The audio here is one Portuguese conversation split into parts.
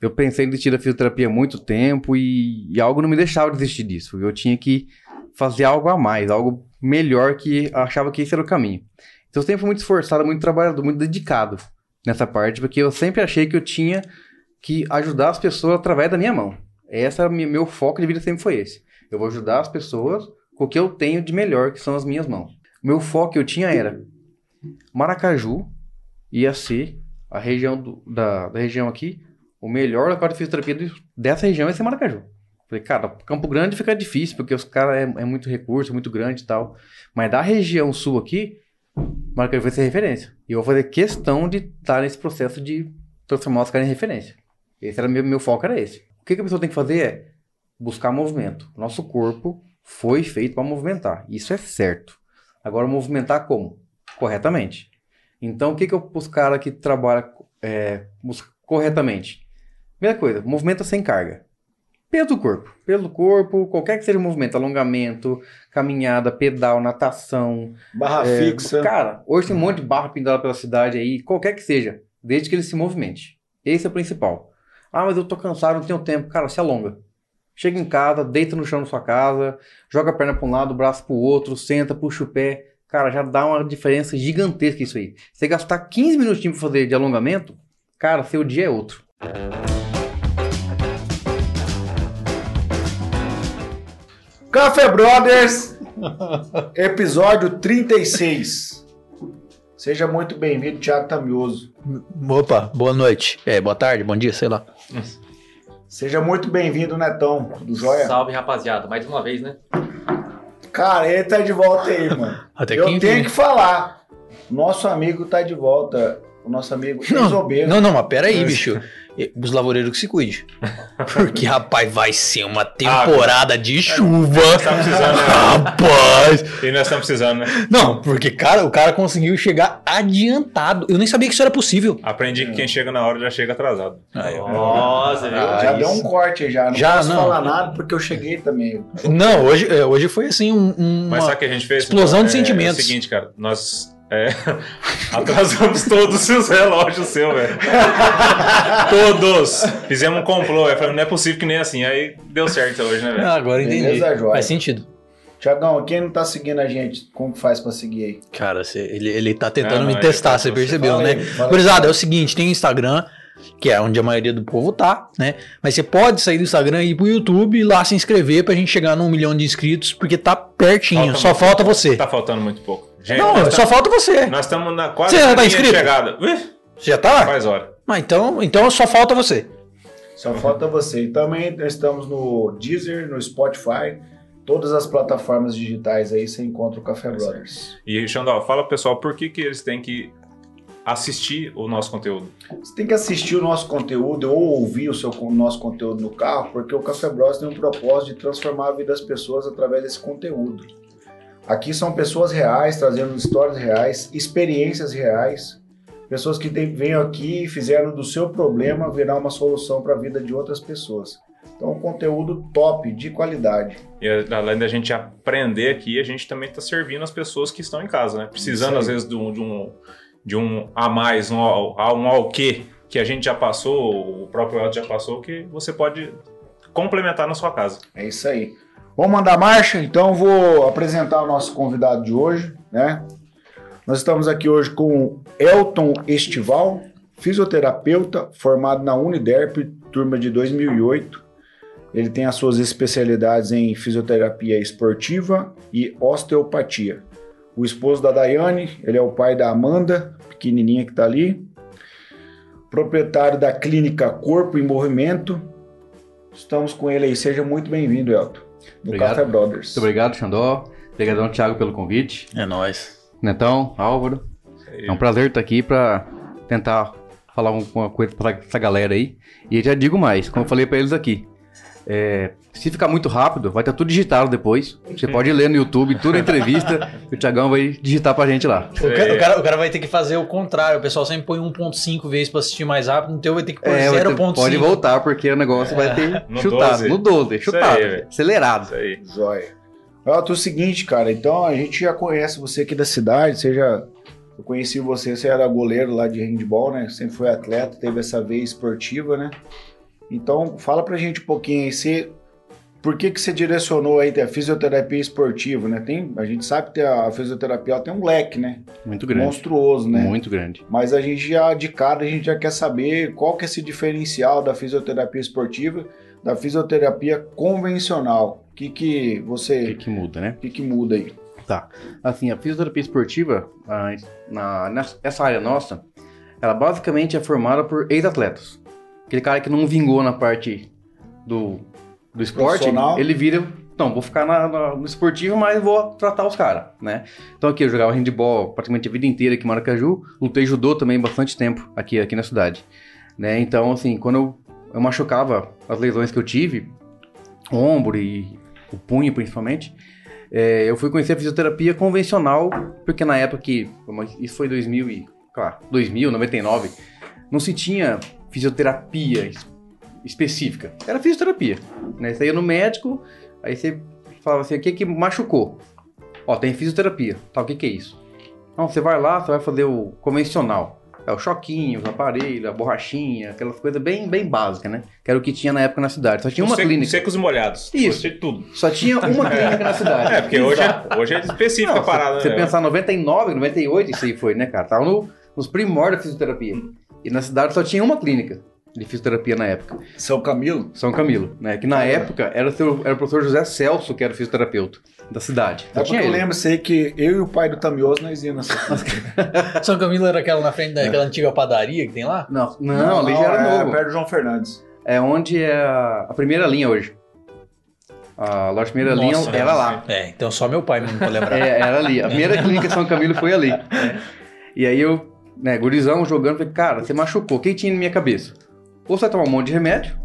Eu pensei em desistir da fisioterapia há muito tempo e, e algo não me deixava desistir disso. Eu tinha que fazer algo a mais, algo melhor que achava que esse era o caminho. Então eu sempre fui muito esforçado, muito trabalhador, muito dedicado nessa parte, porque eu sempre achei que eu tinha que ajudar as pessoas através da minha mão. Essa meu foco de vida sempre foi esse. Eu vou ajudar as pessoas com o que eu tenho de melhor, que são as minhas mãos. Meu foco que eu tinha era Maracaju ia ser a região do, da, da região aqui, o melhor local de fisioterapia dessa região ia ser Maracaju. Falei, cara, Campo Grande fica difícil, porque os caras é, é, muito recurso, muito grande e tal. Mas da região sul aqui, Maracaju vai ser referência. E eu vou fazer questão de estar nesse processo de transformar os caras em referência. Esse era meu, meu foco, era esse. O que, que a pessoa tem que fazer é buscar movimento. Nosso corpo foi feito para movimentar. Isso é certo. Agora, movimentar como? Corretamente. Então, o que, que eu os cara que trabalha é, corretamente? Primeira coisa, movimenta sem carga. Peso do corpo. Peso do corpo, qualquer que seja o movimento, alongamento, caminhada, pedal, natação. Barra é, fixa. Cara, hoje tem um monte de barra pendurada pela cidade aí, qualquer que seja, desde que ele se movimente. Esse é o principal. Ah, mas eu tô cansado, não tenho tempo. Cara, se alonga. Chega em casa, deita no chão da sua casa, joga a perna para um lado, o braço para o outro, senta, puxa o pé. Cara, já dá uma diferença gigantesca isso aí. Você gastar 15 minutinhos para fazer de alongamento, cara, seu dia é outro. Café Brothers, episódio 36. Seja muito bem-vindo, Thiago Tamioso. Opa, boa noite. É, boa tarde, bom dia, sei lá. Seja muito bem-vindo, Netão, do Joia. Salve, rapaziada. Mais uma vez, né? Cara, ele tá de volta aí, mano. Até Eu tenho que falar. Nosso amigo tá de volta. O nosso amigo não, não, não, mas pera aí, bicho. Os lavoureiros que se cuide. Porque, rapaz, vai ser uma temporada ah, de chuva. É, tá precisando, né? Rapaz! E nós estamos precisando, né? Não, porque, cara, o cara conseguiu chegar adiantado. Eu nem sabia que isso era possível. Aprendi que quem chega na hora já chega atrasado. Aí, Nossa, viu? Ah, já isso. deu um corte já. Não já, posso não. falar nada porque eu cheguei também. Não, hoje, é, hoje foi assim um, um Mas sabe o que a gente fez? Explosão então, de sentimentos. É, é o seguinte, cara, nós é, atrasamos todos os relógios seu, velho. todos. Fizemos um complô, velho. Não é possível que nem assim. Aí deu certo hoje, né, velho? Ah, agora entendi. Beleza, Faz sentido. Tiagão, quem não tá seguindo a gente, como faz pra seguir aí? Cara, cê, ele, ele tá tentando não, me testar, tá você percebeu, né? Gurizada, é o seguinte, tem o Instagram, que é onde a maioria do povo tá, né? Mas você pode sair do Instagram e ir pro YouTube e lá se inscrever pra gente chegar num milhão de inscritos, porque tá pertinho, falta só falta você. Tá faltando muito pouco. Gente, não, só tá, falta você. Nós estamos na quase você já tá inscrito? chegada. Você já tá? Faz hora. Mas então, então só falta você. Só falta você. E também estamos no Deezer, no Spotify, todas as plataformas digitais aí você encontra o Café Brothers. E Xandó, fala pessoal, por que, que eles têm que assistir o nosso conteúdo? Você tem que assistir o nosso conteúdo ou ouvir o, seu, o nosso conteúdo no carro, porque o Café Brothers tem um propósito de transformar a vida das pessoas através desse conteúdo. Aqui são pessoas reais, trazendo histórias reais, experiências reais, pessoas que vêm aqui e fizeram do seu problema virar uma solução para a vida de outras pessoas. Então, um conteúdo top, de qualidade. E além da gente aprender aqui, a gente também está servindo as pessoas que estão em casa, né? Precisando, às vezes, de um, de um, de um a mais, um, um ao que que a gente já passou, o próprio Elton já passou, que você pode complementar na sua casa. É isso aí. Vamos mandar marcha? Então vou apresentar o nosso convidado de hoje, né? Nós estamos aqui hoje com Elton Estival, fisioterapeuta formado na Uniderp, turma de 2008. Ele tem as suas especialidades em fisioterapia esportiva e osteopatia. O esposo da Daiane, ele é o pai da Amanda, pequenininha que está ali. Proprietário da clínica Corpo em Movimento. Estamos com ele aí. Seja muito bem-vindo, Elton do obrigado. Café Brothers. Muito obrigado, Xandó. Obrigadão, Thiago, pelo convite. É nóis. Netão, Álvaro. É um prazer estar aqui para tentar falar alguma coisa para essa galera aí. E já digo mais, como eu falei para eles aqui. É, se ficar muito rápido, vai estar tudo digitado depois. Você pode ler no YouTube, toda a entrevista, e o Tiagão vai digitar pra gente lá. O cara, o, cara, o cara, vai ter que fazer o contrário. O pessoal sempre põe 1.5 vezes pra assistir mais rápido, teu vai ter que pôr é, 0.5. Pode voltar, porque o negócio é. vai ter no chutado. 12. No 12, chutado. Aí, acelerado. Isso aí. Zóia. É o seguinte, cara, então a gente já conhece você aqui da cidade, você já... Eu conheci você, você era goleiro lá de handball, né? Sempre foi atleta, teve essa veia esportiva, né? Então, fala pra gente um pouquinho aí, você, por que que você direcionou aí a fisioterapia esportiva, né? Tem, a gente sabe que a fisioterapia tem um leque, né? Muito grande. Monstruoso, né? Muito grande. Mas a gente já, de cara, a gente já quer saber qual que é esse diferencial da fisioterapia esportiva da fisioterapia convencional. O que que O que, você... que muda, né? O que que muda aí? Tá. Assim, a fisioterapia esportiva, a- na, nessa essa área nossa, ela basicamente é formada por ex-atletas. Aquele cara que não vingou na parte do, do esporte, ele vira. Não, vou ficar na- na- no esportivo, mas vou tratar os caras, né? Então aqui eu jogava handball praticamente a vida inteira aqui em Maracaju, lutei judô também bastante tempo aqui, aqui na cidade, né? Então, assim, quando eu, eu machucava as lesões que eu tive, ombro e o punho principalmente, é, eu fui conhecer a fisioterapia convencional, porque na época que, isso foi 2000 e, claro, 2000, 99, não se tinha fisioterapia específica, era fisioterapia, né? Você ia no médico, aí você falava assim, o que que machucou? Ó, tem fisioterapia, tá, o que que é isso? Não, você vai lá, você vai fazer o convencional, é o choquinho, os aparelhos, a borrachinha, aquelas coisas bem, bem básicas, né? Que era o que tinha na época na cidade, só tinha uma Seco- clínica, Secos e molhados. Isso. De tudo. só tinha uma clínica na cidade. É, porque hoje é, hoje é específica Não, a parada, Você né? pensar 99, 98, isso aí foi, né, cara? Tava no- nos primórdios da fisioterapia. E na cidade só tinha uma clínica de fisioterapia na época, São Camilo? São Camilo, né? Que na época era o, seu, era o professor José Celso que era o fisioterapeuta da cidade. É Só porque tinha eu lembro sei que eu e o pai do Tamioso nós íamos nessa São Camilo era aquela na frente daquela antiga padaria que tem lá? Não, não, ali já era é novo. perto do João Fernandes. É onde é a, a primeira linha hoje. A loja primeira Nossa, linha era lá. É, então só meu pai mesmo pra lembrar. É, era ali. A primeira clínica São Camilo foi ali. né? E aí eu, né, gurizão jogando, falei, cara, você machucou. O que tinha na minha cabeça? Ou você vai tomar um monte de remédio,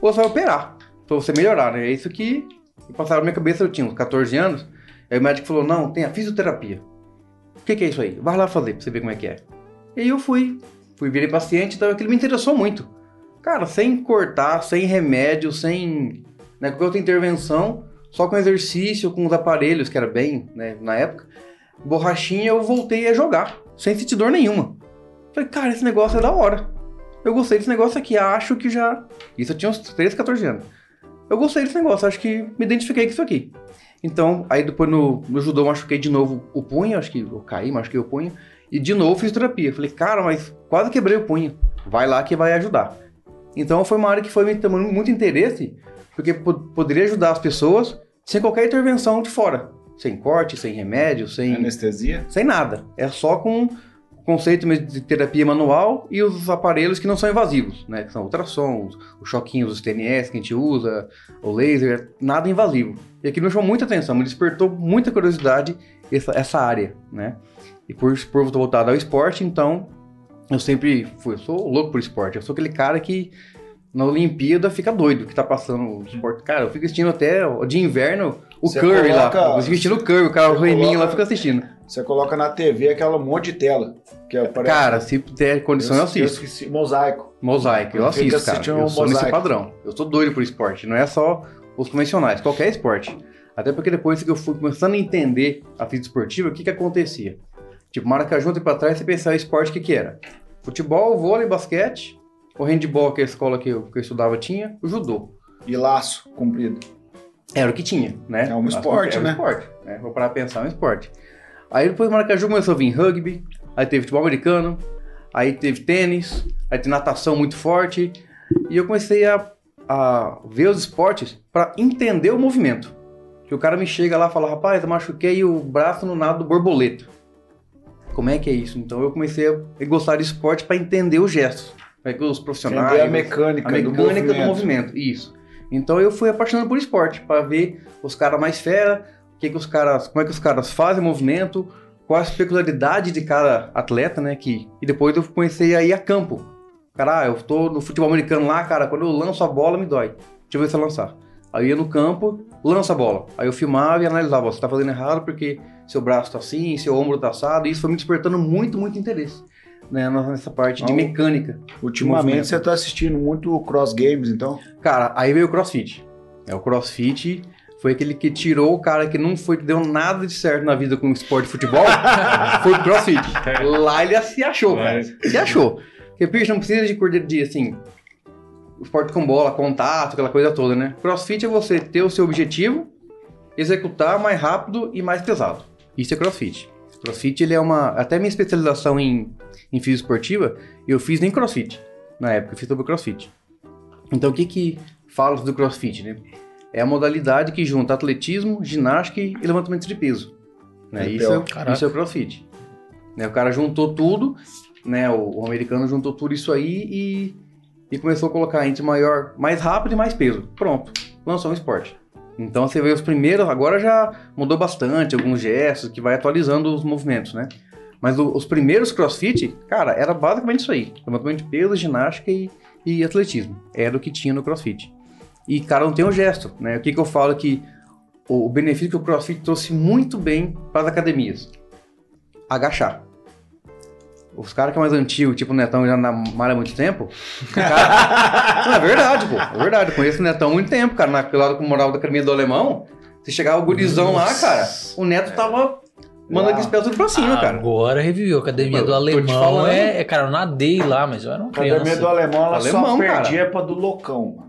ou você vai operar. Pra você melhorar, né? É isso que passaram na minha cabeça, eu tinha uns 14 anos. Aí o médico falou, não, tem a fisioterapia. O que, que é isso aí? Vai lá fazer pra você ver como é que é. E aí eu fui, fui virei paciente, então aquilo me interessou muito. Cara, sem cortar, sem remédio, sem né, qualquer outra intervenção, só com exercício, com os aparelhos, que era bem, né, na época, borrachinha, eu voltei a jogar, sem sentir dor nenhuma. Falei, cara, esse negócio é da hora. Eu gostei desse negócio aqui, acho que já. Isso eu tinha uns 13, 14 anos. Eu gostei desse negócio, acho que me identifiquei com isso aqui. Então, aí depois no, no judô eu machuquei de novo o punho, acho que eu caí, machuquei o punho, e de novo fiz terapia. Falei, cara, mas quase quebrei o punho. Vai lá que vai ajudar. Então foi uma área que foi me tomando muito interesse, porque po- poderia ajudar as pessoas sem qualquer intervenção de fora. Sem corte, sem remédio, sem, Anestesia? sem nada. É só com conceito mesmo de terapia manual e os aparelhos que não são invasivos, né? Que são ultrassons, os choquinhos, os TNS que a gente usa, o laser, nada invasivo. E aquilo me chamou muita atenção, me despertou muita curiosidade essa, essa área, né? E por, por voltado ao esporte, então, eu sempre fui, eu sou louco por esporte. Eu sou aquele cara que na Olimpíada fica doido que tá passando o esporte. Cara, eu fico assistindo até de inverno o Você Curry coloca- lá. Eu fico assistindo o Curry, o cara, o você reminho lá, coloca- fica assistindo. Você coloca na TV aquela monte de tela. Que aparece. Cara, se ter condição, eu, eu assisto. esqueci, mosaico. Mosaico, eu Eu assisto, cara. assistindo Eu um sou nesse padrão. Eu sou doido por esporte. Não é só os convencionais, qualquer esporte. Até porque depois que eu fui começando a entender a física esportiva, o que que acontecia? Tipo, Maracaju, um tempo atrás, você pensava em esporte, o que que era? Futebol, vôlei, basquete, o handball, que a escola que eu, que eu estudava tinha, o judô. E laço comprido. Era o que tinha, né? É um esporte, né? um esporte, né? Vou parar pra pensar, é um esporte. Aí depois Maracaju começou a vir rugby, aí teve futebol americano, aí teve tênis, aí teve natação muito forte. E eu comecei a, a ver os esportes para entender o movimento. Que o cara me chega lá e fala, rapaz, eu machuquei o braço no nado do borboleta. Como é que é isso? Então eu comecei a gostar de esporte para entender os gestos. É que os profissionais... Entender a mecânica, A mecânica do do movimento. movimento, isso. Então eu fui apaixonado por esporte, para ver os caras mais fera, o que que os caras, como é que os caras fazem o movimento, qual a peculiaridade de cada atleta, né? Que, e depois eu comecei a ir a campo. Cara, ah, eu tô no futebol americano lá, cara, quando eu lanço a bola me dói. Deixa eu ver se eu lançar. Aí eu ia no campo, lança a bola. Aí eu filmava e analisava, você tá fazendo errado porque seu braço tá assim, seu ombro tá assado, e isso foi me despertando muito, muito interesse. Né, nessa parte de Então, mecânica. Ultimamente você tá assistindo muito cross games, então. Cara, aí veio o CrossFit. É, o CrossFit foi aquele que tirou o cara que não foi, deu nada de certo na vida com o esporte de futebol, foi pro CrossFit. Lá ele se achou, cara. Se achou. Porque, bicho, não precisa de cordeiro de, assim... esporte com bola, contato, aquela coisa toda, né? Crossfit é você ter o seu objetivo, executar mais rápido e mais pesado. Isso é crossfit. Crossfit, ele é uma... Até minha especialização em, em física esportiva, eu fiz nem crossfit. Na época, eu fiz sobre crossfit. Então, o que que fala do crossfit, né? É a modalidade que junta atletismo, ginástica e levantamento de peso. Né? Isso, é, isso é o crossfit. Né? O cara juntou tudo, né? O, o, americano juntou tudo isso aí e, e começou a colocar entre maior, mais rápido e mais peso. Pronto, lançou um esporte. Então você vê os primeiros, agora já mudou bastante, alguns gestos que vai atualizando os movimentos, né? Mas o, os primeiros crossfit, cara, era basicamente isso aí: levantamento de peso, ginástica e, e atletismo. Era o que tinha no crossfit. E, cara, não tem o um gesto, né? O que, que eu falo que o, benefício que o crossfit trouxe muito bem para as academias: agachar. Os caras que é mais antigo, tipo o Netão já na malha há muito tempo. Cara... não, é verdade, pô. É verdade. Eu conheço o Netão há muito tempo, cara. Naquele lado que morava da academia do Alemão. Você chegava o gurizão lá, cara. O Neto tava Manda aqueles pés tudo pra cima, cara. Agora reviveu. A academia do alemão é, é, Cara, eu nadei lá, mas eu era um criança. Academia do alemão, ela alemão, só perdia cara. pra do loucão, mano.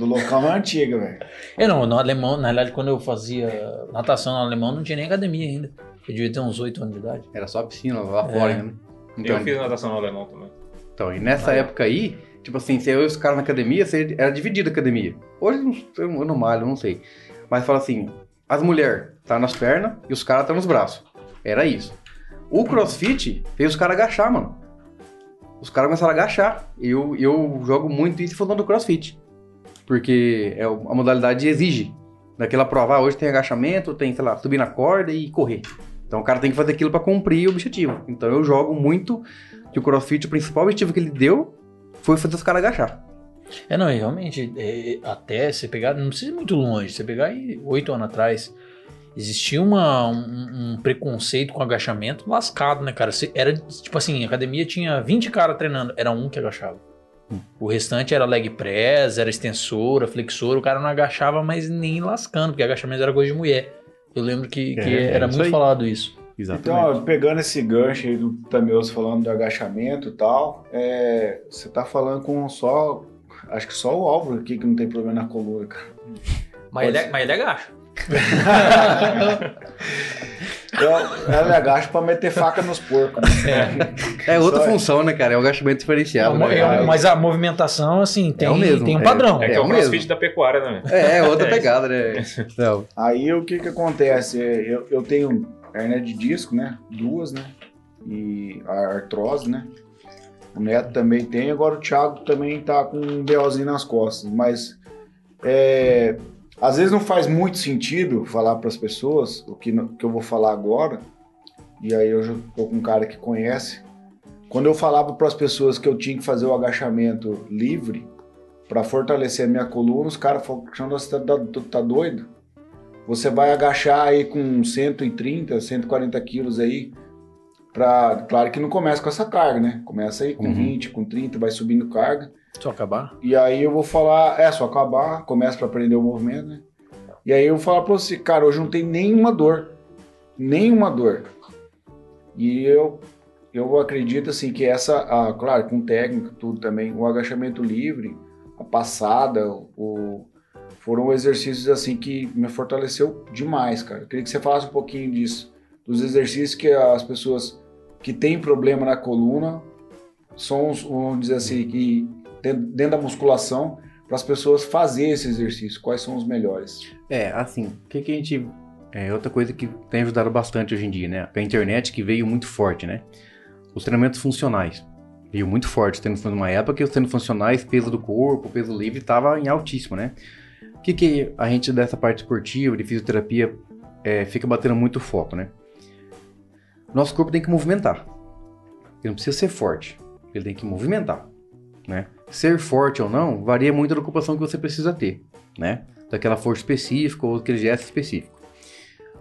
Do local é antiga, velho. É, não, no alemão, na realidade, quando eu fazia natação no alemão, não tinha nem academia ainda. Eu devia ter uns 8 anos de idade. Era só piscina lá fora, é. né? Então, eu fiz natação no alemão também. Então, e nessa época aí, tipo assim, se eu e os caras na academia, era dividida a academia. Hoje eu não malho, não sei. Mas fala assim, as mulheres tá nas pernas e os caras tá nos braços. Era isso. O crossfit fez os caras agachar, mano. Os caras começaram a agachar. Eu, eu jogo muito isso falando do crossfit. Porque é, a modalidade exige. Daquela prova, ah, hoje tem agachamento, tem, sei lá, subir na corda e correr. Então o cara tem que fazer aquilo para cumprir o objetivo. Então eu jogo muito que o crossfit, o principal objetivo que ele deu foi fazer os caras agachar. É, não, realmente, é, até você pegar, não precisa ir muito longe, você pegar aí oito anos atrás, existia uma, um, um, preconceito com agachamento lascado, né, cara? Você, era tipo assim, a academia tinha 20 caras treinando, era um que agachava. O restante era leg press, era extensora, flexora, o cara não agachava mais nem lascando, porque agachamento era coisa de mulher. Eu lembro que, que é, era muito aí. falado isso. Exatamente. Então, pegando esse gancho aí do Tameus falando do agachamento e tal, é, você tá falando com só. Acho que só o Álvaro aqui que não tem problema na coluna, cara. Mas, ele, é, mas ele agacha. Eu, ela agacha pra meter faca nos porcos. Né? É. é outra Só função, né, cara? É o agachamento diferenciado. né? é, mas a movimentação, assim, tem, é mesmo, tem um padrão. É, que é, o crossfit da pecuária, né? É, é outra pegada, né? Então. Aí o que que acontece? Eu, eu tenho hernia de disco, né? Duas, né? E a artrose, né? O Neto também tem, agora o Thiago também tá com um BOzinho nas costas. Mas é, às vezes não faz muito sentido falar para as pessoas o que, que eu vou falar agora, e aí eu já tô com um cara que conhece. Quando eu falava para as pessoas que eu tinha que fazer o agachamento livre para fortalecer a minha coluna, os caras falaram: você tá, tá doido? Você vai agachar aí com 130, 140 quilos aí. Pra, claro que não começa com essa carga, né? Começa aí com uhum. 20, com 30, vai subindo carga. Só acabar? E aí eu vou falar, é, só acabar, começa para aprender o movimento, né? E aí eu vou falar pra você, cara, hoje não tem nenhuma dor. Nenhuma dor. E eu, eu acredito assim que essa, ah, claro, com técnica, tudo também, o agachamento livre, a passada, o, foram exercícios assim que me fortaleceu demais, cara. Eu queria que você falasse um pouquinho disso, dos exercícios que as pessoas que têm problema na coluna são, vamos dizer assim, que dentro da musculação para as pessoas fazer esse exercício? Quais são os melhores? É, assim, o que, que a gente. É outra coisa que tem ajudado bastante hoje em dia, né? A internet que veio muito forte, né? Os treinamentos funcionais. Veio muito forte, tendo uma época que os treinos funcionais, peso do corpo, peso livre, estava em altíssimo, né? O que, que a gente dessa parte esportiva, de fisioterapia, é, fica batendo muito foco, né? Nosso corpo tem que movimentar. Ele não precisa ser forte, ele tem que movimentar, né? Ser forte ou não varia muito da ocupação que você precisa ter, né? Daquela força específica ou aquele gesto específico.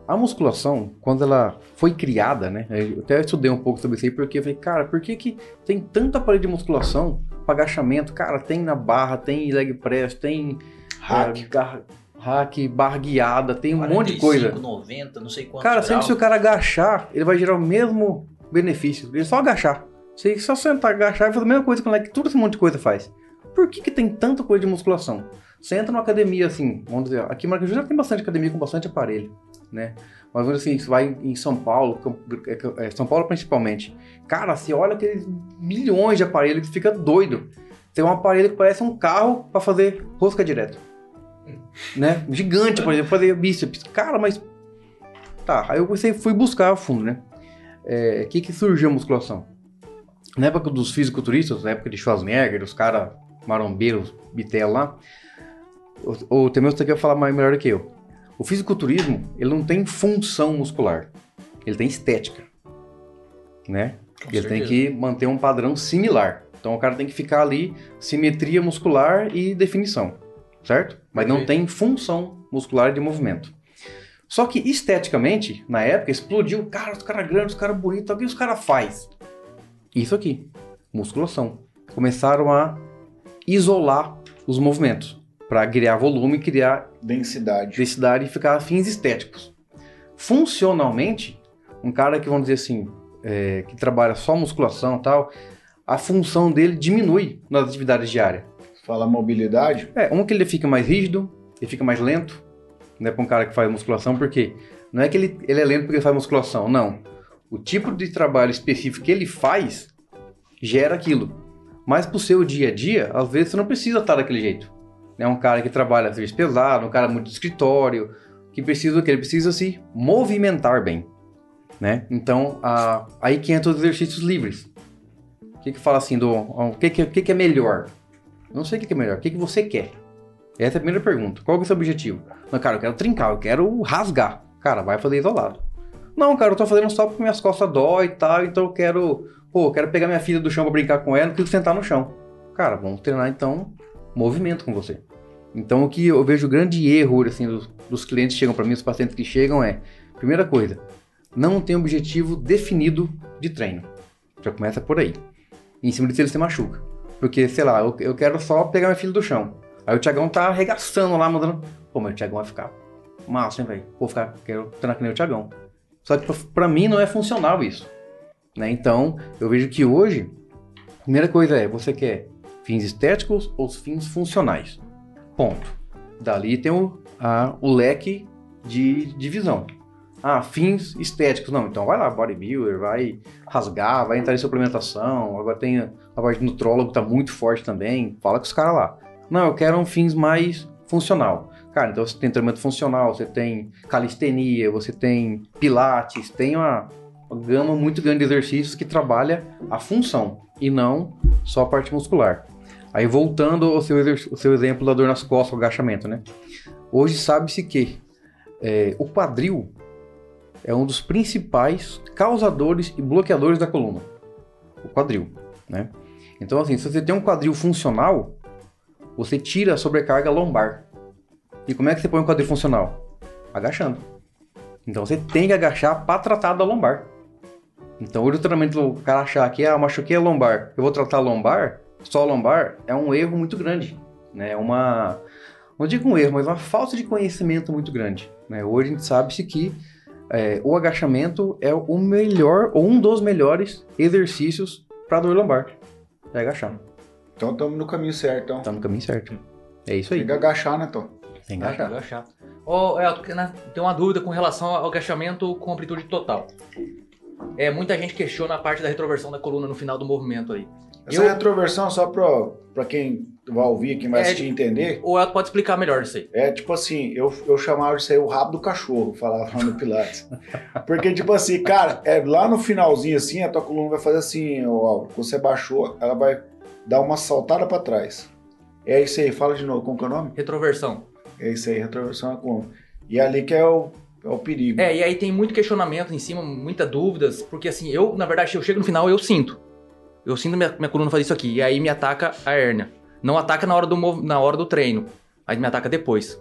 A musculação, quando ela foi criada, né? Eu até estudei um pouco sobre isso aí, porque eu falei, cara, por que, que tem tanta aparelho de musculação para agachamento? Cara, tem na barra, tem leg press, tem hack, é, hack barra guiada, tem um 45, monte de coisa. 90, não sei quanto. Cara, sempre se o cara agachar, ele vai gerar o mesmo benefício. Ele só agachar. Você só sentar, agachar fazer a mesma coisa com o leg, tudo esse monte de coisa faz. por que, que tem tanta coisa de musculação? Você entra numa academia assim, vamos dizer, aqui em Maracaju já tem bastante academia com bastante aparelho, né? Mas vamos dizer assim, você vai em São Paulo, é, é, São Paulo principalmente, cara, você olha aqueles milhões de aparelhos que fica doido. Tem um aparelho que parece um carro para fazer rosca direto. Né? Gigante, por exemplo, fazer bíceps. Cara, mas. Tá, aí eu fui buscar a fundo, né? O é, que, que surgiu a musculação? Na época dos fisiculturistas, na época de Schwarzenegger, os caras marombeiros, bitelo lá, o, o Temeu aqui vai falar mais melhor do que eu. O fisiculturismo, ele não tem função muscular, ele tem estética, né? Com ele certeza. tem que manter um padrão similar. Então o cara tem que ficar ali, simetria muscular e definição, certo? Mas não tem função muscular de movimento. Só que esteticamente, na época, explodiu, cara, os caras grandes, os caras bonitos, o que os caras faz? Isso aqui, musculação. Começaram a isolar os movimentos para criar volume, criar densidade, densidade e ficar fins estéticos. Funcionalmente, um cara que vamos dizer assim, é, que trabalha só musculação e tal, a função dele diminui nas atividades diárias. Fala mobilidade? É, um que ele fica mais rígido, ele fica mais lento, né, para um cara que faz musculação, porque não é que ele, ele é lento porque ele faz musculação, não. O tipo de trabalho específico que ele faz gera aquilo. Mas pro seu dia a dia, às vezes você não precisa estar daquele jeito. É um cara que trabalha serviço pesado, um cara muito de escritório, que precisa que ele precisa se movimentar bem, né? Então, a, aí que entra os exercícios livres. O que que fala assim do o que que, que, que é melhor? não sei o que, que é melhor. O que que você quer? Essa é a primeira pergunta. Qual é o seu objetivo? Não, cara, eu quero trincar, eu quero rasgar. Cara, vai fazer isolado. Não, cara, eu tô fazendo só porque minhas costas dói e tal, então eu quero, pô, quero pegar minha filha do chão para brincar com ela, não quero sentar no chão. Cara, vamos treinar então movimento com você. Então o que eu vejo grande erro assim dos, dos clientes que chegam para mim, os pacientes que chegam é, primeira coisa, não tem objetivo definido de treino. Já começa por aí. Em cima disso ele se machuca. Porque, sei lá, eu, eu quero só pegar minha filha do chão. Aí o Tiagão tá arregaçando lá, mandando. Pô, mas o Tiagão vai ficar massa, hein, velho? Vou ficar, quero treinar que nem o Tiagão. Só que para mim não é funcional isso. Né? Então, eu vejo que hoje, a primeira coisa é, você quer fins estéticos ou fins funcionais? Ponto. Dali tem o, a, o leque de divisão. Ah, fins estéticos. Não, então vai lá, bodybuilder, vai rasgar, vai entrar em suplementação. Agora tem a parte de nutrólogo, tá muito forte também. Fala com os caras lá. Não, eu quero um fins mais funcional. Cara, então você tem treinamento funcional, você tem calistenia, você tem pilates, tem uma, uma gama muito grande de exercícios que trabalha a função e não só a parte muscular. Aí voltando ao seu, o seu exemplo da dor nas costas, o agachamento, né? Hoje sabe-se que é, o quadril é um dos principais causadores e bloqueadores da coluna. O quadril, né? Então, assim, se você tem um quadril funcional, você tira a sobrecarga lombar. E como é que você põe um quadril funcional? Agachando. Então você tem que agachar para tratar da lombar. Então, o treinamento do cara achar que ah, machuquei a lombar, eu vou tratar a lombar, só lombar, é um erro muito grande. Né? É uma. Não digo um erro, mas uma falta de conhecimento muito grande. Né? Hoje a gente sabe-se que é, o agachamento é o melhor, ou um dos melhores exercícios para dor lombar. É agachar. Então estamos no caminho certo. Então. Estamos no caminho certo. É isso aí. Tem que agachar, né, Tom? Tem que agachar. agachar. Oh, é, tem uma dúvida com relação ao agachamento com amplitude total. É, muita gente questiona a parte da retroversão da coluna no final do movimento aí. Essa eu... retroversão, só para quem vai ouvir, quem vai é, assistir entender. Ou ela pode explicar melhor isso aí. É tipo assim, eu, eu chamava isso aí o rabo do cachorro, falava lá no Pilates. Porque, tipo assim, cara, é, lá no finalzinho assim, a tua coluna vai fazer assim, ó, você baixou, ela vai dar uma saltada para trás. É isso aí, fala de novo, como que é o nome? Retroversão. É isso aí, retroversão é como. E é ali que é o, é o perigo. É, e aí tem muito questionamento em cima, muitas dúvidas, porque assim, eu, na verdade, eu chego no final eu sinto. Eu sinto minha, minha coluna fazer isso aqui. E aí me ataca a hérnia. Não ataca na hora do, na hora do treino, mas me ataca depois.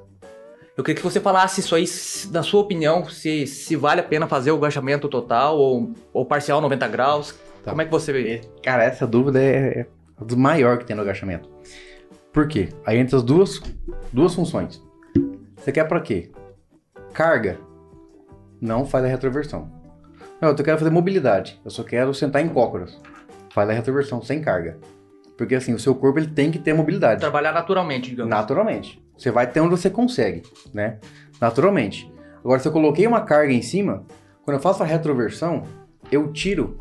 Eu queria que você falasse isso aí, na sua opinião, se, se vale a pena fazer o agachamento total ou, ou parcial 90 graus. Tá. Como é que você vê? Cara, essa dúvida é, é a do maior que tem no agachamento. Por quê? Aí entra as duas, duas funções. Você quer para quê? Carga. Não faz a retroversão. Não, eu quero fazer mobilidade. Eu só quero sentar em cócoras faz a retroversão sem carga. Porque assim, o seu corpo ele tem que ter mobilidade. Trabalhar naturalmente, digamos. Naturalmente. Você vai ter onde você consegue, né? Naturalmente. Agora, se eu coloquei uma carga em cima, quando eu faço a retroversão, eu tiro,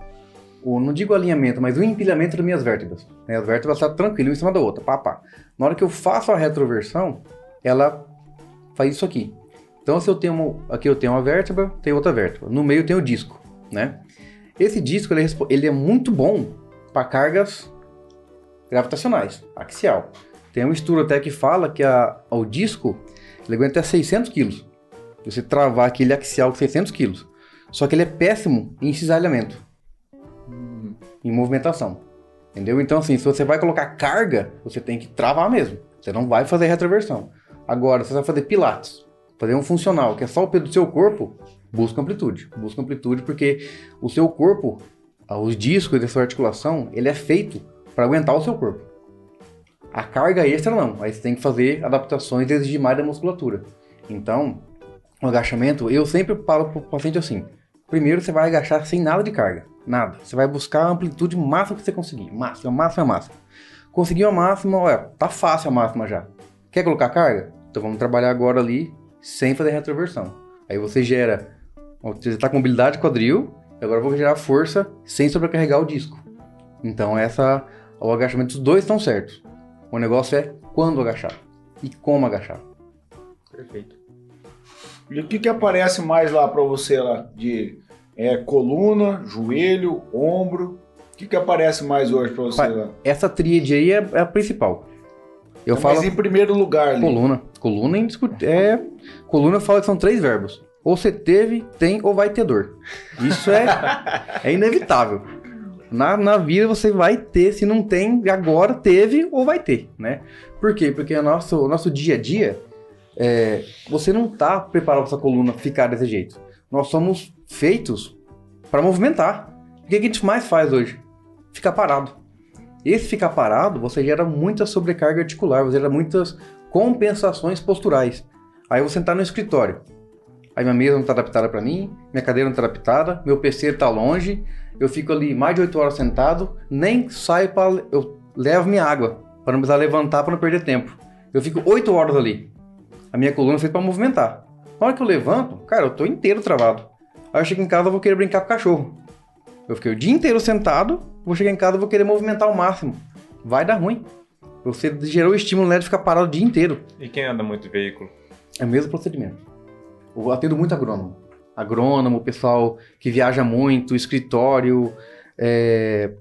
o, não digo alinhamento, mas o empilhamento das minhas vértebras. Né? As vértebras estão tranquilas uma em cima da outra, pá, pá. Na hora que eu faço a retroversão, ela faz isso aqui. Então, se eu tenho aqui eu tenho uma vértebra, tem outra vértebra. No meio tem o disco, né? Esse disco ele é, ele é muito bom para cargas gravitacionais, axial. Tem um estudo até que fala que a, o disco ele aguenta até 600 quilos. Você travar aquele axial com 600 quilos. Só que ele é péssimo em cisalhamento, em movimentação. Entendeu? Então, assim, se você vai colocar carga, você tem que travar mesmo. Você não vai fazer retroversão. Agora, se você vai fazer pilates, fazer um funcional, que é só o peso do seu corpo, busca amplitude. Busca amplitude porque o seu corpo, os discos da sua articulação, ele é feito para aguentar o seu corpo. A carga extra não, aí você tem que fazer adaptações e exigir mais da musculatura. Então, o agachamento, eu sempre falo para o paciente assim: primeiro você vai agachar sem nada de carga, nada. Você vai buscar a amplitude máxima que você conseguir, máxima, máxima, máxima. Conseguiu a máxima, olha, tá fácil a máxima já. Quer colocar carga? Então vamos trabalhar agora ali sem fazer retroversão. Aí você gera, você está com mobilidade quadril, agora eu vou gerar força sem sobrecarregar o disco. Então essa, o agachamento, os dois estão certos. O negócio é quando agachar e como agachar. Perfeito. E o que, que aparece mais lá para você lá de é, coluna, joelho, ombro? O que, que aparece mais hoje para você lá? Essa tríade aí é, é a principal. Eu Mas falo em primeiro lugar ali. Coluna. Coluna é coluna eu falo que são três verbos. Ou você teve, tem ou vai ter dor. Isso é, é inevitável. Na, na vida você vai ter, se não tem, agora teve ou vai ter, né? Por quê? Porque o nosso, o nosso dia a dia, é, você não está preparado para essa coluna ficar desse jeito. Nós somos feitos para movimentar. O que a gente mais faz hoje? Ficar parado. Esse ficar parado, você gera muita sobrecarga articular, você gera muitas compensações posturais. Aí você está no escritório. Aí minha mesa não está adaptada para mim, minha cadeira não está adaptada, meu PC está longe, eu fico ali mais de 8 horas sentado, nem saio para. Eu levo minha água, para não precisar levantar para não perder tempo. Eu fico 8 horas ali. A minha coluna é feita para movimentar. Na hora que eu levanto, cara, eu tô inteiro travado. Aí eu chego em casa, eu vou querer brincar com o cachorro. Eu fiquei o dia inteiro sentado, vou chegar em casa, vou querer movimentar ao máximo. Vai dar ruim. Você gerou o estímulo né, de ficar parado o dia inteiro. E quem anda muito de veículo? É o mesmo procedimento. Eu atendo muito agrônomo. Agrônomo, pessoal que viaja muito, escritório. É...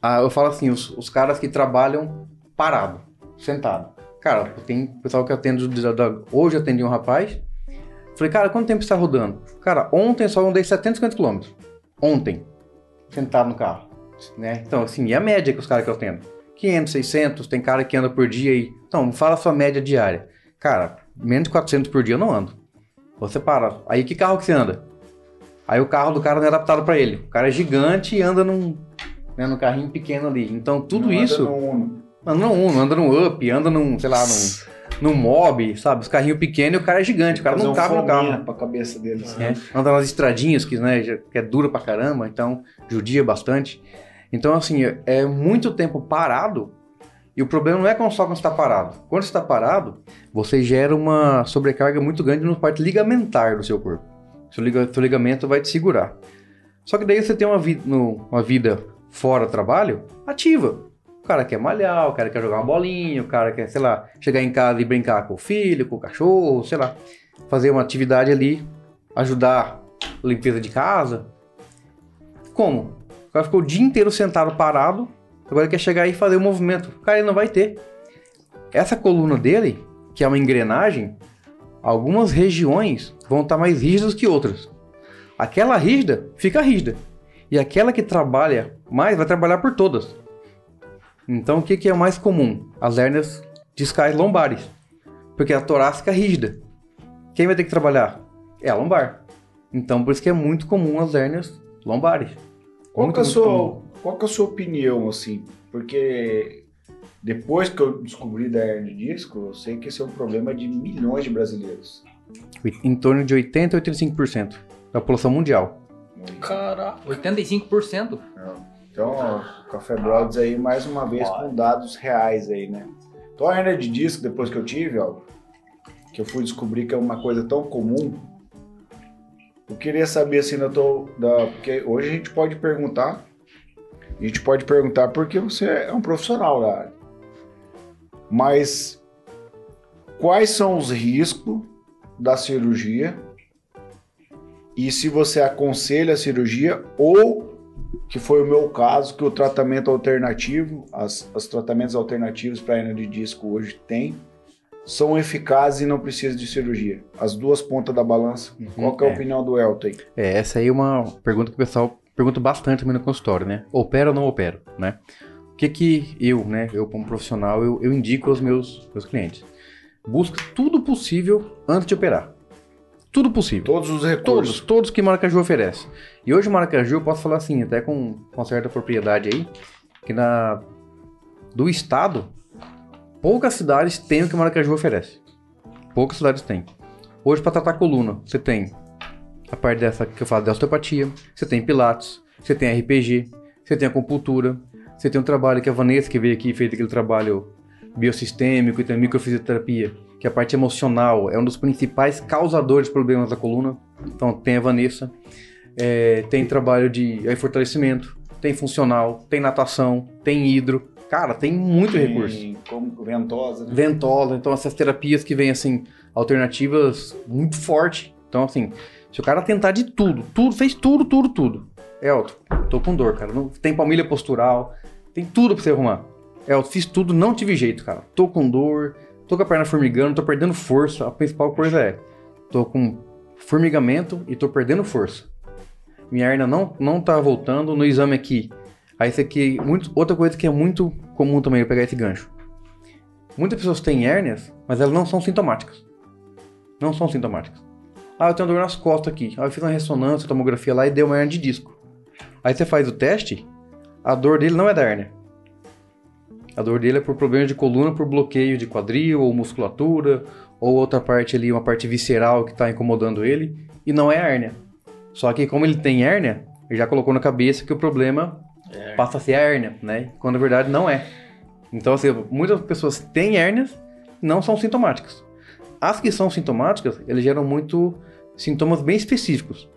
Ah, eu falo assim, os, os caras que trabalham parado, sentado. Cara, tem pessoal que atende. Hoje eu atendi um rapaz. Falei, cara, quanto tempo você está rodando? Cara, ontem só andei 750 km. Ontem. Sentado no carro. Né? Então, assim, e a média que os caras que eu atendo? 500, 600, tem cara que anda por dia aí. Então, fala a sua média diária. Cara, menos de 400 por dia eu não ando. Você para. Aí que carro que você anda? Aí o carro do cara não é adaptado para ele. O cara é gigante e anda num, né, num carrinho pequeno ali. Então tudo não isso. Anda no Uno. Anda no Uno, anda no Up, anda num, sei lá, num, num Mob, sabe? Os carrinhos pequenos e o cara é gigante. O cara não um cabe no carro. Pra cabeça dele. Assim. É, anda nas estradinhas que, né, que é dura pra caramba, então judia bastante. Então, assim, é muito tempo parado e o problema não é só quando está parado. Quando está parado, você gera uma sobrecarga muito grande no parte ligamentar do seu corpo. Seu, liga, seu ligamento vai te segurar. Só que daí você tem uma, vi, no, uma vida fora do trabalho ativa. O cara quer malhar, o cara quer jogar uma bolinha, o cara quer, sei lá, chegar em casa e brincar com o filho, com o cachorro, sei lá, fazer uma atividade ali, ajudar a limpeza de casa. Como? Cara ficou o dia inteiro sentado parado, Agora quer chegar aí e fazer o movimento. Cara, ele não vai ter. Essa coluna dele, que é uma engrenagem, algumas regiões vão estar mais rígidas que outras. Aquela rígida fica rígida. E aquela que trabalha mais vai trabalhar por todas. Então o que, que é mais comum? As hérnias discais lombares. Porque a torácica é rígida. Quem vai ter que trabalhar? É a lombar. Então por isso que é muito comum as hérnias lombares. Qual muito, que é a sua qual que é a sua opinião, assim? Porque depois que eu descobri da hernia de disco, eu sei que esse é um problema de milhões de brasileiros. Em torno de 80 a 85% da população mundial. Caraca. 85%? Então, ó, Café Brothers aí, mais uma vez, com dados reais aí, né? Então, a hernia de disco, depois que eu tive, ó, que eu fui descobrir que é uma coisa tão comum, eu queria saber, assim, eu tô, da, porque hoje a gente pode perguntar, a gente pode perguntar porque você é um profissional da área. Mas quais são os riscos da cirurgia e se você aconselha a cirurgia ou que foi o meu caso, que o tratamento alternativo, as, os tratamentos alternativos para hernia de disco hoje tem, são eficazes e não precisam de cirurgia. As duas pontas da balança. Qual que é a é. opinião do Elton aí? É, essa aí é uma pergunta que o pessoal pergunta bastante também no consultório, né? Opera ou não opera, né? O que que eu, né, eu como profissional, eu, eu indico aos meus, meus clientes? Busca tudo possível antes de operar. Tudo possível. Todos os Todos, recursos. todos que Maracaju oferece. E hoje o Maracaju, eu posso falar assim, até com, com certa propriedade aí, que na do estado, poucas cidades têm o que Maracaju oferece. Poucas cidades têm. Hoje, para tratar coluna, você tem a parte dessa que eu falo de osteopatia, você tem pilates, você tem RPG, você tem acupuntura, você tem um trabalho que a Vanessa, que veio aqui fez aquele trabalho biosistêmico e tem microfisioterapia, que a parte emocional é um dos principais causadores de problemas da coluna. Então tem a Vanessa, é, tem trabalho de aí, fortalecimento, tem funcional, tem natação, tem hidro. Cara, tem muito recurso. Como ventosa, né? Ventosa, então essas terapias que vêm assim, alternativas muito forte. Então, assim, se o cara tentar de tudo, tudo, fez tudo, tudo, tudo. Elton, tô com dor, cara. Não, tem palmilha postural, tem tudo pra você arrumar. Elton, fiz tudo, não tive jeito, cara. Tô com dor, tô com a perna formigando, tô perdendo força. A principal coisa é, tô com formigamento e tô perdendo força. Minha hernia não, não tá voltando no exame aqui. Aí isso aqui, muito, outra coisa que é muito comum também, eu pegar esse gancho. Muitas pessoas têm hérnias, mas elas não são sintomáticas. Não são sintomáticas. Ah, eu tenho dor nas costas aqui. Ah, eu fiz uma ressonância, tomografia lá e deu uma hérnia de disco. Aí você faz o teste, a dor dele não é da hérnia. A dor dele é por problema de coluna, por bloqueio de quadril ou musculatura, ou outra parte ali, uma parte visceral que está incomodando ele, e não é a hérnia. Só que como ele tem hérnia, ele já colocou na cabeça que o problema passa a ser a hérnia, né? Quando na verdade não é. Então, assim, muitas pessoas têm hérnias, não são sintomáticas. As que são sintomáticas, eles geram muito sintomas bem específicos.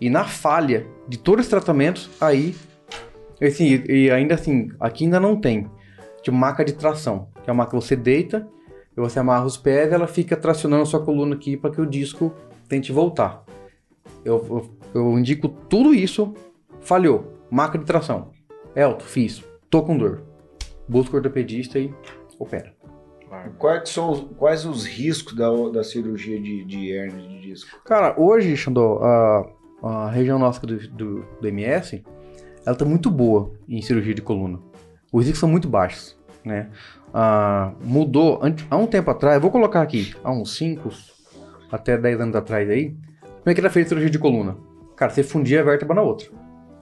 E na falha de todos os tratamentos, aí, assim, e ainda assim, aqui ainda não tem, tipo maca de tração, que é uma que você deita, e você amarra os pés ela fica tracionando a sua coluna aqui para que o disco tente voltar. Eu, eu, eu indico tudo isso, falhou, maca de tração. Elton, fiz, tô com dor. Busca o ortopedista e opera. Quais, são os, quais os riscos da, da cirurgia de, de hernia de disco? Cara, hoje, Xandó, a, a região nossa do, do, do MS, ela tá muito boa em cirurgia de coluna. Os riscos são muito baixos, né? Ah, mudou, há um tempo atrás, vou colocar aqui, há uns 5 até 10 anos atrás aí, como é que era feita cirurgia de coluna? Cara, você fundia a vértebra na outra.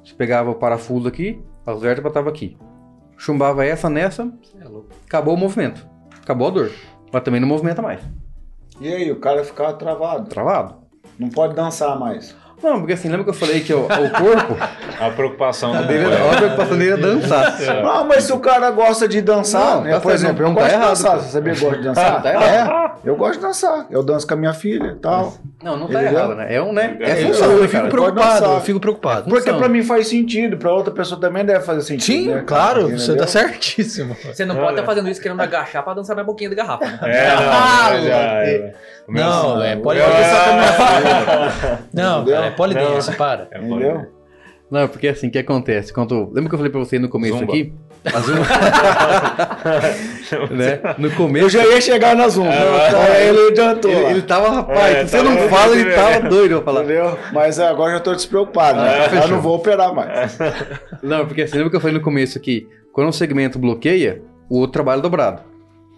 Você pegava o parafuso aqui, as vértebras estavam aqui. Chumbava essa nessa, É louco. acabou o movimento. Acabou a dor. Mas também não movimenta mais. E aí, o cara ficava travado. Travado. Não pode dançar mais. Não, porque assim, lembra que eu falei que o, o corpo A preocupação do dele, a preocupação dele é dançar. Não, mas se o cara gosta de dançar, Não, né? tá Por certo, exemplo, eu não tá gosto de errado, dançar. pô. Você sabia que eu gosto de dançar? Tá errado. É, eu gosto de dançar. Eu danço com a minha filha e tal. Não, não tá Entendeu? errado, né? É um, né? É Eu- função, Eu, eu fico preocupado, dançar. eu fico preocupado. Porque Função. pra mim faz sentido, pra outra pessoa também deve fazer sentido. Sim, né, claro, você Entendeu? tá certíssimo. Você não pode estar fazendo isso querendo agachar pra dançar na boquinha da garrafa, né? É, não, Ah, já- já- Não, é pode dançar com a minha filha. Não, cara, é polidense, para. É, Entendeu? Não, porque assim, o que acontece? Quando... Lembra que eu falei pra você no começo Zumba. aqui? A zumba. né? No Eu começo. já ia chegar na Zoom. Aí ele adiantou. Ele, ele tava, rapaz, É, se você tava- não fala, ele tava doido pra falar. Entendeu? Mas agora eu já tô despreocupado. Né? eu fechou. não vou operar mais. Não, porque assim, lembra que eu falei no começo aqui? Quando um segmento bloqueia, o outro trabalha dobrado.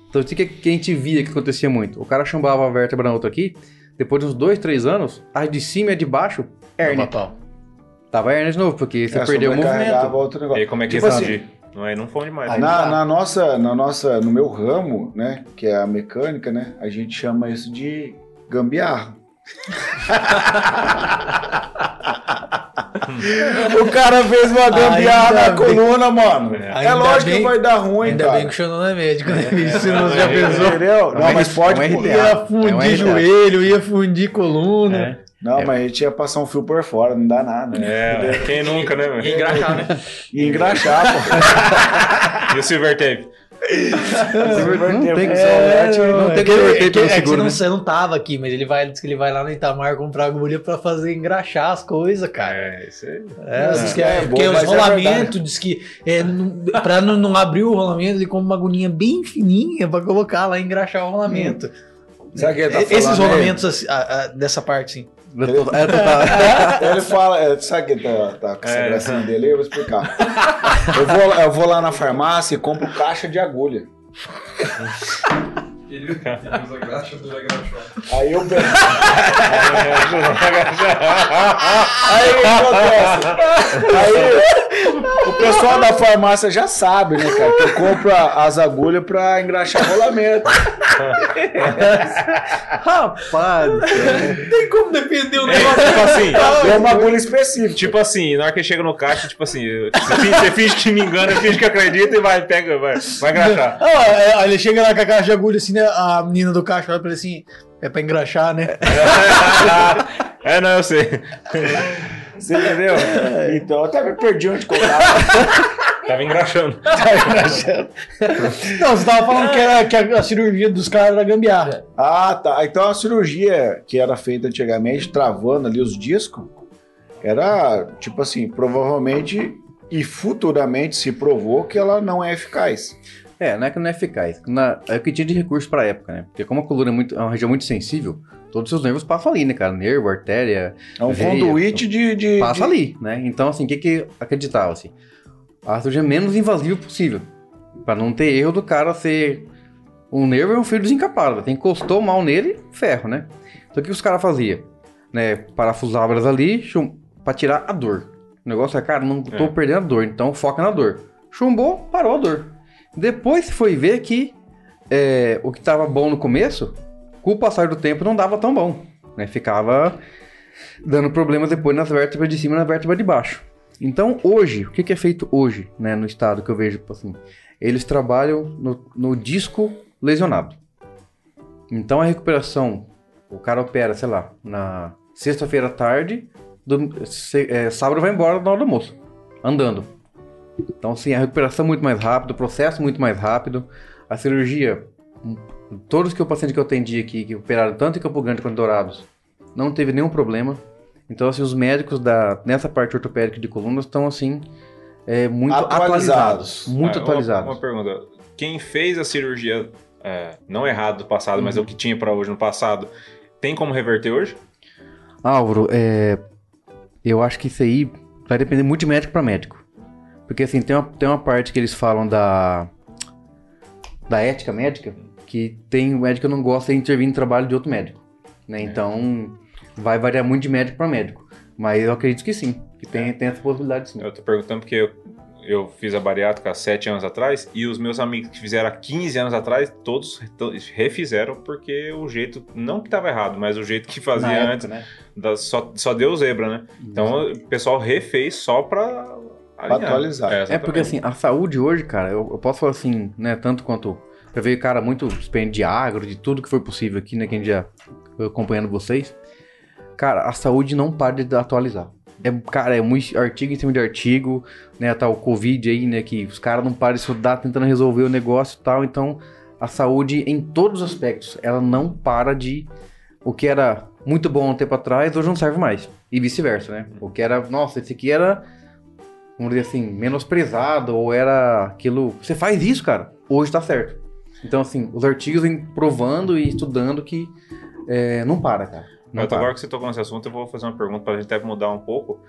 Então, isso que, que a gente via que acontecia muito. O cara chumbava a vértebra na outra aqui, depois de uns dois, três anos, a de cima e a de baixo, hérnia. Tava hérnia de novo, porque você É, perdeu o movimento. outro E negócio. aí, como é que Tipo é assim? Não, aí não fome mais. Aí né? Na, na nossa, na nossa, no meu ramo, né, que é a mecânica, né, a gente chama isso de gambiarra. o cara fez uma gambiarra na coluna, mano. É, é lógico bem, que vai dar ruim, ainda cara. bem que o não é médico, né, bicho? Se não já pensou. Entendeu? Não, mas pode... É ia fundir joelho, ia fundir coluna. É. Não, é. mas a gente ia passar um fio por fora, não dá nada. É, quem nunca, né, E engraxar, né? E engraxar, pô. e o silver tape? Não tem que é, não tem que é, que, é que você, não, você não tava aqui, mas ele vai, diz que ele vai lá no Itamar comprar agulha pra fazer engraxar as coisas, cara. É, isso aí. É, diz que é, porque os rolamentos, diz que é, não, pra não, não abrir o rolamento, ele compra uma agulhinha bem fininha pra colocar lá e engraxar o rolamento. Hum. O que ele tá falando Esses rolamentos assim, a, a, dessa parte, sim. Ele, é, tá... ele fala, é, sabe que tá, tá com essa é, gracinha dele? Eu vou explicar. eu, vou, eu vou lá na farmácia e compro caixa de agulha. Ele usa graxa do Aí eu pego. Aí o que acontece? Aí o pessoal da farmácia já sabe, né, cara? Que eu compro as agulhas pra engraxar rolamento. Rapaz, tem como defender o negócio. tipo assim, é uma agulha específica. Tipo assim, na hora que chega no caixa, tipo assim, você finge, que me engana, finge que acredita e vai, pega, vai, vai engraxar. Ah, é, ele chega lá com a caixa de agulha assim, né? A menina do caixa olha pra ele assim, é pra engraxar, né? é, não, eu sei. Você entendeu? Então, eu até me perdi onde colocar. Tava engraxando. Tava engraxando. Não, você tava falando que, era, que a, a cirurgia dos caras era gambiarra. Ah, tá. Então a cirurgia que era feita antigamente, travando ali os discos, era tipo assim, provavelmente e futuramente se provou que ela não é eficaz. É, não é que não é eficaz. Na, é o que tinha de recurso pra época, né? Porque como a coluna é, muito, é uma região muito sensível, todos os seus nervos passam ali, né, cara? Nervo, artéria. É um veia, conduíte de, de. Passa de... ali, né? Então, assim, o que que acreditava, assim? A cirurgia menos invasiva possível. Pra não ter erro do cara ser. Um nervo é um fio desencapado. Tem encostou mal nele, ferro, né? Então o que os caras faziam? Né? Parafusava elas ali chum, pra tirar a dor. O negócio é, cara, não tô é. perdendo a dor, então foca na dor. Chumbou, parou a dor. Depois foi ver que é, o que estava bom no começo, com o passar do tempo, não dava tão bom. Né? Ficava dando problemas depois nas vértebras de cima e na vértebra de baixo. Então, hoje, o que, que é feito hoje, né, no estado que eu vejo, assim, eles trabalham no, no disco lesionado. Então, a recuperação, o cara opera, sei lá, na sexta-feira à tarde, do, se, é, sábado vai embora na hora do almoço, andando. Então, sim, a recuperação é muito mais rápida, o processo é muito mais rápido. A cirurgia, todos que o paciente que eu atendi aqui, que operaram tanto em Campo Grande quanto em Dourados, não teve nenhum problema. Então, assim, os médicos da, nessa parte ortopédica de coluna estão, assim, é, muito atualizados. atualizados muito ah, atualizados. Uma, uma, pergunta. Quem fez a cirurgia, é, não errado do passado, uhum. mas o que tinha para hoje no passado, tem como reverter hoje? Álvaro, é, eu acho que isso aí vai depender muito de médico para médico. Porque assim, tem uma, tem uma parte que eles falam da. da ética médica, que tem o médico que não gosta de intervir no trabalho de outro médico. Né? É. Então, vai variar muito de médico para médico. Mas eu acredito que sim, que tem, é. tem essa possibilidade sim. Eu tô perguntando porque eu, eu fiz a bariátrica há 7 anos atrás e os meus amigos que fizeram há 15 anos atrás, todos refizeram porque o jeito, não que estava errado, mas o jeito que fazia época, antes, né? da, só, só deu zebra, né? Então o pessoal refez só para atualizar. É, é, porque assim, a saúde hoje, cara, eu, eu, posso falar assim, né, tanto quanto. Eu vejo, cara, muito experiente de agro, de tudo que foi possível aqui, né, quem já acompanhando vocês. Cara, a saúde não para de atualizar. É, cara, é muito artigo em cima de artigo, né, tá o Covid aí, né, que os caras não param de estudar tentando resolver o negócio e tal, então a saúde em todos os aspectos, ela não para de... O que era muito bom um tempo atrás, hoje não serve mais. E vice-versa, né? O que era, nossa, esse aqui era vamos dizer assim, menosprezado ou era aquilo. Você faz isso, cara, hoje tá certo. Então, assim, os artigos vêm provando e estudando que é, não para, cara. Não Mas agora que você tocou nesse assunto, eu vou fazer uma pergunta para a gente até mudar um pouco.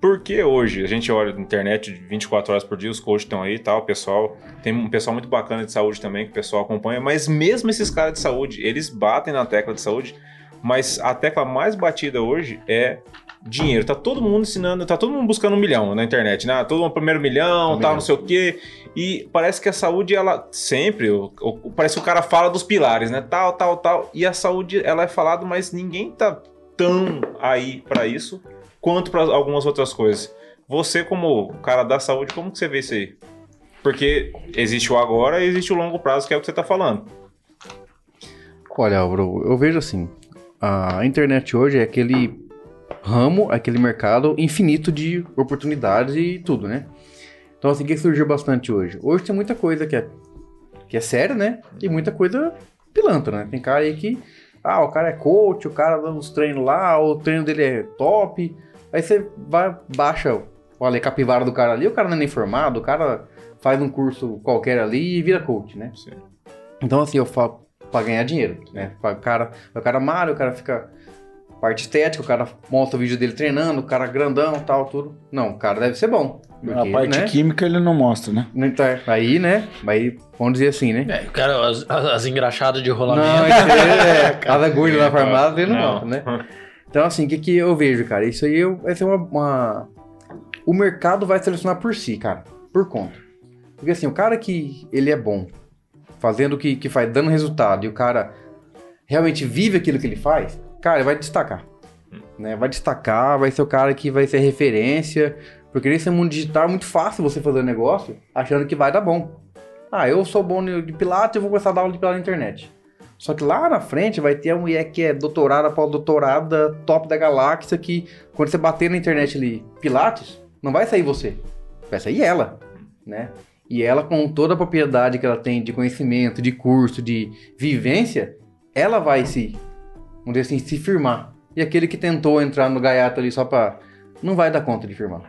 Por que hoje a gente olha na internet 24 horas por dia, os coaches estão aí e tal, pessoal. Tem um pessoal muito bacana de saúde também que o pessoal acompanha, mas mesmo esses caras de saúde, eles batem na tecla de saúde, mas a tecla mais batida hoje é dinheiro. Tá todo mundo ensinando, tá todo mundo buscando um milhão na internet, né? Todo mundo primeiro milhão, um tal, não sei o quê. E parece que a saúde, ela sempre, o, o, parece que o cara fala dos pilares, né? Tal, tal, tal. E a saúde, ela é falado, mas ninguém tá tão aí para isso quanto para algumas outras coisas. Você, como cara da saúde, como que você vê isso aí? Porque existe o agora e existe o longo prazo, que é o que você está falando. Olha, Álvaro, eu vejo assim, a internet hoje é aquele ramo, aquele mercado infinito de oportunidades e tudo, né? Então, assim, o que surgiu bastante hoje? Hoje tem muita coisa que é, que é séria, né? E muita coisa pilantra, né? Tem cara aí que, ah, o cara é coach, o cara dá uns treinos lá, o treino dele é top. Aí você vai, baixa, olha, capivara do cara ali, o cara não é nem formado, o cara faz um curso qualquer ali e vira coach, né? Sim. Então, assim, eu falo pra ganhar dinheiro, né? O cara, o cara malha, o cara fica parte estética, o cara mostra o vídeo dele treinando, o cara grandão tal, tudo. Não, o cara deve ser bom. a parte né? química ele não mostra, né? Então, aí, né? Aí, vamos dizer assim, né? É, o cara, as, as engraxadas de rolamento. Não, isso aí é, cada agulha na farmácia ele não, Não. mostra, né? Então, assim, o que, que eu vejo, cara? Isso aí eu- vai ser uma, uma- O mercado vai selecionar por si, cara. Por conta. Porque, assim, o cara que ele é bom, fazendo o que, que faz, dando resultado, e o cara realmente vive aquilo que ele faz, cara, ele vai destacar. Né? Vai destacar, vai ser o cara que vai ser referência. Porque nesse mundo digital é muito fácil você fazer um negócio achando que vai dar bom. Ah, eu sou bom de pilates, eu vou começar a dar aula de pilates na internet. Só que lá na frente vai ter a mulher que é doutorada, pós-doutorada, top da galáxia, que quando você bater na internet ali, Pilates, não vai sair você. Vai sair ela, né? E ela, com toda a propriedade que ela tem de conhecimento, de curso, de vivência, ela vai se, vamos dizer assim, se firmar. E aquele que tentou entrar no gaiato ali só pra... Não vai dar conta de firmar.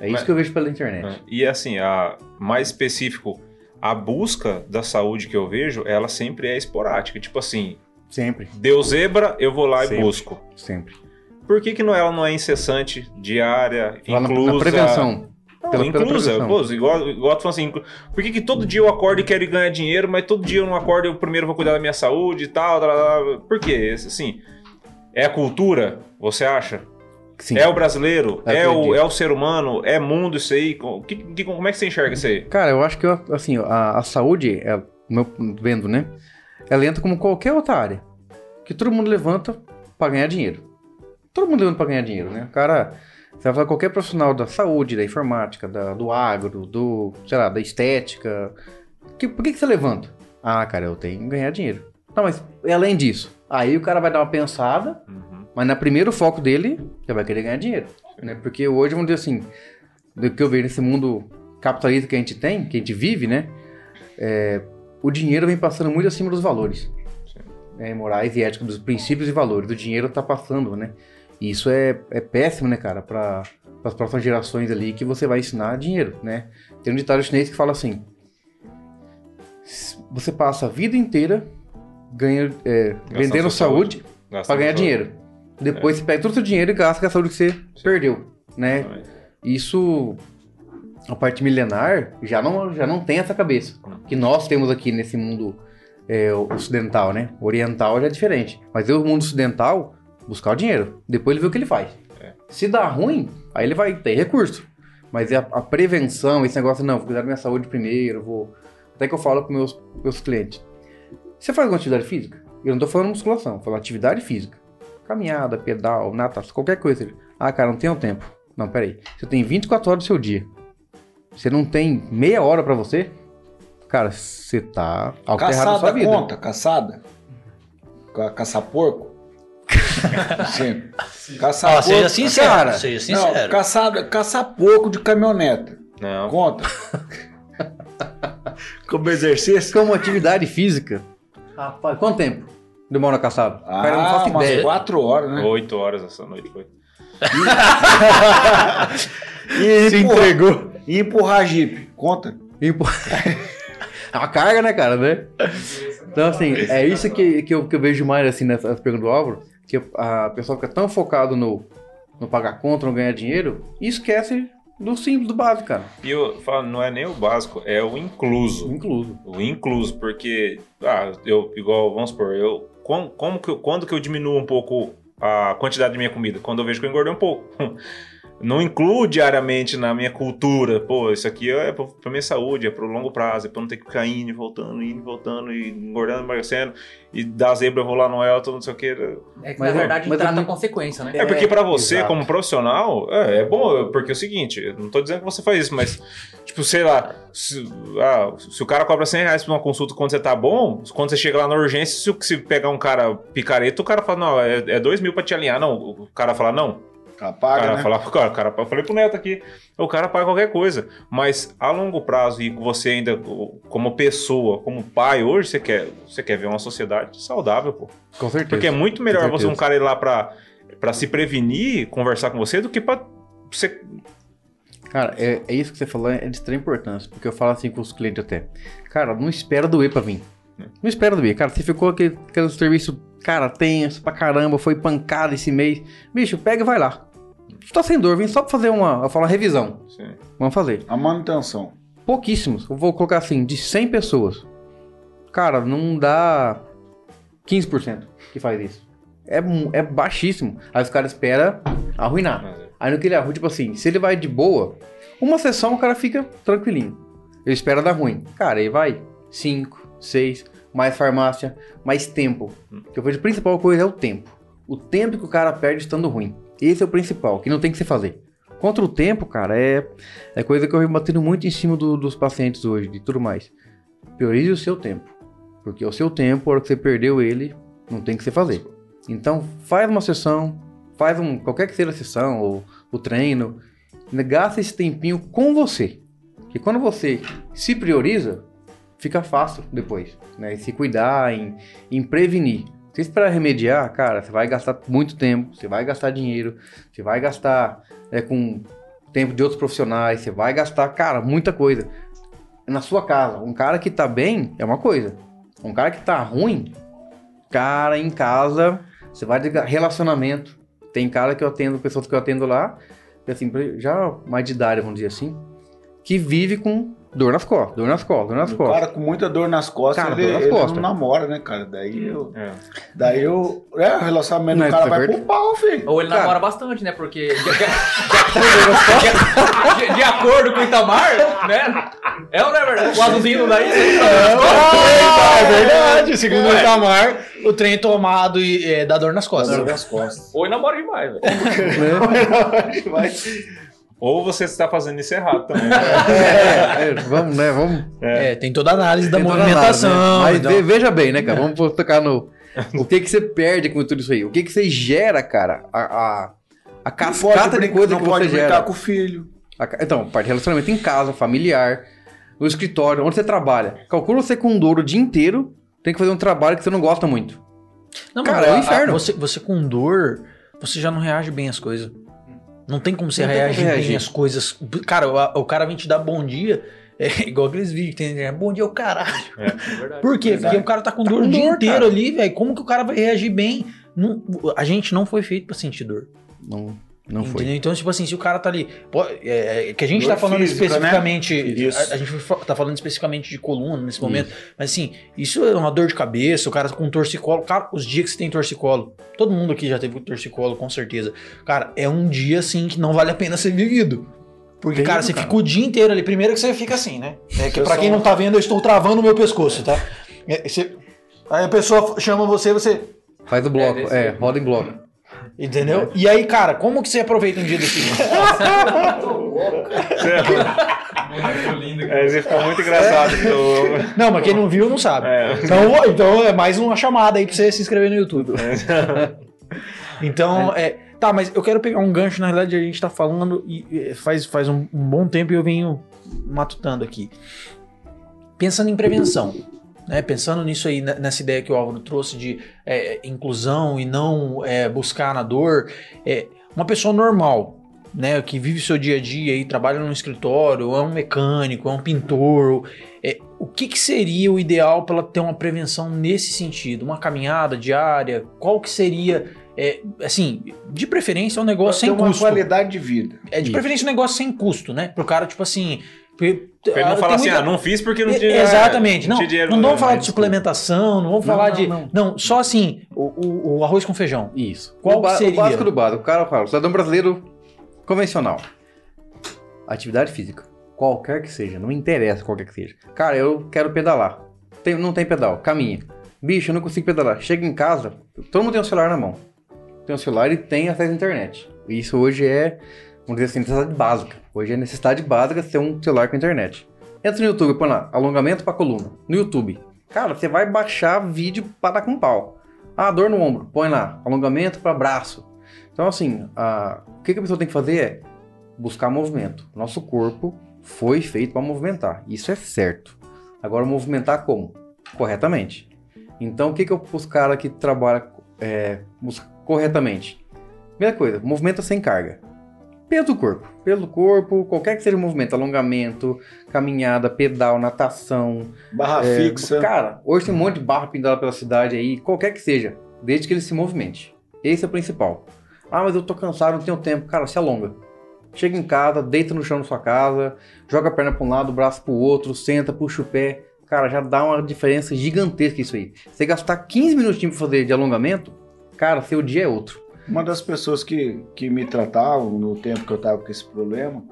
É isso Mas- que eu vejo pela internet. É. E assim, a mais específico, a busca da saúde que eu vejo, ela sempre é esporádica. Tipo assim, Sempre, deu zebra, eu vou lá e Sempre. busco. sempre. Por que, que não, ela não é incessante, diária, Lá na, inclusa? na prevenção. Pela- inclusa. Pô, igual, igual tu falando assim, inclu- por que, que todo dia eu acordo e quero ganhar dinheiro, mas todo dia eu não acordo e eu primeiro vou cuidar da minha saúde e tal? tal, tal. Por quê? Assim, é a cultura, você acha? Sim. É o brasileiro? Eu É o, é o ser humano? É mundo isso aí? Que- que- como é que você enxerga isso aí? Cara, eu acho que assim, a, a saúde, é, meu, vendo, né? Ela entra como qualquer outra área. Que todo mundo levanta pra ganhar dinheiro. Todo mundo levanta pra ganhar dinheiro, né? O cara, você vai falar qualquer profissional da saúde, da informática, da- do agro, do, sei lá, da estética. Que, por que, que você levanta? Ah, cara, eu tenho que ganhar dinheiro. Não, mas e além disso, aí o cara vai dar uma pensada, mas no primeiro foco dele, já vai querer ganhar dinheiro. Né? Porque hoje, vamos dizer assim, do que eu vejo nesse mundo capitalista que a gente tem, que a gente vive, né? é, o dinheiro vem passando muito acima dos valores. né, morais e éticos, dos princípios e valores. O dinheiro tá passando, né? E isso é, é péssimo, né, cara, para as próximas gerações ali que você vai ensinar dinheiro, né? Tem um ditado chinês que fala assim: "S- você passa a vida inteira ganha, é, vendendo saúde Gastando para ganhar dinheiro. Depois você pega todo o seu dinheiro e gasta com a saúde que você perdeu, né? Isso, a parte milenar, já não, já não tem essa cabeça. Que nós temos aqui nesse mundo é, ocidental, né? Oriental já é diferente. Mas o mundo ocidental, buscar o dinheiro. Depois ele vê o que ele faz. É. Se dá ruim, aí ele vai ter recurso. Mas é a, a prevenção, esse negócio, não, vou cuidar da minha saúde primeiro, vou... Até que eu falo com meus, meus clientes. Você faz alguma atividade física? Eu não tô falando musculação, eu falo atividade física. Caminhada, pedal, natação, qualquer coisa. Ah, cara, não tenho tempo. Não, peraí. Você tem 24 horas do seu dia. Você não tem meia hora pra você? Cara, você tá errado na sua Caçada vida. conta, caçada? Ca- Caçar porco? Sim. Caçar Ó, seja sincero, Cara, seja Não, sincero. caçada, caçar porco de caminhoneta. Não. Conta. Como exercício? Como atividade física. Rapaz, quanto tempo demora caçado? cara, eu não Ah, faço umas ideia. quatro horas, né? Oito horas essa noite foi. E Se empurrar- entregou. E empurrar jipe. Conta. E, pô, É uma carga, né, cara, né? Então, assim, é isso que, que, eu, que eu vejo mais, assim, nessas perguntas do Álvaro, que a pessoa fica tão focado no, no pagar conta, no ganhar dinheiro, e esquece do simples, do básico, cara. E eu falo, não é nem o básico, é o incluso. Incluso. O incluso, porque, ah, eu, igual, vamos supor, eu, como, como que eu- quando que eu diminuo um pouco a quantidade de minha comida? Quando eu vejo que eu engordei um pouco. não incluo diariamente na minha cultura. Pô, isso aqui é pra, minha saúde, é pro longo prazo, é pra não ter que ficar indo e voltando, indo e voltando, e engordando, emagrecendo, e da zebra eu vou lá no Elton, não sei o que. É que Mas na é- verdade mas trata a consequência, né? É porque pra você, exato. como profissional, é, é bom, porque é o seguinte, não tô dizendo que você faz isso, mas, tipo, sei lá, se, ah, se o cara cobra 100 reais pra uma consulta quando você tá bom, quando você chega lá na urgência, se, se pegar um cara picareta, o cara fala, não, é, é dois mil pra te alinhar. Não, o cara fala, não, O paga, cara né? fala, cara, cara, eu falei pro Neto aqui, o cara paga qualquer coisa. Mas a longo prazo, e você ainda, como pessoa, como pai, hoje você quer, você quer ver uma sociedade saudável, pô. Com certeza. Porque é muito melhor você um cara ir lá pra, pra se prevenir, conversar com você, do que pra você. Cara, é, é isso que você falou, é de extrema importância. Porque eu falo assim com os clientes até. Cara, não espera doer pra vir. Não espera doer. Cara, você ficou aquele, aquele serviço, cara, tenso pra caramba, foi pancada esse mês. Bicho, pega e vai lá. Se tá sem dor, vem só pra fazer uma, uma revisão. Sim. Vamos fazer. A manutenção. Pouquíssimos. Eu vou colocar assim, de 100 pessoas. Cara, não dá 15% que faz isso. É, é baixíssimo. Aí os caras esperam arruinar. Aí no que ele arruma, tipo assim, se ele vai de boa, uma sessão o cara fica tranquilinho. Ele espera dar ruim. Cara, aí vai 5, 6, mais farmácia, mais tempo. Que eu vejo a principal coisa é o tempo. O tempo que o cara perde estando ruim. Esse é o principal, que não tem que se fazer. Contra o tempo, cara, é, é coisa que eu venho batendo muito em cima do- dos pacientes hoje e tudo mais. Priorize o seu tempo. Porque o seu tempo, a hora que você perdeu ele, não tem que se fazer. Então, faz uma sessão, faz um, qualquer que seja a sessão, ou o treino, gasta esse tempinho com você. Que quando você se prioriza, fica fácil depois, né? Em se cuidar, em, em prevenir. Se esperar remediar, cara, você vai gastar muito tempo, você vai gastar dinheiro, você vai gastar é, com tempo de outros profissionais, você vai gastar, cara, muita coisa. Na sua casa, um cara que tá bem é uma coisa. Um cara que tá ruim, cara, em casa, você vai de relacionamento. Tem cara que eu atendo, pessoas que eu atendo lá, assim, já mais de idade, vamos dizer assim, que vive com dor nas costas, dor nas costas, dor nas O costas. cara com muita dor nas costas, Cara, ele, nas ele costas. não namora, né, cara? Daí eu. É. Daí eu. É, o relacionamento Não, do cara é vai verdade. pro pau, filho. Ou ele Cara. namora bastante, né? Porque de, de- de- de acordo com o Itamar, né? É ou não é verdade? O azulzinho daí, você Ah, é verdade. Segundo o Itamar, o trem tomado e é, dá dor nas costas. Dor nas costas. Ou ele namora demais, velho. Vai- Ou você está fazendo isso errado também. né? É, é, vamos, né? Vamos. É, tem toda a análise da Tem toda movimentação. análise, né? Mas então- ve- veja bem, né, cara? Vamos tocar no. O que que você perde com tudo isso aí? O que que você gera, cara? A, a, a cascata pode de coisa que pode você brincar gera. com o filho. A Então, parte de relacionamento em casa, familiar, no escritório, onde você trabalha. Calcula você com dor o dia inteiro, tem que fazer um trabalho que você não gosta muito. Não, Cara, mas é um a- a- inferno. Você, você com dor, você já não reage bem às coisas. Não tem como você Não tem como reagir bem reagir. às coisas. Cara, o, o cara vem te dar bom dia. É igual aqueles vídeos que tem, né? bom dia, o caralho. É verdade. Por quê? Porque o cara tá com Tá dor o dia dor, inteiro cara. ali, velho. Como que o cara vai reagir bem? Não- a gente não foi feito pra sentir dor. Não, não foi. Entendeu? Então, tipo assim, se o cara tá ali. pô, é, é que a gente Dor tá falando física, especificamente. Isso. A, a gente tá falando especificamente de coluna nesse momento. Mas assim, isso é uma dor de cabeça, o cara com torcicolo. Cara, os dias que você tem torcicolo. Todo mundo aqui já teve torcicolo, com certeza. Cara, é um dia assim que não vale a pena ser vivido. Porque, cara, você cara. fica o dia inteiro ali. Primeiro que você fica assim, né? É que pra quem não tá vendo, eu estou travando o meu pescoço, tá? É, você- Aí a pessoa chama você, você. Faz o bloco, É, é, roda em bloco. Entendeu? E aí, cara, como que você aproveita um dia desse? Muito lindo. É, isso ficou muito engraçado. então- Não, mas quem não viu não sabe. É. Então, então é mais uma chamada aí pra você se inscrever no YouTube. Então, é. Tá, mas eu quero pegar um gancho, na realidade, a gente tá falando e e faz, faz um, um bom tempo e eu venho matutando aqui. Pensando em prevenção, né? Pensando nisso aí, ne- nessa ideia que o Álvaro trouxe de é, inclusão e não é, buscar na dor, é, uma pessoa normal, né, que vive seu dia a dia e trabalha num escritório, é um mecânico, é um pintor, é, o que, que seria o ideal para ela ter uma prevenção nesse sentido? Uma caminhada diária? Qual que seria, é, assim, de preferência um negócio Tem sem uma custo? qualidade de vida. É de Isso. preferência um negócio sem custo, né? Pro cara, tipo assim... ele ah, não falar tem assim, muita- ah, não fiz porque não tinha. Exatamente. Não, tinha dinheiro, não vamos falar de suplementação, não vamos falar não, de... não. Não, só assim, o, o- o arroz com feijão. Isso. Qual o, seria? o básico do básico. O cara fala, o cidadão brasileiro convencional. Atividade física. Qualquer que seja, não me interessa qualquer que seja. Cara, eu quero pedalar. Tem- não tem pedal, caminha. Bicho, eu não consigo pedalar. Chega em casa, todo mundo tem um celular na mão. Tem um celular e tem acesso à internet. Isso hoje é, vamos dizer assim, necessidade básica. Hoje é necessidade básica ter um celular com internet. Entra no YouTube, põe lá, alongamento pra coluna. No YouTube. Cara, você vai baixar vídeo para dar com pau. Ah, dor no ombro. Põe lá, alongamento para braço. Então, assim, a- o que a pessoa tem que fazer é buscar movimento. Nosso corpo foi feito para movimentar. Isso é certo. Agora, movimentar como? Corretamente. Então, o que, que eu os cara que trabalha é, corretamente? Primeira coisa, movimenta sem carga. Peso do corpo. Peso do corpo, qualquer que seja o movimento, alongamento, caminhada, pedal, natação, Barra é, fixa. Cara, hoje tem um monte de barra pendurada pela cidade aí, qualquer que seja, desde que ele se movimente. Esse é o principal. Ah, mas eu tô cansado, não tenho tempo. Cara, se alonga. Chega em casa, deita no chão da sua casa, joga a perna para um lado, o braço pro outro, senta, puxa o pé. Cara, já dá uma diferença gigantesca isso aí. Você gastar 15 minutinhos pra fazer de alongamento, cara, seu dia é outro. Uma das pessoas que, que me tratavam no tempo que eu tava com esse problema,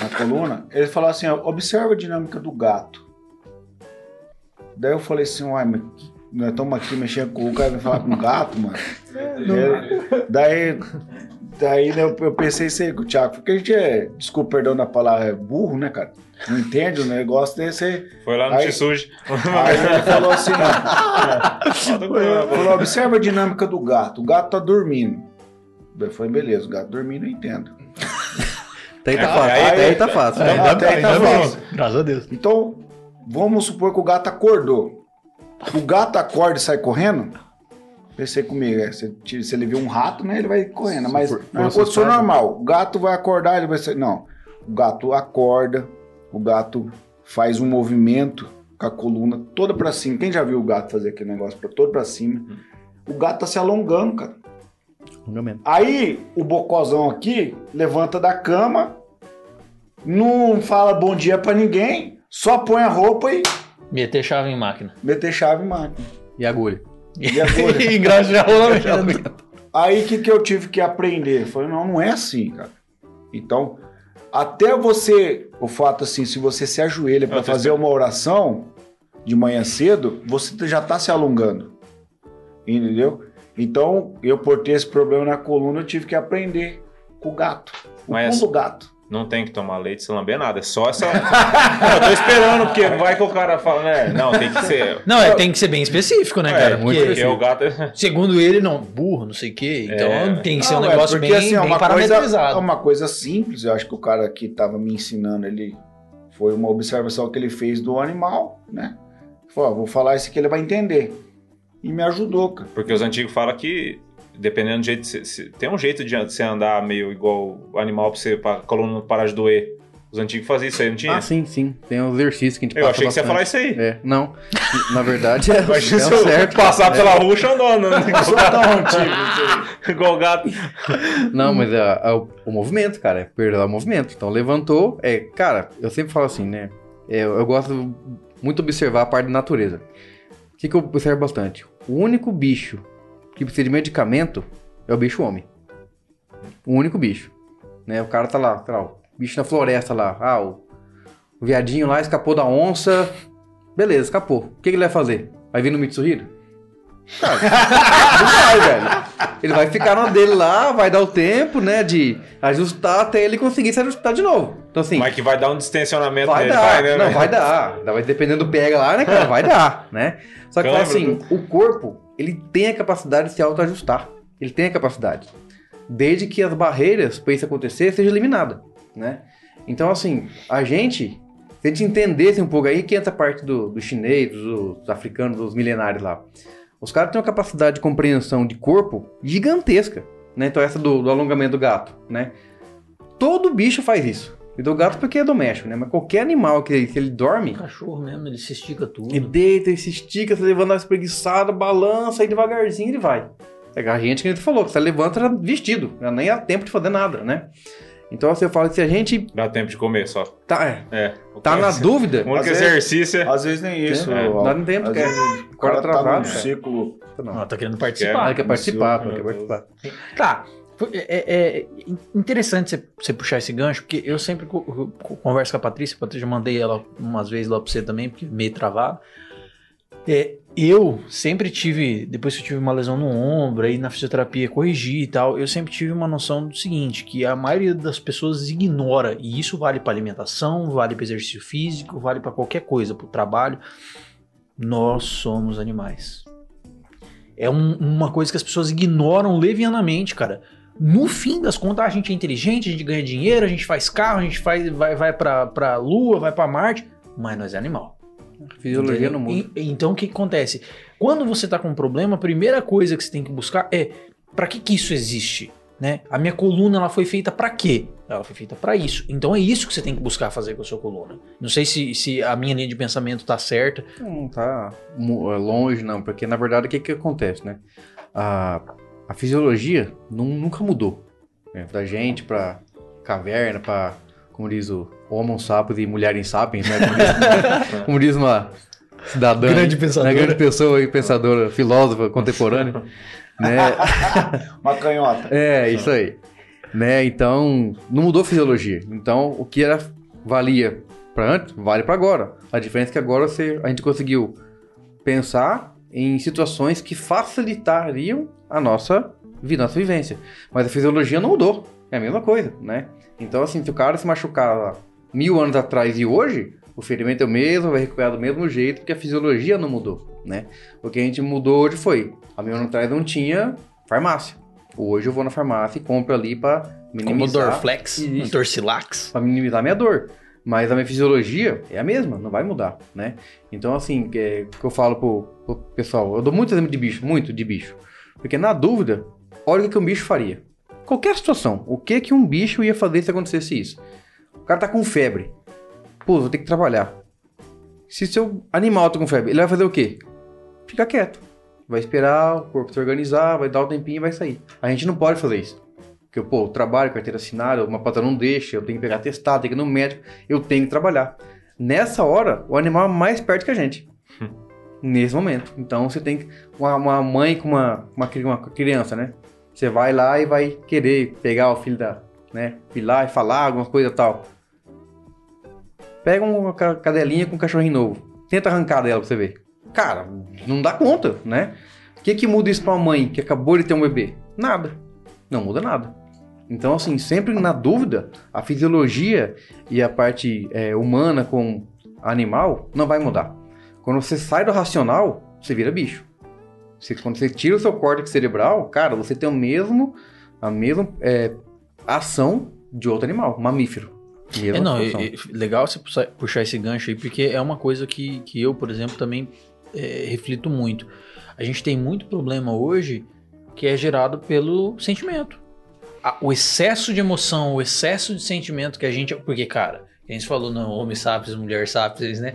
na coluna, ele falou assim: ó, observa a dinâmica do gato. Daí eu falei assim: uai, mas nós estamos aqui mexendo com o cara vai falar com gato, mano. Ele- daí, daí né, eu, eu pensei isso aí com o Thiago, porque a gente é, desculpa, perdão da palavra, é burro, né, cara? Não entende o negócio desse. Foi lá no Aí- Te Sujo. Aí ele falou assim: Falou, observa a dinâmica do gato. O gato tá dormindo. Foi, beleza, o gato dormindo eu entendo. Até aí tá É, fácil. aí- Até aí tá fácil. É, Ainda até bem, aí tá fácil. Graças a Deus. Então, vamos supor que o gato acordou. O gato acorda e sai correndo? Pensei comigo, é, se, se ele viu um rato, né, ele vai correndo. Se Mas for- não é condição normal. O gato vai acordar, ele vai sair. Não. O gato acorda, o gato faz um movimento com a coluna toda pra cima. Quem já viu o gato fazer aquele negócio pra, todo pra cima? O gato tá se alongando, cara. Aí o bocozão aqui levanta da cama, não fala bom dia pra ninguém, só põe a roupa e Meter chave em máquina. meter chave em máquina. E agulha. E agora? Engraxa rolamento. Aí o que, que eu tive que aprender? Eu Falei, não, não é assim, cara. Então, até você, o fato assim, se você se ajoelha para Eu tô fazer uma oração de manhã cedo, você já tá se alongando. Entendeu? Então, eu por ter esse problema na coluna, eu tive que aprender com o gato. O Mas- do gato. Não tem que tomar leite se lamber nada. É só essa. Não, eu tô esperando, porque vai que o cara fala, né? Não, tem que ser. Não, é, tem que ser bem específico, né, É, cara? muito Porque, porque o gato. segundo ele, não, burro, não sei o quê. Então É. tem que ser um Não, é negócio porque, bem, assim, é bem uma coisa, é uma coisa simples. Eu acho que o cara que estava me ensinando, ele foi uma observação que ele fez do animal, né? Falou, ó, vou falar isso que ele vai entender. E me ajudou, cara. Porque os antigos falam que, dependendo do jeito. se- se- tem um jeito de você andar meio igual o animal pra você pra coluna parar de doer. Os antigos faziam isso aí, não tinha? Ah, sim, sim. Tem um exercício que a gente eu achei que você ia falar bastante. isso aí. É, não. Na verdade, é, é certo. passar pela rua andando, né? Antigo. isso igual gato. Não, mas é, é o, o movimento, cara. É perder o movimento. Então, levantou. É, cara, eu sempre falo assim, né? É, eu, eu gosto muito de observar a parte da natureza. Que, que eu observo bastante? O único bicho que precisa de medicamento é o bicho homem. O único bicho. Né? O cara tá lá, tá lá, o bicho na floresta lá. Ah, o, o viadinho lá escapou da onça. Beleza, escapou. O que, que ele vai fazer? Vai vir no Mitsuhiro? Cara, não vai, velho. Ele vai ficar na dele lá, vai dar o tempo, né, de ajustar até ele conseguir se ajustar de novo. Então, assim, Mas que vai dar um distensionamento vai nele, dar. vai, né? não, né? vai dar. Vai dependendo do pega lá, né, cara? Vai dar, né? Só que, assim, o corpo, ele tem a capacidade de se autoajustar. Ele tem a capacidade. Desde que as barreiras para isso acontecer sejam eliminadas, né? Então, assim, a gente, se a gente entendesse um pouco aí, que entra a parte do, do chinês, dos, dos africanos, dos milenários lá. Os caras têm uma capacidade de compreensão de corpo gigantesca, né? Então, essa do, do alongamento do gato, né? Todo bicho faz isso. E do gato porque é doméstico, né? Mas qualquer animal que se ele dorme, O cachorro mesmo, ele se estica tudo. ele deita, ele se estica, você levanta espreguiçada, balança, aí devagarzinho ele vai. É a gente que a gente falou, que você levanta já vestido, já nem há tempo de fazer nada, né? Então você fala que se a gente Dá tempo de comer só. tá, é, É. tá na dúvida, O único exercício é. Às vezes nem isso. É, dá nem tempo, quer. vezes o cara tá travado, num cara. ciclo. não. Ó, tá querendo Ah, participar. quer participar, Meu quer Deus. participar. Tá. É, é, interessante você, você, puxar esse gancho, porque eu sempre converso com a Patrícia, a Patrícia, mandei ela umas vezes lá pra você também, porque meio travado. É, eu sempre tive, depois que eu tive uma lesão no ombro, aí na fisioterapia corrigi e tal, eu sempre tive uma noção do seguinte, que a maioria das pessoas ignora, e isso vale para alimentação, vale para exercício físico, vale para qualquer coisa, para o trabalho. Nós somos animais. É um, uma coisa que as pessoas ignoram levianamente, cara. No fim das contas, a gente é inteligente, a gente ganha dinheiro, a gente faz carro, a gente faz, vai, vai pra, pra Lua, vai pra Marte, mas nós é animal. Fisiologia no mundo. então o que, que acontece? Quando você está com um problema, a primeira coisa que você tem que buscar é para que, que isso existe? Né? A minha coluna ela foi feita para quê? Ela foi feita para isso. Então é isso que você tem que buscar fazer com a sua coluna. Não sei se, se a minha linha de pensamento tá certa. Não tá é longe, não, porque na verdade o que, que acontece, né? A, a fisiologia não, nunca mudou. Né? Da gente para caverna, para como diz o Homo sapiens e mulheres sapiens, né? Como diz, como diz uma cidadã. Grande pensadora. Né? Grande pessoa e pensadora, filósofa contemporânea. né? uma canhota. É, isso aí. Né? Então, não mudou a fisiologia. Então, o que era valia para antes, vale para agora. A diferença é que agora você, a gente conseguiu pensar em situações que facilitariam a nossa vida, nossa vivência. Mas a fisiologia não mudou. É a mesma coisa, né? Então, assim, se o cara se machucar mil anos atrás e hoje, o ferimento é o mesmo, vai recuperar do mesmo jeito, porque a fisiologia não mudou, né? O que a gente mudou hoje foi, há mil anos atrás não tinha farmácia. Hoje eu vou na farmácia e compro ali para minimizar... Como Dorflex, um Torcilax. Para minimizar a minha dor. Mas a minha fisiologia é a mesma, não vai mudar, né? Então, assim, que, é, que eu falo pro, pro, pessoal, eu dou muito exemplo de bicho, muito de bicho. Porque na dúvida, olha o que, que um bicho faria. Qualquer situação, o que que um bicho ia fazer se acontecesse isso? O cara tá com febre. Pô, vou ter que trabalhar. Se seu animal tá com febre, ele vai fazer o quê? Fica quieto. Vai esperar o corpo se organizar, vai dar o um tempinho e vai sair. A gente não pode fazer isso. Porque, pô, eu trabalho, carteira assinada, uma patrão não deixa, eu tenho que pegar testado, tenho que ir no médico, eu tenho que trabalhar. Nessa hora, o animal é mais perto que a gente. Hum. Nesse momento. Então você tem que. Uma, uma mãe com uma, uma, uma criança, né? Você vai lá e vai querer pegar o filho da, né, ir lá e falar alguma coisa tal. Pega uma cadelinha com um cachorrinho novo. Tenta arrancar dela pra você ver. Cara, não dá conta, né? O que, que muda isso pra uma mãe que acabou de ter um bebê? Nada. Não muda nada. Então, assim, sempre na dúvida, a fisiologia e a parte é, humana com animal não vai mudar. Quando você sai do racional, você vira bicho. Quando você tira o seu córtex cerebral, cara, você tem o mesmo, a mesma é, ação de outro animal, mamífero. É, não, é, é, legal você puxar esse gancho aí, porque é uma coisa que, que eu, por exemplo, também é, reflito muito. A gente tem muito problema hoje que é gerado pelo sentimento. O excesso de emoção, o excesso de sentimento que a gente. Porque, cara, a gente falou no Homem Sapiens, Mulher Sapiens, né?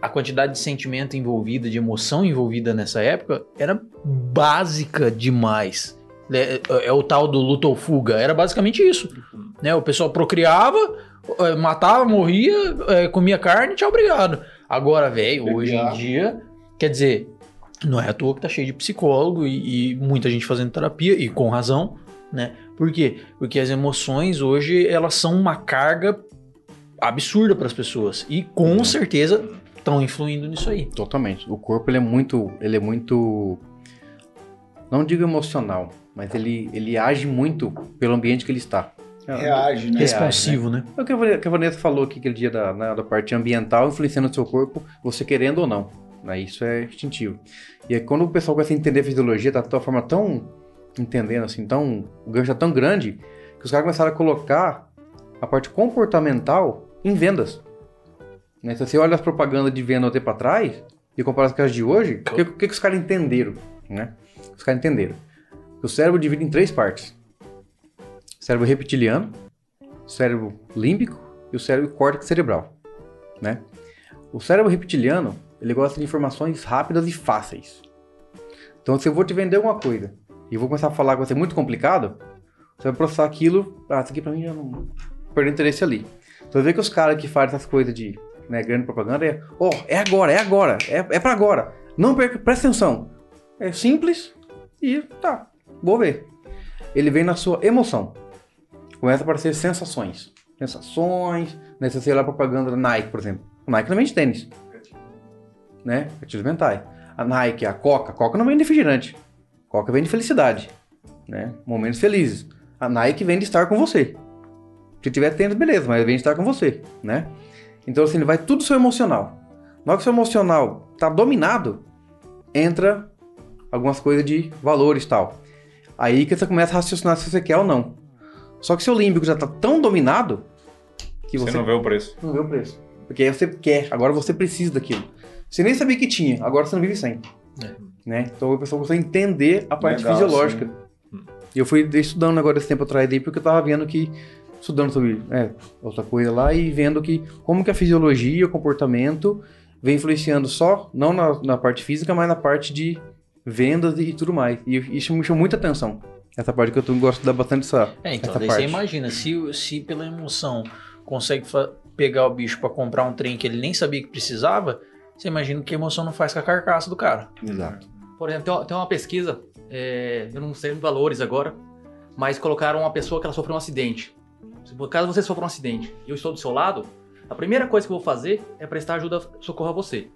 A quantidade de sentimento envolvida, de emoção envolvida nessa época era básica demais. É, é, é o tal do luto ou fuga, era basicamente isso. Né? O pessoal procriava, é, matava, morria, é, comia carne, tchau, obrigado. Agora, velho, hoje em dia, quer dizer, não é à toa que tá cheio de psicólogo e, e muita gente fazendo terapia, e com razão, né? Por quê? Porque as emoções hoje, elas são uma carga absurda para as pessoas. E com certeza estão influindo nisso aí. Totalmente. O corpo ele é muito, ele é muito, não digo emocional, mas ele, ele age muito pelo ambiente que ele está. Reage, né? Responsivo, Reage, né? né? É o que a Vanessa falou aqui aquele dia da, né, da parte ambiental influenciando o seu corpo, você querendo ou não. Né? Isso é instintivo. E aí, quando o pessoal começa a entender a fisiologia, tá de uma forma tão entendendo assim, tão, o gancho é tão grande, que os caras começaram a colocar a parte comportamental em vendas. Né? Se você olha as propagandas de venda um tempo atrás e compara com as de hoje, o que, que, que, os caras entenderam? Né? Os caras entenderam. O cérebro divide em três partes: cérebro reptiliano, cérebro límbico e o cérebro córtex cerebral. Né? O cérebro reptiliano ele gosta de informações rápidas e fáceis. Então, se eu vou te vender alguma coisa e vou começar a falar que vai ser muito complicado, você vai processar aquilo. Ah, isso aqui pra mim já não. Perder interesse ali. Então, você vê que os caras que fazem essas coisas de né, grande propaganda é, ó, oh, é agora, é agora, é, é para agora. Não perca, presta atenção. É simples e tá, vou ver. ele vem na sua emoção. Começa a aparecer sensações. Sensações, né? Se olhar a propaganda da Nike, por exemplo. A Nike não vende tênis. Né? Gatilhos mentais. A Nike, a Coca. A Coca não vende refrigerante. A Coca vende felicidade. Né? Momentos felizes. A Nike vende estar com você. Se tiver tênis, beleza, mas vende estar com você, né? Então, assim, vai tudo seu emocional. Na hora que seu emocional tá dominado, entra algumas coisas de valores e tal. Aí que você começa a raciocinar se você quer ou não. Só que seu límbico já tá tão dominado que você, Você não vê o preço. não vê o preço. Porque aí você quer, agora você precisa daquilo. Você nem sabia que tinha, agora você não vive sem. É. Né? Então a pessoa consegue entender a parte Legal, fisiológica. E eu fui estudando agora esse tempo atrás aí, porque eu tava vendo que. Estudando sobre é, outra coisa lá e vendo que como que a fisiologia, o comportamento vem influenciando só, não na, na parte física, mas na parte de vendas e tudo mais. E isso me chamou muita atenção. Essa parte que eu gosto de dar bastante essa, É, então, essa daí parte. você imagina, se, se pela emoção consegue pegar o bicho pra comprar um trem que ele nem sabia que precisava, você imagina o que a emoção não faz com a carcaça do cara. Exato. Por exemplo, tem uma, tem uma pesquisa, é, eu não sei os valores agora, mas colocaram uma pessoa que ela sofreu um acidente. Se por caso você sofra um acidente e eu estou do seu lado, a primeira coisa que eu vou fazer é prestar ajuda, socorro a você.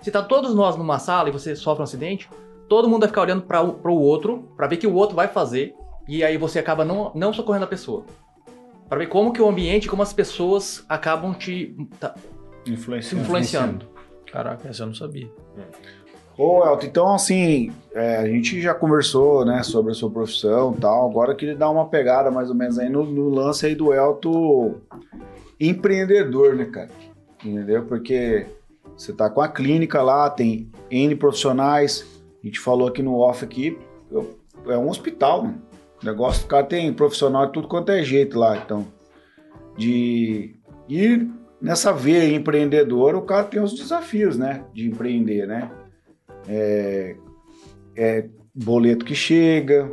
Se tá todos nós numa sala e você sofre um acidente, todo mundo vai ficar olhando para o outro, para ver o que o outro vai fazer, e aí você acaba não, não socorrendo a pessoa. Para ver como que o ambiente, como as pessoas acabam te tá, Influenciando. influenciando. Caraca, essa eu não sabia. Ô, Elton, então assim, é, a gente já conversou, né, sobre a sua profissão e tal. Agora eu queria dar uma pegada mais ou menos aí no, no lance aí do Elton empreendedor, né, cara? Entendeu? Porque você tá com a clínica lá, tem N profissionais. A gente falou aqui no off aqui, é um hospital, mano. O negócio, o cara tem profissional de tudo quanto é jeito lá, então. De ir nessa veia empreendedora, o cara tem os desafios, né? De empreender, né? É, é boleto que chega,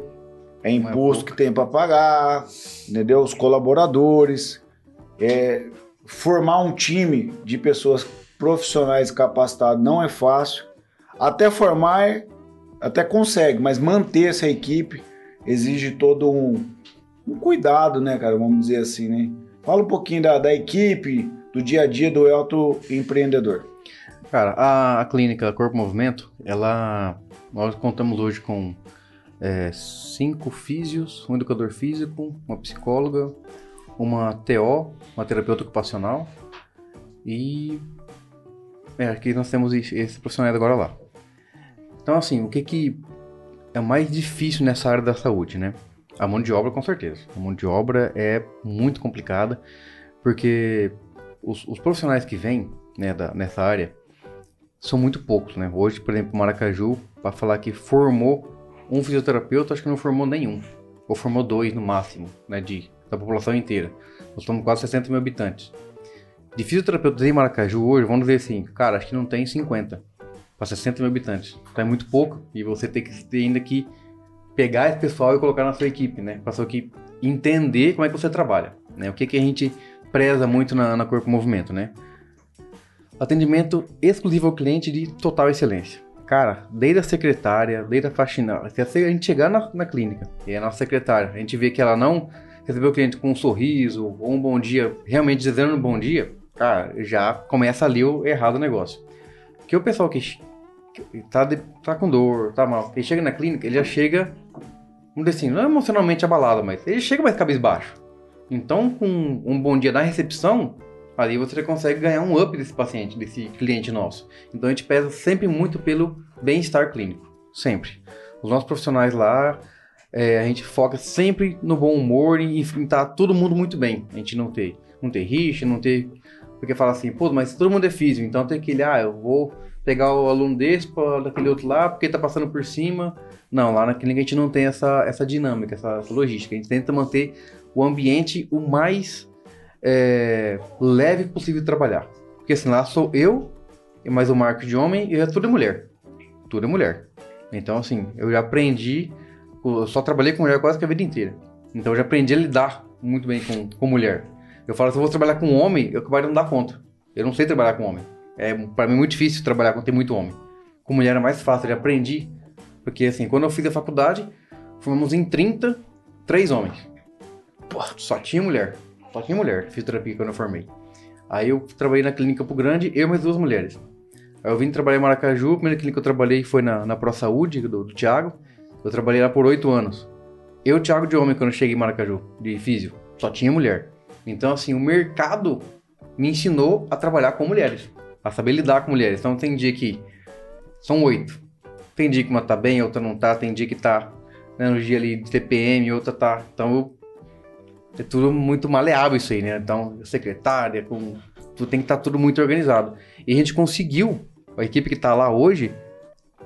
é imposto que tem para pagar, entendeu? Os colaboradores, é, formar um time de pessoas profissionais capacitadas não é fácil. Até formar, é- até consegue, mas manter essa equipe exige todo um, um cuidado, né, cara? Vamos dizer assim, né? Fala um pouquinho da, da equipe, do dia a dia do Elton empreendedor. Cara, a, a clínica Corpo Movimento, ela. Nós contamos hoje com é, cinco físios, um educador físico, uma psicóloga, uma TO, uma terapeuta ocupacional e. É, aqui nós temos esse profissional agora lá. Então, assim, o que que é mais difícil nessa área da saúde, né? A mão de obra, com certeza. A mão de obra é muito complicada, porque os, os profissionais que vêm né, da- nessa área são muito poucos, né? Hoje, por exemplo, Maracaju, para falar que formou um fisioterapeuta, acho que não formou nenhum. Ou formou dois no máximo, né? De, da população inteira. Nós estamos quase 60 mil habitantes. De fisioterapeutas em Maracaju hoje, vamos dizer assim, cara, acho que não tem 50 para 60 mil habitantes. Então é muito pouco e você tem que ter ainda que pegar esse pessoal e colocar na sua equipe, né? Para sua entender como é que você trabalha, né? O que, que a gente preza muito na, na Corpo Movimento, né? Atendimento exclusivo ao cliente de total excelência. Cara, desde a secretária, desde a faxinária, se a gente chegar na, na clínica e a nossa secretária, a gente vê que ela não recebeu o cliente com um sorriso ou um bom dia, realmente dizendo um bom dia, cara, já começa ali o errado negócio. Porque o pessoal que, que tá, de- tá com dor, tá mal, ele chega na clínica, ele já chega, vamos dizer assim, não emocionalmente abalado, mas ele chega mais cabisbaixo. Então, com um bom dia na recepção, ali você já consegue ganhar um up desse paciente, desse cliente nosso. Então a gente pesa sempre muito pelo bem-estar clínico, sempre. Os nossos profissionais lá, é, a gente foca sempre no bom humor e em estar todo mundo muito bem. A gente não ter, não ter rixa, não ter... Porque fala assim, pô, mas todo mundo é físico, então tem aquele, ah, eu vou pegar o aluno desse para daquele outro lá, porque tá passando por cima. Não, lá na clínica a gente não tem essa, essa dinâmica, essa, essa logística. A gente tenta manter o ambiente o mais é, leve possível de trabalhar. Porque assim, lá sou eu, mais o Marco de homem, e é tudo é mulher. Tudo é mulher. Então, assim, eu já aprendi, eu só trabalhei com mulher quase que a vida inteira. Então, eu já aprendi a lidar muito bem com, com mulher. Eu falo, se eu vou trabalhar com homem, eu acabaria não dar conta. Eu não sei trabalhar com homem. É, para mim, muito difícil trabalhar quando tem muito homem. Com mulher é mais fácil, eu já aprendi. Porque, assim, quando eu fiz a faculdade, formamos em 30, três homens. Pô, só tinha mulher. Só tinha mulher, fisioterapia quando eu formei. Aí eu trabalhei na clínica Campo Grande, eu e mais duas mulheres. Aí eu vim trabalhar em Maracaju, a primeira clínica que eu trabalhei foi na, na Pro Saúde, do, do Thiago. Eu trabalhei lá por oito anos. Eu, Thiago de homem, quando cheguei em Maracaju, de físio, só tinha mulher. Então, assim, o mercado me ensinou a trabalhar com mulheres, a saber lidar com mulheres. Então, tem dia que são oito. Tem dia que uma tá bem, outra não tá. Tem dia que tá né, no dia ali de TPM, outra tá. Então, eu, é tudo muito maleável isso aí, né? Então, secretária, com, tudo tem que estar tá tudo muito organizado. E a gente conseguiu, a equipe que tá lá hoje,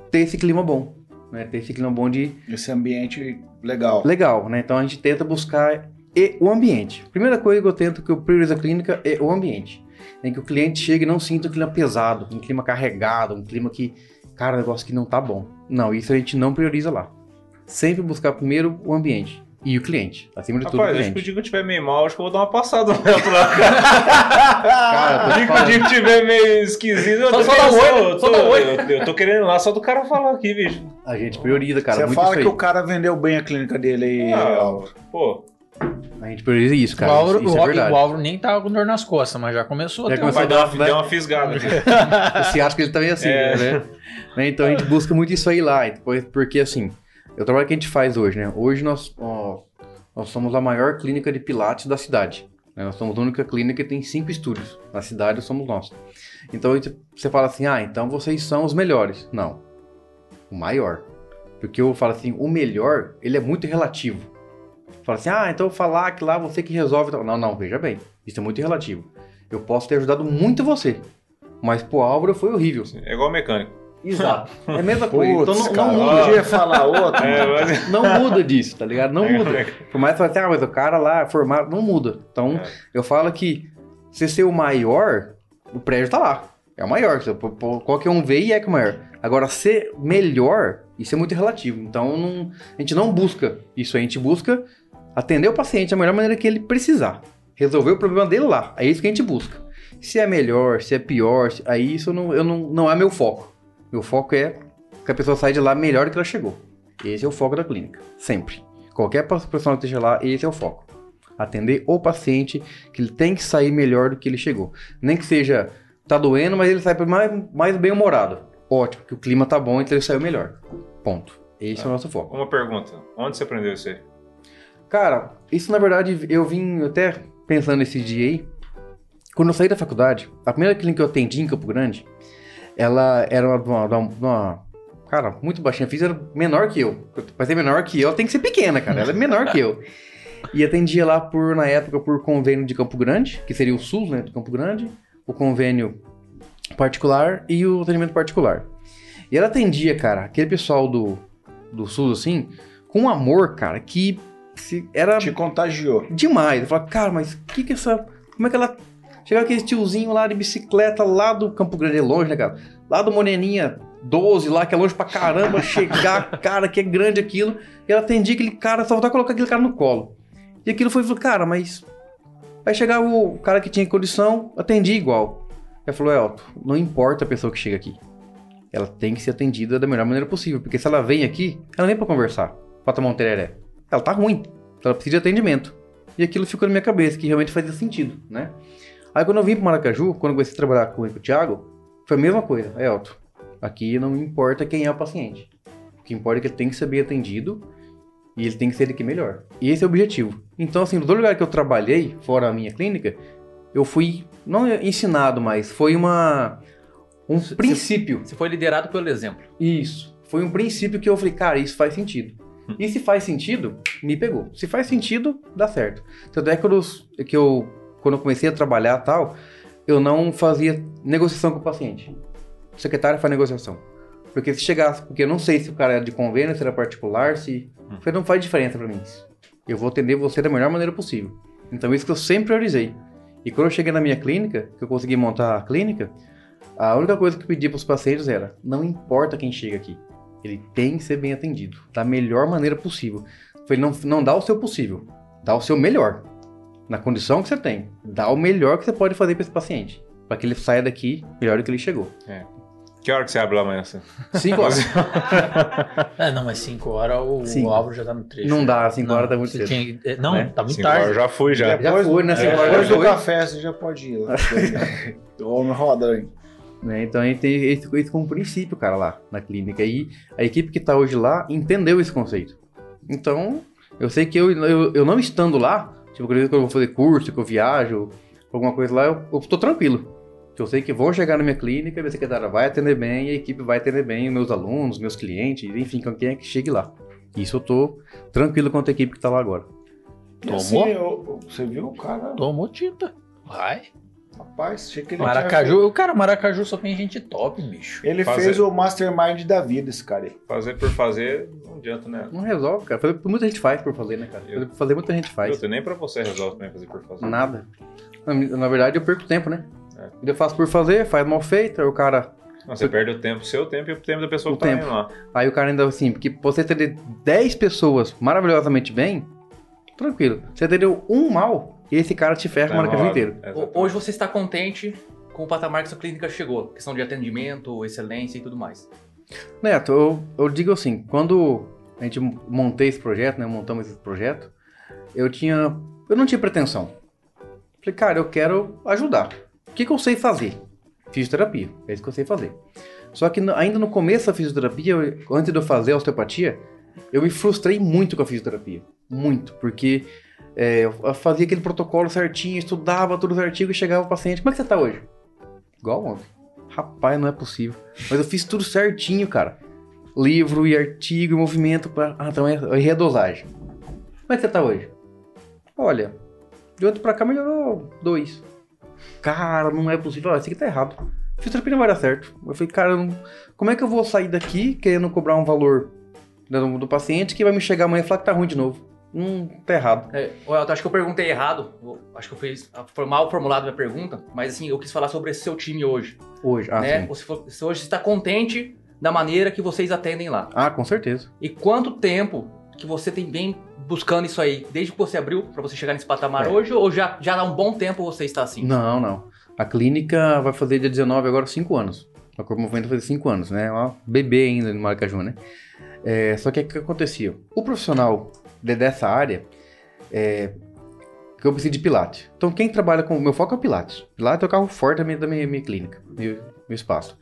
ter esse clima bom. Né? Ter esse clima bom de. Esse ambiente legal. Legal, né? Então a gente tenta buscar e o ambiente. Primeira coisa que eu tento que eu priorizo a clínica é o ambiente. Em que o cliente chegue e não sinta um clima pesado, um clima carregado, um clima que, cara, negócio que não tá bom. Não, isso a gente não prioriza lá. Sempre buscar primeiro o ambiente e o cliente. Acima de Rapaz, tudo, o acho cliente. que o dia que eu tiver meio mal, acho que eu vou dar uma passada no Elton lá. Cara, O dia que o dia que tiver meio esquisito, eu Só- tô só oi, eu só tô- eu- Eu tô querendo ir lá só do cara falar aqui, bicho. a gente prioriza, cara, Você muito fala que o cara vendeu bem a clínica dele aí, Ah. Pô, A gente prioriza isso, o, cara. Álvaro, isso, isso é o, verdade. o Álvaro nem tava com dor nas costas, mas já começou Já a ter começou vai dar uma, né? deu uma fisgada aqui. Você acha que ele também é assim, É. né? Então a gente busca muito isso aí lá. Porque assim, eu trabalho que a gente faz hoje, né? Hoje nós, ó, nós somos a maior clínica de pilates da cidade. né? Nós somos a única clínica que tem cinco estúdios. Na cidade somos nós. Então você fala assim, ah, então vocês são os melhores. Não. O maior. Porque eu falo assim, o melhor, ele é muito relativo. Fala assim, ah, então falar que lá você que resolve. Não, não, veja bem. Isso é muito relativo. Eu posso ter ajudado muito você. Mas pro Álvaro foi horrível. É igual mecânico. Exato. É a mesma coisa. Então Putz, não, cara, não não muda. podia falar outro. É, mas... Não muda disso, tá ligado? Não É, muda. é. Por mais que você fale assim, ah, mas o cara lá é formado, não muda. Então, É. eu falo que você ser o maior, o prédio tá lá. É o maior. Qualquer um vê e é que é o maior. Agora, ser melhor, isso é muito relativo. Então, não- a gente não busca isso. A gente busca atender o paciente da melhor maneira que ele precisar. Resolver o problema dele lá. É isso que a gente busca. Se é melhor, se é pior, se- aí isso não, eu não, não é meu foco. Meu foco é que a pessoa saia de lá melhor do que ela chegou. Esse é o foco da clínica. Sempre. Qualquer profissional que esteja lá, esse é o foco. Atender o paciente, que ele tem que sair melhor do que ele chegou. Nem que seja, tá doendo, mas ele sai mais, mais bem-humorado. Ótimo, que o clima tá bom, então ele saiu melhor. Ponto. Esse é o nosso foco. Uma pergunta. Onde você aprendeu isso aí? Cara, isso na verdade eu vim até pensando nesse dia aí. Quando eu saí da faculdade, a primeira clínica que eu atendi em Campo Grande, ela era uma, uma- uma- cara, muito baixinha. Fiz era menor que eu. Pra ser menor que eu, ela tem que ser pequena, cara. Ela é menor que eu. E atendia lá por, na época, por convênio de Campo Grande, que seria o SUS, né, de Campo Grande, o convênio particular e o atendimento particular. E ela atendia, cara, aquele pessoal do, do SUS, assim, com um amor, cara, que se, era Te contagiou. demais. Eu falava, cara, mas que que essa. Como é que ela. Chegava aquele tiozinho lá de bicicleta lá do Campo Grande, é longe, né, cara? Lá do Moreninha 12, lá, que é longe pra caramba, chegar, cara, que é grande aquilo. E ela atendia aquele cara, só voltava a colocar aquele cara no colo. E aquilo foi, falou, cara, mas. Aí chegava o cara que tinha condição, atendia igual. Aí falou, Elton, não importa a pessoa que chega aqui. Ela tem que ser atendida da melhor maneira possível. Porque se ela vem aqui, ela vem pra conversar, pra tomar um tereré. Ela tá ruim. Ela precisa de atendimento. E aquilo ficou na minha cabeça, que realmente fazia sentido, né? Aí quando eu vim pro Maracaju, quando eu comecei a trabalhar com o Thiago, foi a mesma coisa. É, Elton, aqui não importa quem é o paciente. O que importa é que ele tem que ser bem atendido e ele tem que ser aqui melhor. E esse é o objetivo. Então, assim, todo lugar que eu trabalhei, fora a minha clínica, eu fui, não ensinado, mas foi uma... Um Você- princípio. Você foi liderado pelo exemplo. Isso. Foi um princípio que eu falei, cara, isso faz sentido. E se faz sentido, me pegou. Se faz sentido, dá certo. Tanto é que eu, que eu quando eu comecei a trabalhar tal, eu não fazia negociação com o paciente. O secretário faz negociação. Porque se chegasse, porque eu não sei se o cara era de convênio, se era particular, se. Hum. Não faz diferença pra mim isso. Eu vou atender você da melhor maneira possível. Então, isso que eu sempre priorizei. E quando eu cheguei na minha clínica, que eu consegui montar a clínica, a única coisa que eu pedi pros pacientes era: não importa quem chega aqui, ele tem que ser bem atendido, da melhor maneira possível. Foi não, não dá o seu possível, dá o seu melhor. Na condição que você tem, dá o melhor que você pode fazer para esse paciente, para que ele saia daqui melhor do que ele chegou. É. Que hora que você abre lá amanhã? 5 horas. É, não, mas 5 horas o, Sim. o Álvaro já tá no trecho. Não dá, 5 Não, horas tá muito você cedo. tinha que- é, Não, Né? tá muito Cinco horas, tarde. já fui, já. Já foi, né? é, Cinco horas depois já do foi. café você já pode ir lá. homem roda aí. Né? Então a gente tem esse, isso como princípio, cara, lá na clínica. E a equipe que tá hoje lá entendeu esse conceito. Então, eu sei que eu, eu, eu não estando lá, tipo, quando eu vou fazer curso, que eu viajo, alguma coisa lá, eu, eu tô tranquilo. Eu sei que vou chegar na minha clínica, minha secretária vai atender bem, a equipe vai atender bem, meus alunos, meus clientes, enfim, com quem é que chegue lá. Isso eu tô tranquilo quanto a equipe que tá lá agora. Tomou? assim, eu- você viu o cara? Tomou tinta. Vai. Rapaz, achei que ele Maracaju, o cara, Maracaju só tem gente top, bicho. tinha- Ele Fazer- fez o mastermind da vida, esse cara aí. Fazer por fazer, adianta, né? Não resolve, cara. Fazer, muita gente faz por fazer, né, cara? Fazer por fazer, muita gente faz. Puta, nem pra você resolve também fazer por fazer. Nada. Na, na verdade, eu perco tempo, né? É. Eu faço por fazer, faz mal feito, aí o cara. Não, você perde o tempo, o seu tempo e o tempo da pessoa O que tá tempo. indo lá. Aí o cara ainda assim, porque você atender 10 pessoas maravilhosamente bem, tranquilo. Você atendeu um mal, e esse cara te ferra o Tá maracaju mal. inteiro. Exatamente. Hoje você está contente com o patamar que sua clínica chegou? Questão de atendimento, excelência e tudo mais. Neto, eu, eu digo assim, quando a gente montei esse projeto, né? Montamos esse projeto, eu tinha. Eu não tinha pretensão. Falei, cara, eu quero ajudar. O que, que eu sei fazer? Fisioterapia. É isso que eu sei fazer. Só que ainda no começo da fisioterapia, eu- antes de eu fazer a osteopatia, eu me frustrei muito com a fisioterapia. Muito. Porque é, eu fazia aquele protocolo certinho, estudava tudo certinho e chegava o paciente. Como é que você tá hoje? Igual ontem. Rapaz, não é possível. Mas eu fiz tudo certinho, cara. Livro e artigo e movimento para. Ah, então é, é redosagem. Como é que você tá hoje? Olha, de ontem pra cá melhorou dois. Cara, não é possível. Ah, Isso aqui tá errado. Fisioterapia não vai dar certo. Eu falei, cara, não- como é que eu vou sair daqui querendo cobrar um valor do, do paciente que vai me chegar amanhã e falar que tá ruim de novo? Hum, tá errado. É, Elton, acho que eu perguntei errado. Acho que eu fiz foi mal formulado minha pergunta, mas assim, eu quis falar sobre esse seu time hoje. Hoje. Ah, né? sim. Você, você hoje está contente da maneira que vocês atendem lá. Ah, com certeza. E quanto tempo que você tem bem buscando isso aí? Desde que você abriu para você chegar nesse patamar É. hoje ou já, já há um bom tempo você está assim? Não, não. A clínica vai fazer dia 19 agora 5 anos. A Corpo Movimento vai fazer 5 anos, né? É uma bebê ainda no Maracaju, né? É, só que o que acontecia? O profissional de- dessa área, é, que eu preciso de Pilates. Então quem trabalha com... Meu foco é o Pilates. Pilates é o carro forte da minha, da minha, minha clínica, meu, meu espaço.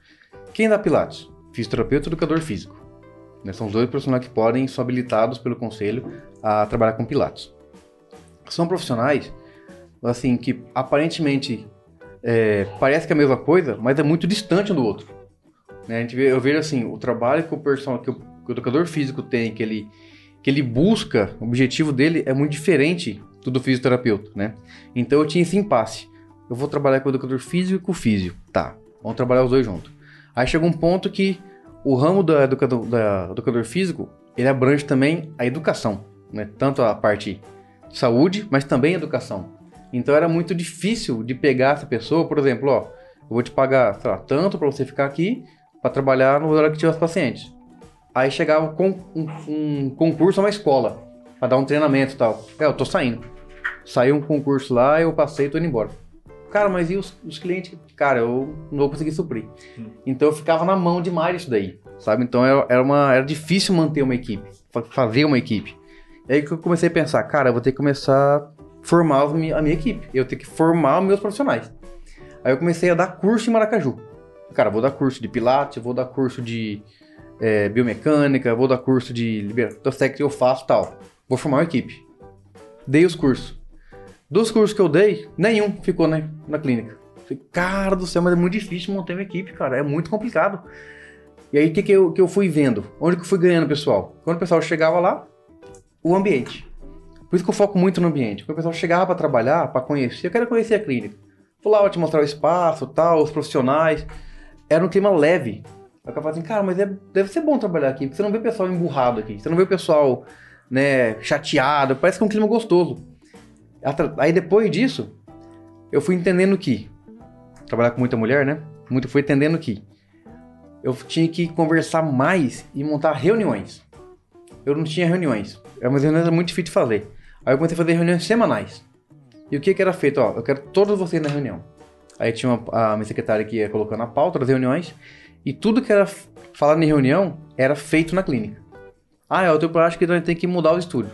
Quem dá Pilates? Fisioterapeuta e educador físico. Né? São os dois profissionais que podem, são habilitados pelo conselho a trabalhar com Pilates. São profissionais, assim, que aparentemente é, parece que é a mesma coisa, mas é muito distante um do outro. Né? A gente vê, eu vejo assim, o trabalho que o, personal, que o, que o educador físico tem, que ele, que ele busca, o objetivo dele é muito diferente do do fisioterapeuta, né? Então eu tinha esse impasse. Eu vou trabalhar com o educador físico e com o físio. Tá, vamos trabalhar os dois juntos. Aí chegou um ponto que o ramo da educador, educador físico, ele abrange também a educação, né? Tanto a parte saúde, mas também educação. Então era muito difícil de pegar essa pessoa, por exemplo, ó, eu vou te pagar, sei lá, tanto para você ficar aqui para trabalhar no horário que tiver os pacientes. Aí chegava com um, um concurso a uma escola para dar um treinamento e tal. É, eu tô saindo. Saiu um concurso lá, eu passei e tô indo embora. Cara, mas e os, os clientes? Cara, eu não vou conseguir suprir. Então eu ficava na mão demais isso daí, sabe? Então era, era, uma, era difícil manter uma equipe, fa- fazer uma equipe. E aí que eu comecei a pensar, cara, eu vou ter que começar a formar os mi- a minha equipe. Eu tenho que formar meus profissionais. Aí eu comecei a dar curso em Maracaju. Cara, vou dar curso de Pilates, vou dar curso de é, biomecânica, vou dar curso de liberação eu faço tal. Vou formar uma equipe. Dei os cursos. Dos cursos que eu dei, nenhum ficou na, na clínica. Falei, cara do céu, mas é muito difícil montar uma equipe, cara. É muito complicado. E aí, o que, que, eu, que eu fui vendo? Onde que eu fui ganhando, pessoal? Quando o pessoal chegava lá, o ambiente. Por isso que eu foco muito no ambiente. Quando o pessoal chegava para trabalhar, para conhecer, eu quero conhecer a clínica. Vou lá, vou te mostrar o espaço, tal, os profissionais. Era um clima leve. Aí eu falava assim, cara, mas é- deve ser bom trabalhar aqui, porque você não vê o pessoal emburrado aqui. Você não vê o pessoal, né, chateado. Parece que é um clima gostoso. Aí depois disso, eu fui entendendo que trabalhar com muita mulher, né? Muito fui entendendo que eu tinha que conversar mais e montar reuniões. Eu não tinha reuniões. Eram umas reuniões muito difíceis de fazer. Aí eu comecei a fazer reuniões semanais. E o que que era feito? Ó, eu quero todos vocês na reunião. Aí tinha uma, a minha secretária que ia colocando a pauta das reuniões. E tudo que era falado em reunião era feito na clínica. Ah, eu tenho acho que nós tem que mudar o estúdio.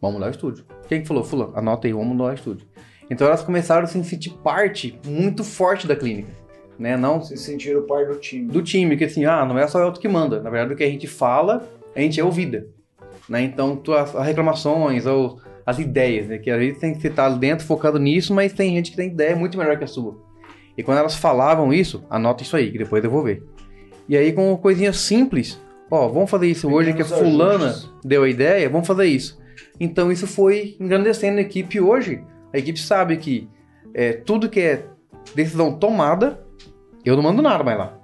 Vamos mudar o estúdio. Quem que falou? Fulano, anota aí, vamos mudar o estúdio. Então elas começaram a se sentir parte muito forte da clínica. Né? Não Se sentiram parte do time. do time, que assim, ah, não é só o Elton que manda. Na verdade, o que a gente fala, a gente é ouvida. Né? Então, tu, as, as reclamações ou as ideias, né? Que às vezes tem que estar dentro focado nisso, mas tem gente que tem ideia muito melhor que a sua. E quando elas falavam isso, anota isso aí, que depois eu vou ver. E aí, com coisinhas simples, ó, vamos fazer isso hoje que a Pequenos fulana ajustes. deu a ideia, vamos fazer isso. Então, isso foi engrandecendo a equipe hoje. A equipe sabe que é, tudo que é decisão tomada, eu não mando nada mais lá.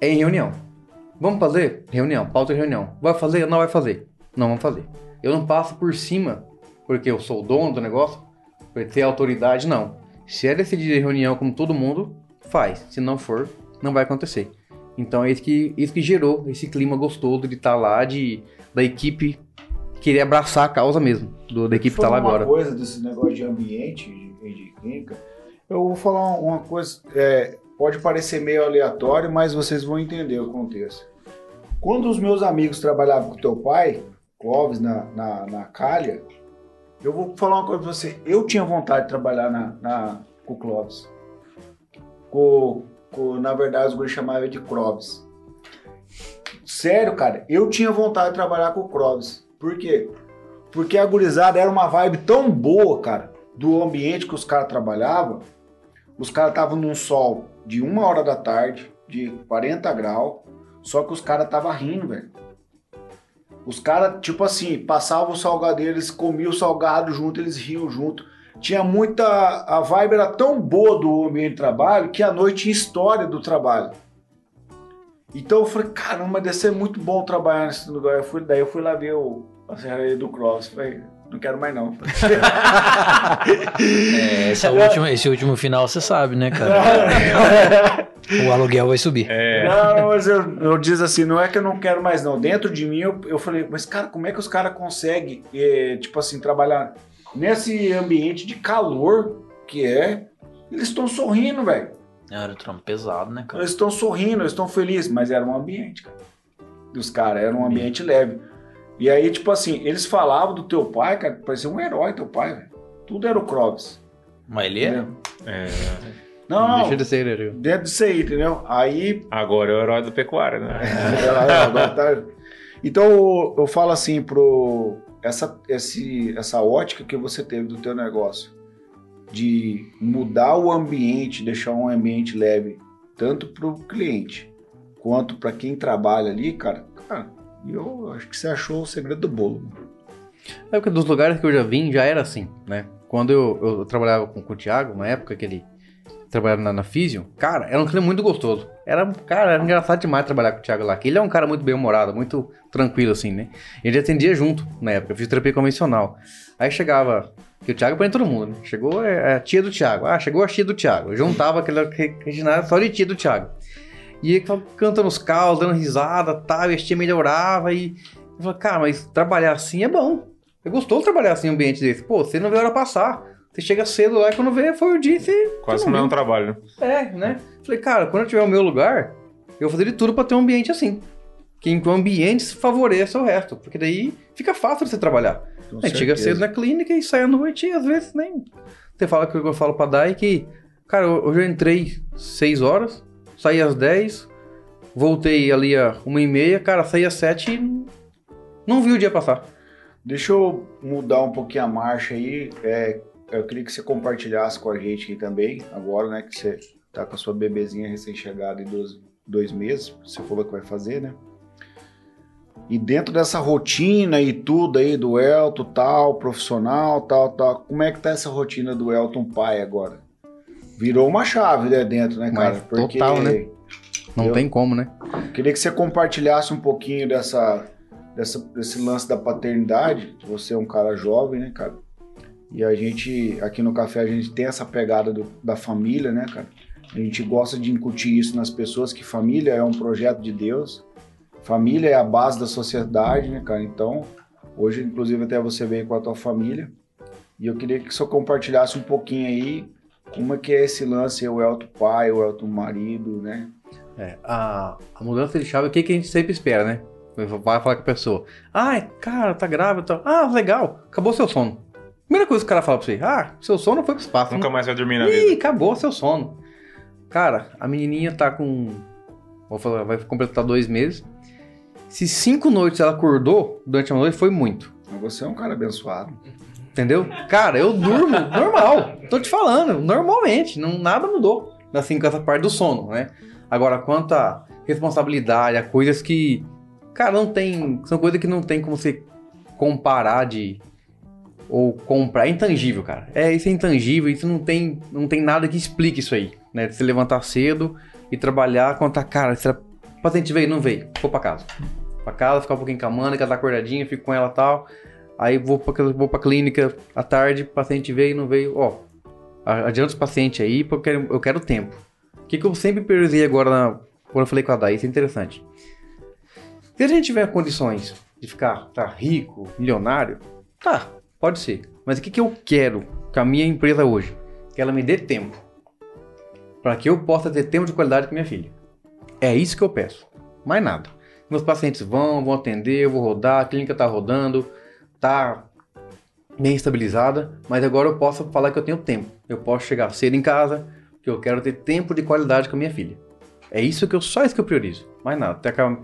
É em reunião. Vamos fazer? Reunião, pauta de reunião. Vai fazer? Não vai fazer. Não vamos fazer. Eu não passo por cima, porque eu sou o dono do negócio, por ter autoridade, não. Se é decidir em reunião como todo mundo, faz. Se não for, não vai acontecer. Então é isso que, isso que gerou esse clima gostoso de estar lá, de, da equipe querer abraçar a causa mesmo, do, da equipe estar lá Falando agora. uma coisa desse negócio de ambiente, de, de clínica, eu vou falar uma coisa, é, pode parecer meio aleatório, mas vocês vão entender o contexto. Quando os meus amigos trabalhavam com teu pai, Clóvis, na, na, na Calha, eu vou falar uma coisa pra você. Eu tinha vontade de trabalhar na, na, com o Clóvis. Com, na verdade, os guris chamavam de Clóvis. Sério, cara, eu tinha vontade de trabalhar com o Clóvis. Por quê? Porque a gurizada era uma vibe tão boa, cara, do ambiente que os caras trabalhavam. Os caras estavam num sol de uma hora da tarde, de 40 graus, só que os caras estavam rindo, velho. Os caras, tipo assim, passavam o salgadeiro, eles comiam o salgado junto, eles riam junto. Tinha muita. A vibe era tão boa do ambiente de trabalho que à noite tinha história do trabalho. Então eu falei, caramba, deve ser muito bom trabalhar nesse lugar. Eu fui, daí eu fui lá ver o, a serraria do Cross. Falei, não quero mais não. É, esse, é o último, esse último final você sabe, né, cara? O aluguel vai subir. É, Não, mas eu, eu diz assim, não é que eu não quero mais não. Dentro de mim eu, eu falei, mas cara, como é que os caras conseguem, eh, tipo assim, trabalhar nesse ambiente de calor que é? Eles estão sorrindo, velho. Era o trampo pesado, né, cara? Eles estão sorrindo, eles estão felizes, mas era um ambiente, cara. Dos caras, era um ambiente leve. E aí, tipo assim, eles falavam do teu pai, cara, parecia um herói teu pai, velho. Tudo era o Clóvis. Mas ele é. entendeu? é. Não, não, Deixa de ser, né? dentro disso aí, entendeu? Aí Agora é o herói da pecuária, né? então eu- eu falo assim pro essa esse, essa ótica que você teve do teu negócio de mudar o ambiente, deixar um ambiente leve tanto pro cliente quanto para quem trabalha ali, cara. Cara, eu acho que você achou o segredo do bolo. É porque dos lugares que eu já vim, já era assim, né? Quando eu, eu trabalhava com, com o Thiago, na época que ele trabalhava na, na Físio, cara, era um clima muito gostoso. Era, cara, era engraçado demais trabalhar com o Thiago lá. Que ele é um cara muito bem-humorado, muito tranquilo, assim, né? Ele atendia junto na época, eu fiz terapia convencional. Aí chegava, que o Thiago põe todo mundo, né? Chegou é, a tia do Thiago, ah, chegou a tia do Thiago. Eu juntava aquela regionária só de tia do Thiago. E ele cantando os caos, dando risada, tal, e a tia melhorava e... Eu falei, cara, mas trabalhar assim é bom. É gostoso trabalhar assim em um ambiente desse. Pô, você não vê a hora passar. Você chega cedo lá e quando vê, foi o dia e você. Quase você não é um trabalho, né? É, né? Falei, cara, quando eu tiver o meu lugar, eu vou fazer de tudo pra ter um ambiente assim. Que o ambiente favoreça o resto. Porque daí fica fácil de você trabalhar. Com a gente chega cedo na clínica e sai à noite e às vezes nem. Você fala que eu falo pra Dai que, cara, hoje eu entrei 6 horas, saí às 10, voltei ali a 1 e meia, cara, saí às 7 e não vi o dia passar. Deixa eu mudar um pouquinho a marcha aí. É, eu queria que você compartilhasse com a gente aqui também, agora, né? Que você tá com a sua bebezinha recém-chegada em dois, dois meses. Você falou que vai fazer, né? E dentro dessa rotina e tudo aí do Elton, tal, profissional, tal, tal, como é que tá essa rotina do Elton pai agora? Virou uma chave, né, dentro, né, cara? Mas total, né? Não Eu- tem como, né? Queria que você compartilhasse um pouquinho dessa, dessa, desse lance da paternidade. Você é um cara jovem, né, cara? E a gente, aqui no café, a gente tem essa pegada do- da família, né, cara? A gente gosta de incutir isso nas pessoas, que família é um projeto de Deus. Família é a base da sociedade, né, cara? Então, hoje, inclusive, até você veio com a tua família. E eu queria que você compartilhasse um pouquinho aí como é que é esse lance, o Elton pai, o Elton marido, né? É, a, a mudança de chave o que, que a gente sempre espera, né? Vai falar com a pessoa. Ai, cara, tá grávida. Tá... Ah, legal. Acabou seu sono. Primeira coisa que o cara fala pra você. Ah, seu sono foi pro espaço. Nunca não... mais vai dormir na Ih, vida. acabou seu sono. Cara, a menininha tá com. Vou falar, vai completar dois meses. Se cinco noites ela acordou durante a noite, foi muito. Mas Você é um cara abençoado. Entendeu? Cara, eu durmo normal. Tô te falando, normalmente. Não, nada mudou. Assim, com essa parte do sono, né? Agora, quanto à responsabilidade, a coisas que. Cara, não tem. São coisas que não tem como você comparar de. Ou comprar. É intangível, cara. É, isso é intangível, isso não tem, não tem nada que explique isso aí. Né? Se levantar cedo e trabalhar, contar, cara, se a paciente veio, não veio, vou pra casa. Pra casa, ficar um pouquinho com a Amanda, que ela tá acordadinha, fico com ela e tal. Aí vou pra, vou pra clínica à tarde, paciente veio, não veio, ó. Adianta os pacientes aí, porque eu quero, eu quero tempo. O que, que eu sempre priorizei agora, na, quando eu falei com a Day, isso é interessante. Se a gente tiver condições de ficar tá, rico, milionário, tá, pode ser. Mas o que, que eu quero com a minha empresa hoje? Que ela me dê tempo. Para que eu possa ter tempo de qualidade com minha filha. É isso que eu peço. Mais nada. Meus pacientes vão, vão atender, eu vou rodar, a clínica tá rodando, tá bem estabilizada, mas agora eu posso falar que eu tenho tempo. Eu posso chegar cedo em casa, que eu quero ter tempo de qualidade com a minha filha. É isso que eu só isso que eu priorizo. Mais nada. Até que a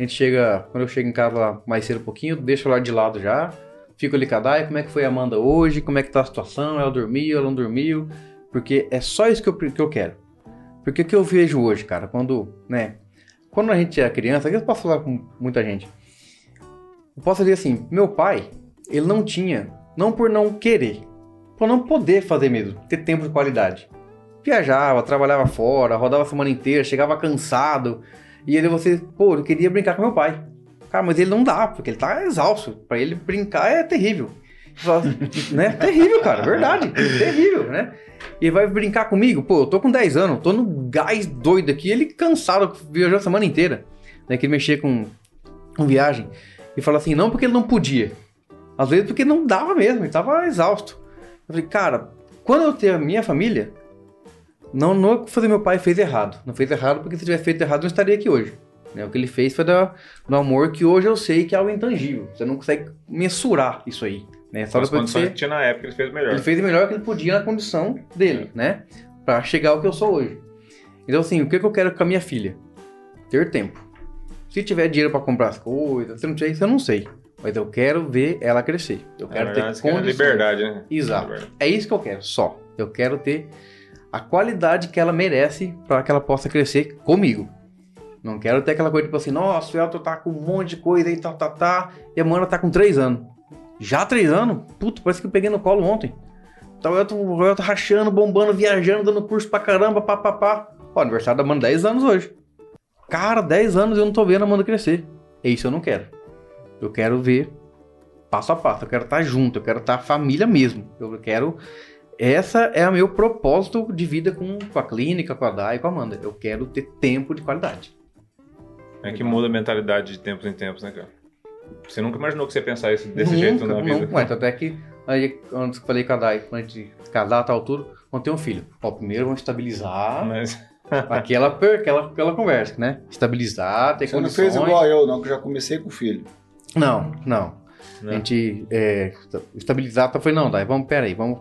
gente chega, quando eu chego em casa lá mais cedo um pouquinho, deixo ela de lado já, fico ali cadai, como é que foi a Amanda hoje, como é que tá a situação, ela dormiu, ela não dormiu, porque é só isso que eu, que eu quero. Porque o que eu vejo hoje, cara, quando, né, quando a gente é criança, eu posso falar com muita gente. Eu posso dizer assim, meu pai, ele não tinha, não por não querer, por não poder fazer mesmo, ter tempo de qualidade. Viajava, trabalhava fora, rodava a semana inteira, chegava cansado, e aí você, pô, eu queria brincar com meu pai. Cara, mas ele não dá, porque ele tá exausto. Pra ele brincar é terrível. Né? Terrível, cara, verdade. Terrível, né? E vai brincar comigo? Pô, eu tô com 10 anos, tô no gás doido aqui, ele cansado, viajou a semana inteira. Né? Que ele mexia com, com viagem. E fala assim, não porque ele não podia. Às vezes porque não dava mesmo, ele tava exausto. Eu falei, cara, quando eu ter a minha família, não, não é fazer meu pai fez errado. Não fez errado porque se tivesse feito errado, eu não estaria aqui hoje. Né? O que ele fez foi da, do amor que hoje eu sei que é algo intangível. Você não consegue mensurar isso aí. Né? Só as condições que tinha na época, ele fez melhor. Ele fez o melhor que ele podia na condição dele, né? Pra chegar ao que eu sou hoje. Então, assim, o que, que eu quero com a minha filha? Ter tempo. Se tiver dinheiro para comprar as coisas, se não tiver isso, eu não sei. Mas eu quero ver ela crescer. Eu quero ter condições. liberdade, né? Exato. Liberdade. É isso que eu quero, só. Eu quero ter a qualidade que ela merece para que ela possa crescer comigo. Não quero ter aquela coisa tipo assim, nossa, o Elton tá com um monte de coisa aí, tá, tá, tá, e a Mana tá com 3 anos. Já 3 anos? Puto, parece que eu peguei no colo ontem. Tá o Elton, o Elton rachando, bombando, viajando, dando curso pra caramba, pá, pá. Ó, aniversário da Amanda 10 anos hoje. Cara, 10 anos eu não tô vendo a Amanda crescer. É isso eu não quero. Eu quero ver passo a passo, eu quero estar junto, eu quero estar família mesmo. Eu quero. Essa é o meu propósito de vida com, com a clínica, com a Dai e com a Amanda. Eu quero ter tempo de qualidade. É que muda a mentalidade de tempos em tempos, né, cara? Você nunca imaginou que você ia pensar isso desse nunca, jeito na vida? Não, mas até que aí, antes que falei com a Dai, quando a gente casar, tal, tudo, vamos ter um filho. Ó, primeiro vamos estabilizar. Mas... aquela, aquela, aquela conversa, né? Estabilizar, ter Você condições. não fez igual eu, não, que eu já comecei com o filho. Não, não. A gente é, estabilizar, tá, foi não, Dai, vamos, pera aí, vamos.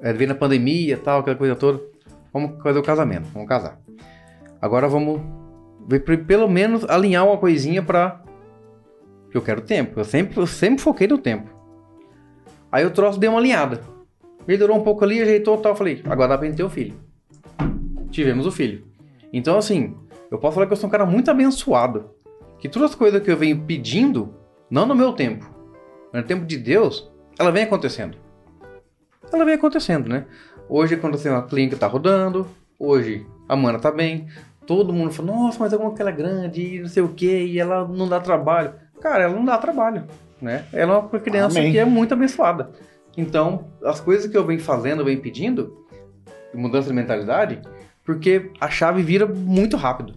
É, veio na pandemia tal, aquela coisa toda. Vamos fazer o casamento, vamos casar. Agora vamos pelo menos alinhar uma coisinha pra. Que eu quero tempo. Eu sempre, eu sempre foquei no tempo. Aí o troço deu uma alinhada. Melhorou um pouco ali, ajeitou tal. Falei, agora dá pra gente ter o filho. Tivemos o filho. Então, assim, eu posso falar que eu sou um cara muito abençoado. Que todas as coisas que eu venho pedindo, não no meu tempo, mas no tempo de Deus, ela vem acontecendo. Ela vem acontecendo, né? Hoje, quando assim, a clínica tá rodando, hoje a mana tá bem, todo mundo fala, nossa, mas é como que ela é grande, e não sei o que, e ela não dá trabalho. Cara, ela não dá trabalho, né? Ela é uma criança Amém. que é muito abençoada. Então, as coisas que eu venho fazendo, eu venho pedindo, mudança de mentalidade, porque a chave vira muito rápido.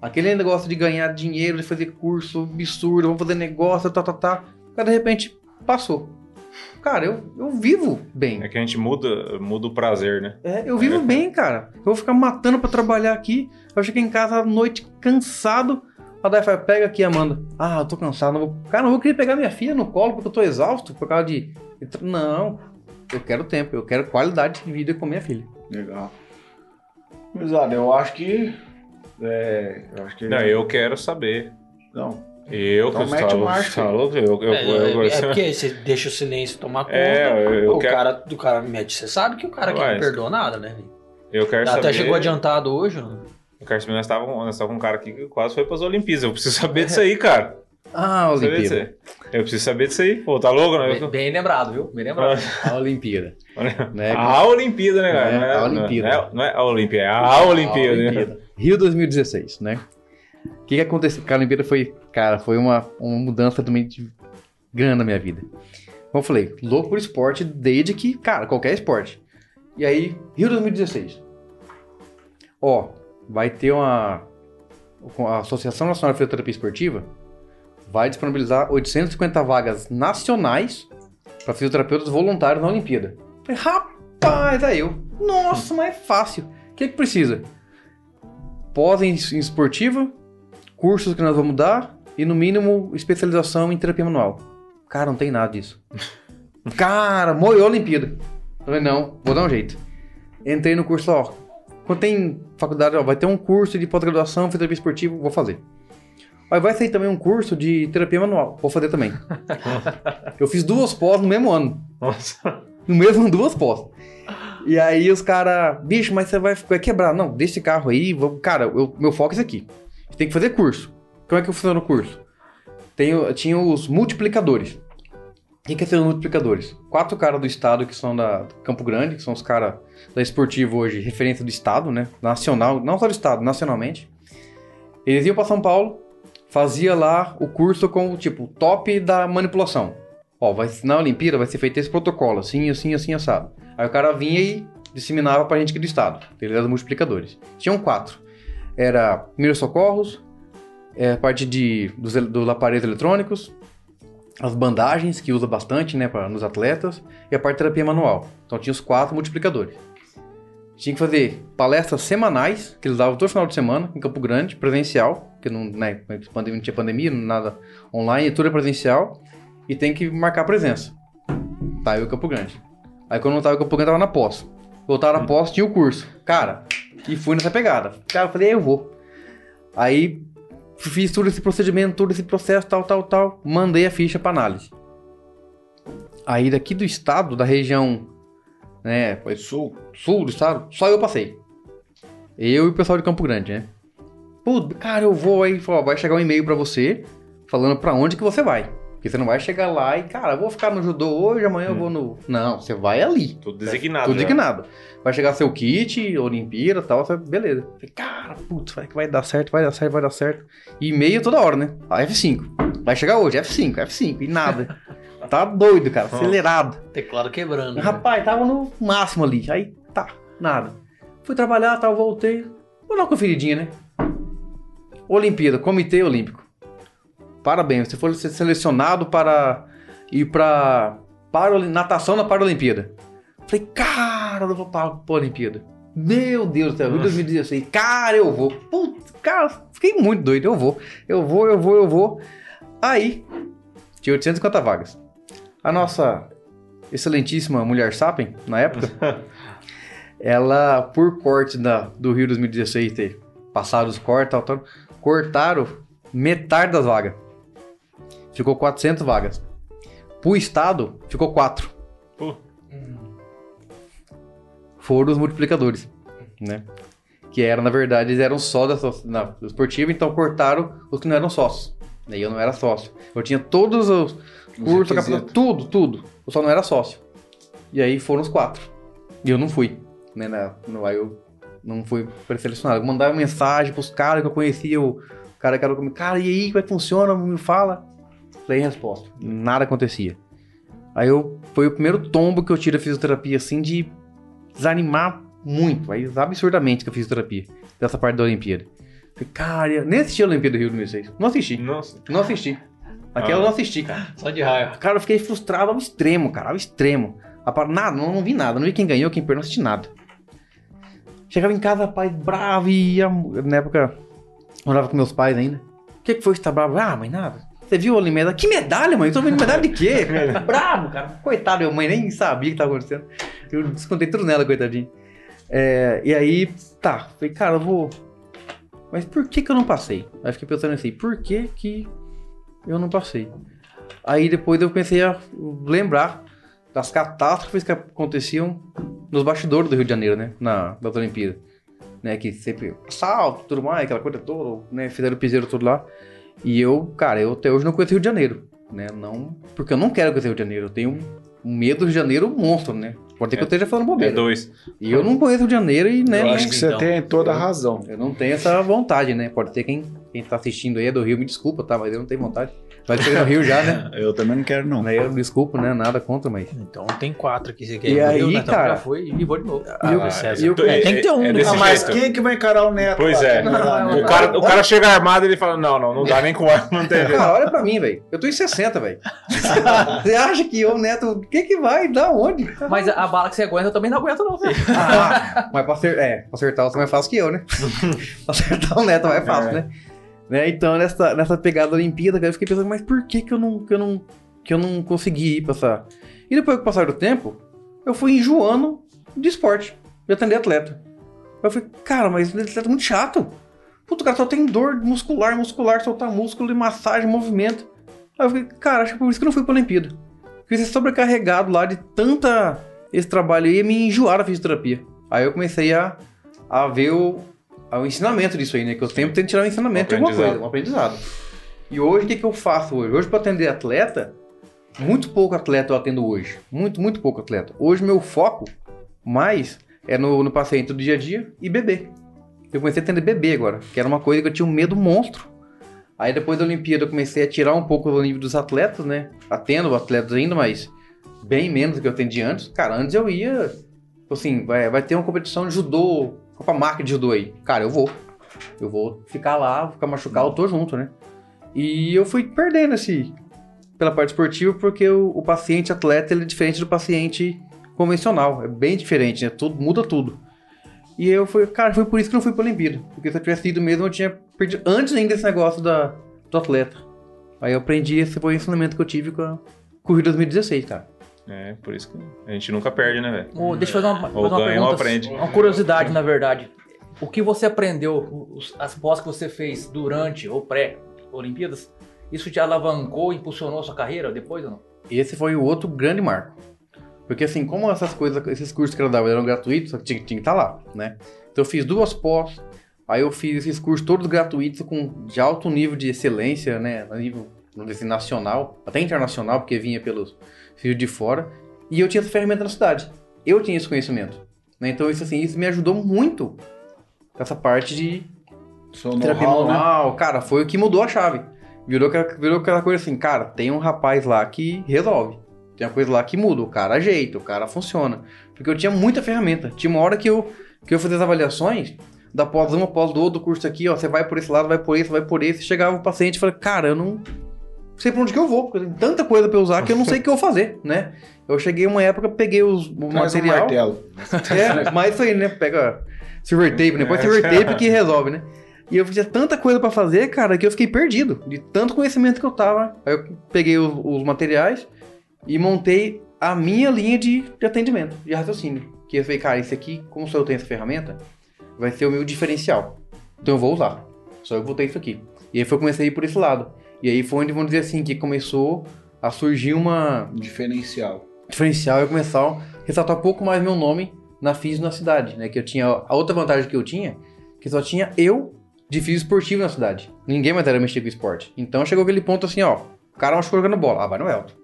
Aquele negócio de ganhar dinheiro, de fazer curso absurdo, vamos fazer negócio, tá, tá, tá. Cara, de repente, passou. Cara, eu, eu vivo bem. É que a gente muda, muda o prazer, né? É, eu vivo bem, cara. Eu vou ficar matando pra trabalhar aqui. Eu cheguei em casa à noite cansado. A Dai fala, pega aqui, Amanda. Ah, eu tô cansado. Não vou... Cara, não vou querer pegar minha filha no colo porque eu tô exausto por causa de. Não, eu quero tempo, eu quero qualidade de vida com minha filha. Legal. Exato, eu acho que. É, eu acho que. Não, eu quero saber. Não. Eu Então que mete falo- marcha. falo- eu, eu, É, eu- é, eu- é porque você deixa o silêncio tomar conta. É, eu- eu o quero- cara do cara mete. Você sabe que o cara aqui não Mas- perdoa nada, né? eu quero Até saber. chegou adiantado hoje. ó. Quero saber, nós estávamos nós estávamos com um cara aqui que quase foi pras Olimpíadas. Eu preciso saber disso aí, cara. Ah, a Olimpíada. Eu preciso saber disso aí. Pô, tá louco, né? Bem, bem lembrado, viu? Bem lembrado. A Olimpíada. Né? A Olimpíada, né, cara? É, não, é, a Olimpíada. Não é, não é a Olimpíada, é a Olimpíada, né? Olimpíada. Rio 2016, né? O que, que aconteceu? Cara, a Olimpíada foi, cara, foi uma, uma mudança também de grana na minha vida. Como eu falei, louco por esporte desde que, cara, qualquer esporte. E aí, Rio 2016. Ó, vai ter uma. A Associação Nacional de Fisioterapia Esportiva vai disponibilizar 850 vagas nacionais para fisioterapeutas voluntários na Olimpíada. Rapaz, aí eu. Nossa, mas é fácil. O que, que precisa? Pós em esportiva, cursos que nós vamos dar e, no mínimo, especialização em terapia manual. Cara, não tem nada disso. Cara, moiou a Olimpíada. Eu Falei, não, vou dar um jeito. Entrei no curso, ó. Quando tem faculdade, ó, vai ter um curso de pós-graduação em terapia esportiva, vou fazer. Aí vai sair também um curso de terapia manual, vou fazer também. Eu fiz duas pós no mesmo ano. Nossa. No mesmo duas pós. E aí os caras, bicho, mas você vai, vai quebrar. Não, deixa esse carro aí. vamos- Cara, eu- meu foco é esse aqui. Você tem que fazer curso. Como é que funciona o curso? Tem, o- tinha os multiplicadores. Que é multiplicadores? Quatro caras do estado que são da Campo Grande, que são os caras da Esportivo hoje, referência do estado, né? Nacional, não só do estado, nacionalmente. Eles iam para São Paulo, fazia lá o curso com o tipo top da manipulação. Ó, vai, na Olimpíada vai ser feito esse protocolo, assim, assim, assim, assado. Aí o cara vinha e disseminava pra gente aqui do estado. Eles eram multiplicadores. Tinham quatro. Era primeiros socorros, é, parte de, dos, dos aparelhos eletrônicos, as bandagens, que usa bastante, né, pra, nos atletas, e a parte de terapia manual. Então tinha os quatro multiplicadores. Tinha que fazer palestras semanais, que eles davam todo final de semana, em Campo Grande, presencial, porque não, né, não tinha pandemia, nada online, tudo é presencial, e tem que marcar presença. Tá, eu em Campo Grande. Aí quando eu não tava em Campo Grande, tava na pós. Voltava na pós, tinha o curso. Cara, e fui nessa pegada. Cara, eu falei, eu vou. Aí fiz todo esse procedimento, todo esse processo, tal, tal, tal. Mandei a ficha pra análise. Aí daqui do estado, da região, né, foi sul, sul do estado, só eu passei. Eu e o pessoal de Campo Grande, né? Pô, cara, eu vou aí, vai chegar um e-mail pra você falando pra onde que você vai. Porque você não vai chegar lá e, cara, eu vou ficar no judô hoje, amanhã eu vou no. Não, você vai ali. Tudo designado. Tudo já. designado. Vai chegar seu kit, Olimpíada e tal, você- beleza. Falei, cara, putz, vai que vai dar certo, vai dar certo, vai dar certo. E e-mail toda hora, né? A F5. Vai chegar hoje, F5, F5, e nada. tá doido, cara, acelerado. Teclado quebrando. né? Rapaz, tava no máximo ali. Aí, tá, nada. Fui trabalhar, tal, voltei. Vou dar uma conferidinha, né? Olimpíada, Comitê Olímpico. Parabéns, você foi selecionado para ir para natação na Paralimpíada. Falei, cara, eu vou para a Olimpíada. Meu Deus do céu, em 2016. Cara, eu vou. Putz, cara, fiquei muito doido. Eu vou, eu vou, eu vou, eu vou. Aí, tinha 850 vagas. A nossa excelentíssima mulher Sapien, na época, ela, por corte da, do Rio 2016 ter passado os cortes, tal, tal, cortaram metade das vagas. Ficou 400 vagas. Pro estado, ficou 4. Pô. Foram os multiplicadores, né? Que eram, na verdade, eles eram só da, esportivo, então cortaram os que não eram sócios. Daí eu não era sócio. Eu tinha todos os cursos, capacitação, tudo, tudo. Eu só não era sócio. E aí foram os quatro. E eu não fui. Né, na, no, aí eu não fui pré-selecionado. Eu mandava mensagem pros caras que eu conhecia, o cara que era comigo, cara, e aí, como é que funciona? Me fala. Sem resposta. Nada acontecia. Aí eu foi o primeiro tombo que eu tive da fisioterapia, assim, de desanimar muito, aí absurdamente com a fisioterapia, dessa parte da Olimpíada. Falei, cara, eu nem assisti a Olimpíada do Rio 2006. Não assisti. Nossa. Não assisti. Aquela Ah. eu não assisti, cara. Só de raiva. Cara, eu fiquei frustrado ao extremo, cara, ao extremo. A Nada, não, não vi nada, não vi quem ganhou, quem perdeu, não assisti nada. Chegava em casa, pai, bravo, e ia, na época, eu morava com meus pais ainda. O que, que foi que você tá bravo? Ah, mãe, nada. Você viu a medalha? Que medalha, mãe? Eu tô vendo medalha de quê? bravo, cara. Coitado, minha mãe nem sabia o que tava acontecendo. Eu descontei tudo nela, coitadinho. É, e aí, tá, falei, cara, eu vou. Mas por que que eu não passei? Aí fiquei pensando assim, por que que eu não passei? Aí depois eu comecei a lembrar das catástrofes que aconteciam nos bastidores do Rio de Janeiro, né? Na, das Olimpíadas. Né? Que sempre assalto, tudo mais, aquela coisa toda, né? Fizeram o piseiro todo lá. E eu, cara, eu até hoje não conheço o Rio de Janeiro, né? Não, porque eu não quero conhecer o Rio de Janeiro. Eu tenho um medo do Rio de Janeiro monstro, né? Pode ser que eu esteja falando É bobeira. dois. E eu não conheço o Rio de Janeiro e, né? Eu acho que você então. tem toda a razão. eu não tenho essa vontade, né? Pode ter quem, quem tá assistindo aí é do Rio, me desculpa, tá? Mas eu não tenho vontade. Vai ser no Rio já, né? Eu também não quero, não. Aí eu desculpo, né? Nada contra, mas. Então tem quatro aqui. Você quer E aí, Rio, né? Então, cara, Já foi e vou de novo. E eu- Ah, César. eu- É, tem que ter um, é né? desse Ah, mas jeito. quem que vai encarar o neto? Pois é. Dar Não, neto? O cara, o cara chega armado e ele fala: Não, não, não dá nem com arma, não tem jeito. Cara, olha pra mim, velho. Eu tô em 60, velho. Você acha que eu, Neto, o que que vai? Da onde? Mas a, bala que você aguenta eu também não aguento, não, filho. Ah, mas pra, acer- é, pra acertar você é mais fácil que eu, né? pra acertar o Neto é mais fácil, É. né? Né? Então, nessa, nessa pegada da Olimpíada, eu fiquei pensando, mas por que que eu não, que eu não, que eu não consegui ir pra essa... E depois que passar do tempo, eu fui enjoando de esporte, de atender atleta. Eu falei, cara, mas atleta é muito chato. Puta, o cara só tem dor muscular, muscular, soltar músculo e massagem, movimento. Aí eu falei, cara, acho que por isso que eu não fui pra Olimpíada. Fiquei sobrecarregado lá de tanta esse trabalho aí e me enjoar da fisioterapia. Aí eu comecei a, a ver o, o ensinamento disso aí, né? Que eu sempre tento tirar o ensinamento de alguma coisa, um aprendizado. E hoje, o que, que eu faço hoje? Hoje, para atender atleta, muito pouco atleta eu atendo hoje. Muito, muito pouco atleta. Hoje, meu foco mais é no, no paciente do dia a dia e bebê. Eu comecei a atender bebê agora, que era uma coisa que eu tinha um medo monstro. Aí depois da Olimpíada eu comecei a tirar um pouco do nível dos atletas, né? Atendo atletas ainda, mas bem menos do que eu atendi antes. Cara, antes eu ia, assim, vai, vai ter uma competição de judô, Copa Marca de judô aí. Cara, eu vou. Eu vou ficar lá, vou ficar machucado, eu tô junto, né? E eu fui perdendo esse pela parte esportiva porque o, o paciente atleta ele é diferente do paciente convencional, é bem diferente, né? Tudo muda tudo. E eu fui, cara, foi por isso que eu não fui pra Olimpíada. Porque se eu tivesse ido mesmo, eu tinha perdido. Antes ainda desse negócio da, do atleta. Aí eu aprendi, esse foi o ensinamento que eu tive com a Corrida 2016, cara. É, por isso que a gente nunca perde, né, velho? Ô, deixa eu fazer uma, Ou fazer uma ganha ou pergunta. aprende. Uma curiosidade, na verdade. O que você aprendeu, as pós que você fez durante ou pré-Olimpíadas, isso te alavancou, impulsionou a sua carreira depois ou não? Esse foi o outro grande marco. Porque assim, como essas coisas, esses cursos que eu dava eram gratuitos, só que tinha, tinha que estar lá, né? Então eu fiz duas pós, aí eu fiz esses cursos todos gratuitos com de alto nível de excelência, né? A nível vamos dizer assim, nacional, até internacional, porque vinha pelos filhos de fora. E eu tinha essa ferramenta na cidade. Eu tinha esse conhecimento. Né? Então isso assim, isso me ajudou muito com essa parte de Seu terapia né? manual, cara, foi o que mudou a chave. Virou, aquela- virou aquela coisa assim, cara, tem um rapaz lá que resolve. Tem uma coisa lá que muda, o cara ajeita, o cara funciona. Porque eu tinha muita ferramenta. Tinha uma hora que eu, que eu fazia as avaliações, da pós uma, pós do outro curso aqui, ó, você vai por esse lado, vai por esse, vai por esse. Chegava o paciente e falava, cara, eu não sei pra onde que eu vou, porque tem tanta coisa pra eu usar que eu não sei o que eu vou fazer, né? Eu cheguei uma época, peguei os, o Traz um material... martelo. É, mas isso aí, né? Pega silver tape, né? Põe silver tape que resolve, né? E eu tinha tanta coisa pra fazer, cara, que eu fiquei perdido de tanto conhecimento que eu tava. Aí eu peguei os, os materiais e montei a minha linha de, de atendimento, de raciocínio. Que eu falei, cara, esse aqui, como só eu tenho essa ferramenta, vai ser o meu diferencial. Então eu vou usar. Só eu vou ter isso aqui. E aí foi comecei a ir por esse lado. E aí foi onde, vamos dizer assim, que começou a surgir uma, Diferencial. diferencial eu começar a ressaltar um pouco mais meu nome na FIS na cidade, né? Que eu tinha a outra vantagem que eu tinha, que só tinha eu de físico esportivo na cidade. Ninguém mais era mexer com esporte. Então chegou aquele ponto assim, ó, o cara machucou jogando bola, ah, vai no Elton.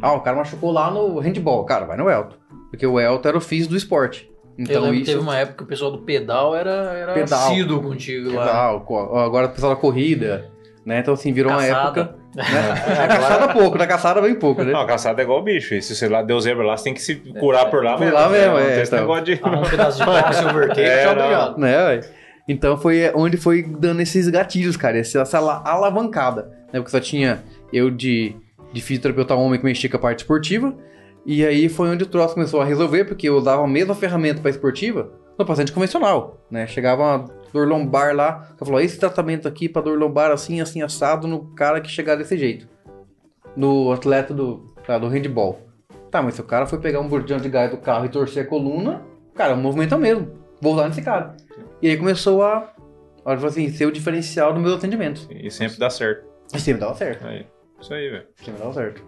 Ah, o cara machucou lá no handball, cara, vai no Elton. Porque o Elton era o físico do esporte. eu Então que isso teve uma época que o pessoal do pedal era, era Pedal. contigo lá. Pedal, agora o pessoal da corrida, né? Então assim, virou Caçada. uma época, né? A caçada pouco, na caçada bem pouco, né? Não, a caçada é igual bicho. E se você lá deu zebra lá, você tem que se curar por lá Por lá mesmo, Não é, tem então. negócio de. Um pedaço de pau, silver tape, É, tchau, não. obrigado. né? Então foi onde foi dando esses gatilhos, cara, essa, essa ala- alavancada. Né? Porque só tinha Eu de, de fisioterapeuta homem que mexia com a parte esportiva. E aí foi onde o troço começou a resolver, porque eu usava a mesma ferramenta para esportiva no paciente convencional, né? Chegava dor lombar lá, eu falou, esse tratamento aqui para dor lombar assim, assim, assado no cara que chegar desse jeito. No atleta do, tá, do handball. Tá, mas se o cara foi pegar um bordão de gás do carro e torcer a coluna, cara, o movimento é o mesmo. Vou usar nesse cara. E aí começou a, a assim, ser o diferencial do meu atendimento. E sempre dá certo. E sempre dava certo. Aí. Isso aí, velho. Sempre dava certo.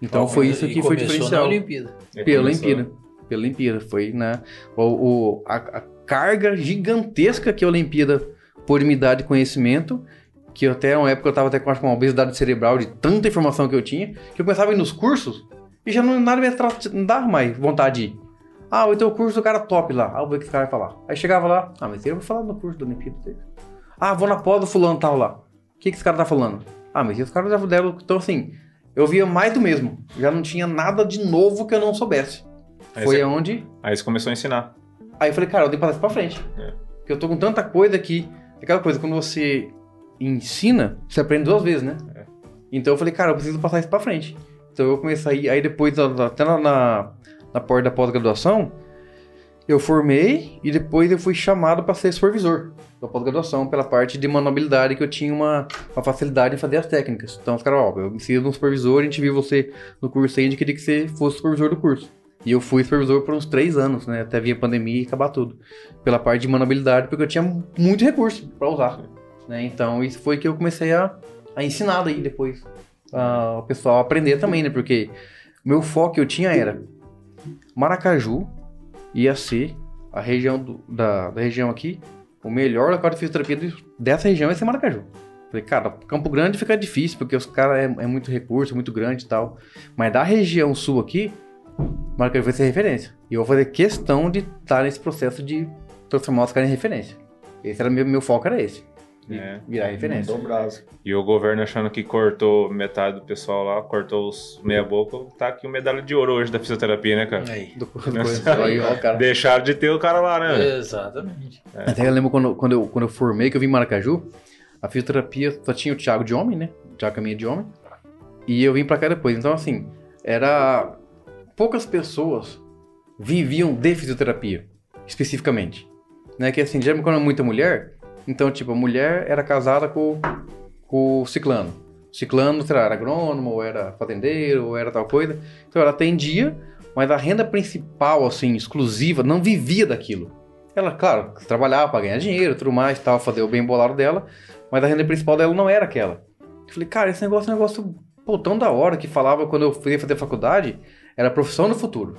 Então foi isso que foi diferencial. na Olimpíada. Pela Olimpíada. Pela Olimpíada. Foi, né? O, o, a, a carga gigantesca que a Olimpíada pôde me dar de conhecimento, que até uma época eu tava até com uma obesidade cerebral de tanta informação que eu tinha, que eu começava a ir nos cursos e já não, nada me não dava mais vontade de ir. Ah, o teu curso do cara top lá. Ah, vou ver o que esse cara vai falar. Aí chegava lá, ah, mas eu vou falar no curso da Olimpíada. dele. Ah, vou na pós do fulano tal lá. O que, que esse cara tá falando? Ah, mas os caras já deram. Então, assim, eu via mais do mesmo. Já não tinha nada de novo que eu não soubesse. Aí Foi você- aonde. Aí você começou a ensinar. Aí eu falei, cara, eu tenho que passar isso pra frente. É. Porque eu tô com tanta coisa que. Aquela coisa, quando você ensina, você aprende duas vezes, né? É. Então eu falei, cara, eu preciso passar isso pra frente. Então eu comecei aí depois, até na, na, na porta da pós-graduação, eu formei e depois eu fui chamado para ser supervisor da pós-graduação pela parte de manualidade que eu tinha uma, uma facilidade em fazer as técnicas. Então os caras, ó, eu preciso de um supervisor, a gente viu você no curso aí, a gente queria que você fosse supervisor do curso. E eu fui supervisor por uns três anos, né? Até vir a pandemia e acabar tudo. Pela parte de manualidade, porque eu tinha muito recurso para usar. Né? Então isso foi que eu comecei a, a ensinar daí depois. o pessoal a aprender também, né? Porque o meu foco que eu tinha era Maracaju ia ser a região do- da, da região aqui, o melhor local de fisioterapia dessa região ia ser Maracaju. Falei, cara, Campo Grande fica difícil, porque os caras é, é muito recurso, muito grande e tal. Mas da região sul aqui, Maracaju vai ser referência. E eu vou fazer questão de estar nesse processo de transformar os caras em referência. Esse era meu, meu foco, era esse. É. virar referência. Brasa. E o governo achando que cortou metade do pessoal lá, cortou os meia boca, tá aqui o medalha de ouro hoje da fisioterapia, né, cara? Aí. Do, do. Aí, ó, cara. Deixaram de ter o cara lá, né? Exatamente. Até eu lembro quando, quando, eu, quando eu formei, que eu vim em Maracaju, a fisioterapia só tinha o Thiago de homem, né? O Thiago caminha de homem. E eu vim pra cá depois. Então, assim, era. Poucas pessoas viviam de fisioterapia, especificamente. Né? Que assim, geralmente quando é muita mulher, então, tipo, a mulher era casada com, com o ciclano. O ciclano, sei lá, era agrônomo, ou era fazendeiro, ou era tal coisa. Então ela atendia, mas a renda principal, assim, exclusiva, não vivia daquilo. Ela, claro, trabalhava para ganhar dinheiro, tudo mais, tal, fazer o bem bolado dela, mas a renda principal dela não era aquela. Eu falei, cara, esse negócio é um negócio pô, tão da hora que falava quando eu fui fazer faculdade, era profissão do futuro.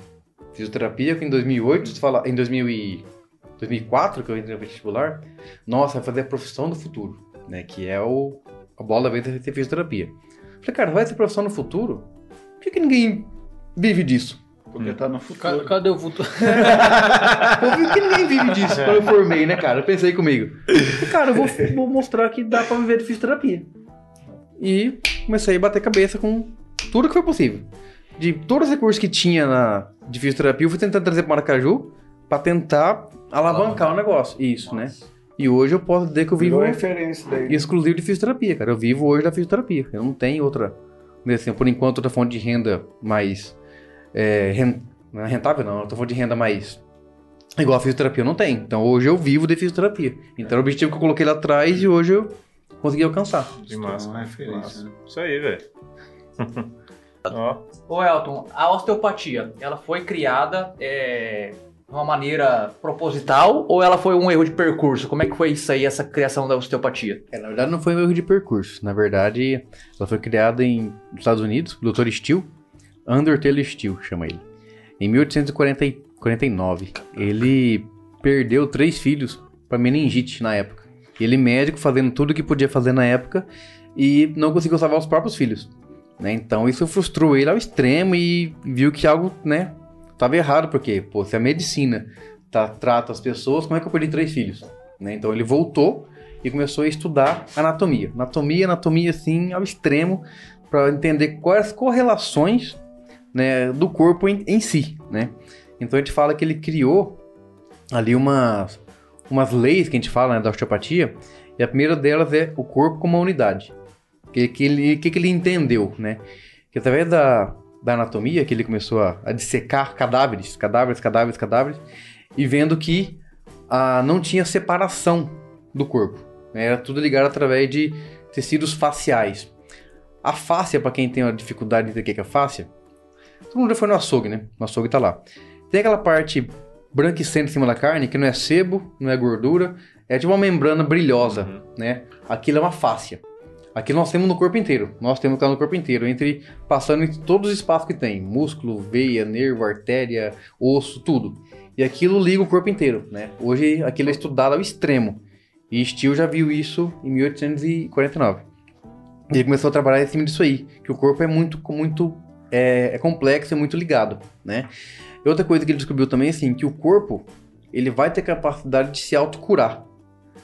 Fisioterapia, que em 2008, se fala, em 2000 e 2004, que eu entrei no vestibular, nossa, vai fazer a profissão do futuro, né? Que é o, a bola da vez é ser fisioterapia. Falei, cara, vai ser profissão no futuro? Por que, que ninguém vive disso? Porque tá no futuro. Cadê o futuro? Por que ninguém vive disso quando eu formei, né, cara? Eu pensei comigo. Cara, eu vou, vou mostrar que dá pra viver de fisioterapia. E comecei a bater cabeça com tudo que foi possível. De todos os recursos que tinha na, de fisioterapia, eu fui tentar trazer para Maracaju pra tentar alavancar o negócio. Isso, né? E hoje eu posso dizer que eu vivo referência daí. exclusivo de fisioterapia, cara. Eu vivo hoje da fisioterapia. Eu não tenho outra, assim, por enquanto, outra fonte de renda mais é, é rentável, não. Outra fonte de renda mais igual a fisioterapia eu não tenho. Então hoje eu vivo de fisioterapia. Então o objetivo que eu coloquei lá atrás e hoje eu consegui alcançar. Que massa. Uma referência, massa. né? Isso aí, velho. Ó, Ô Elton, a osteopatia, ela foi criada é, de uma maneira proposital ou ela foi um erro de percurso? Como é que foi isso aí, essa criação da osteopatia? É, na verdade, não foi um erro de percurso. Na verdade, ela foi criada em, nos Estados Unidos, o Dr. Steele, Undertale Steele, chama ele. Em 1849, ele perdeu três filhos para meningite na época. Ele médico fazendo tudo que podia fazer na época e não conseguiu salvar os próprios filhos. Né? Então isso frustrou ele ao extremo e viu que algo, né, errado porque, pô, se a medicina tá, trata as pessoas, como é que eu perdi três filhos? Né? Então ele voltou e começou a estudar anatomia. Anatomia, anatomia assim, ao extremo, para entender quais as correlações né, do corpo em, em si, né? Então a gente fala que ele criou ali umas, umas leis que a gente fala né, da osteopatia, e a primeira delas é o corpo como uma unidade. O que, que, ele, que, que ele entendeu, né? Que através da, da anatomia, que ele começou a, a dissecar cadáveres, cadáveres, cadáveres, cadáveres, e vendo que ah, não tinha separação do corpo. Né? Era tudo ligado através de tecidos faciais. A fáscia, para quem tem uma dificuldade de entender o que é fáscia, todo mundo já foi no açougue, né? No açougue tá lá. Tem aquela parte branquecendo em cima da carne, que não é sebo, não é gordura, é de uma membrana brilhosa, uhum. né? Aquilo é uma fáscia. Aqui nós temos no corpo inteiro. Nós temos no corpo inteiro, entre passando em todos os espaços que tem, músculo, veia, nervo, artéria, osso, tudo. E aquilo liga o corpo inteiro, né? Hoje aquilo é estudado ao extremo. E Steele já viu isso em 1849. E ele começou a trabalhar em cima disso aí, que o corpo é muito, muito é, é complexo, é muito ligado, né? E outra coisa que ele descobriu também é assim, que o corpo ele vai ter capacidade de se autocurar,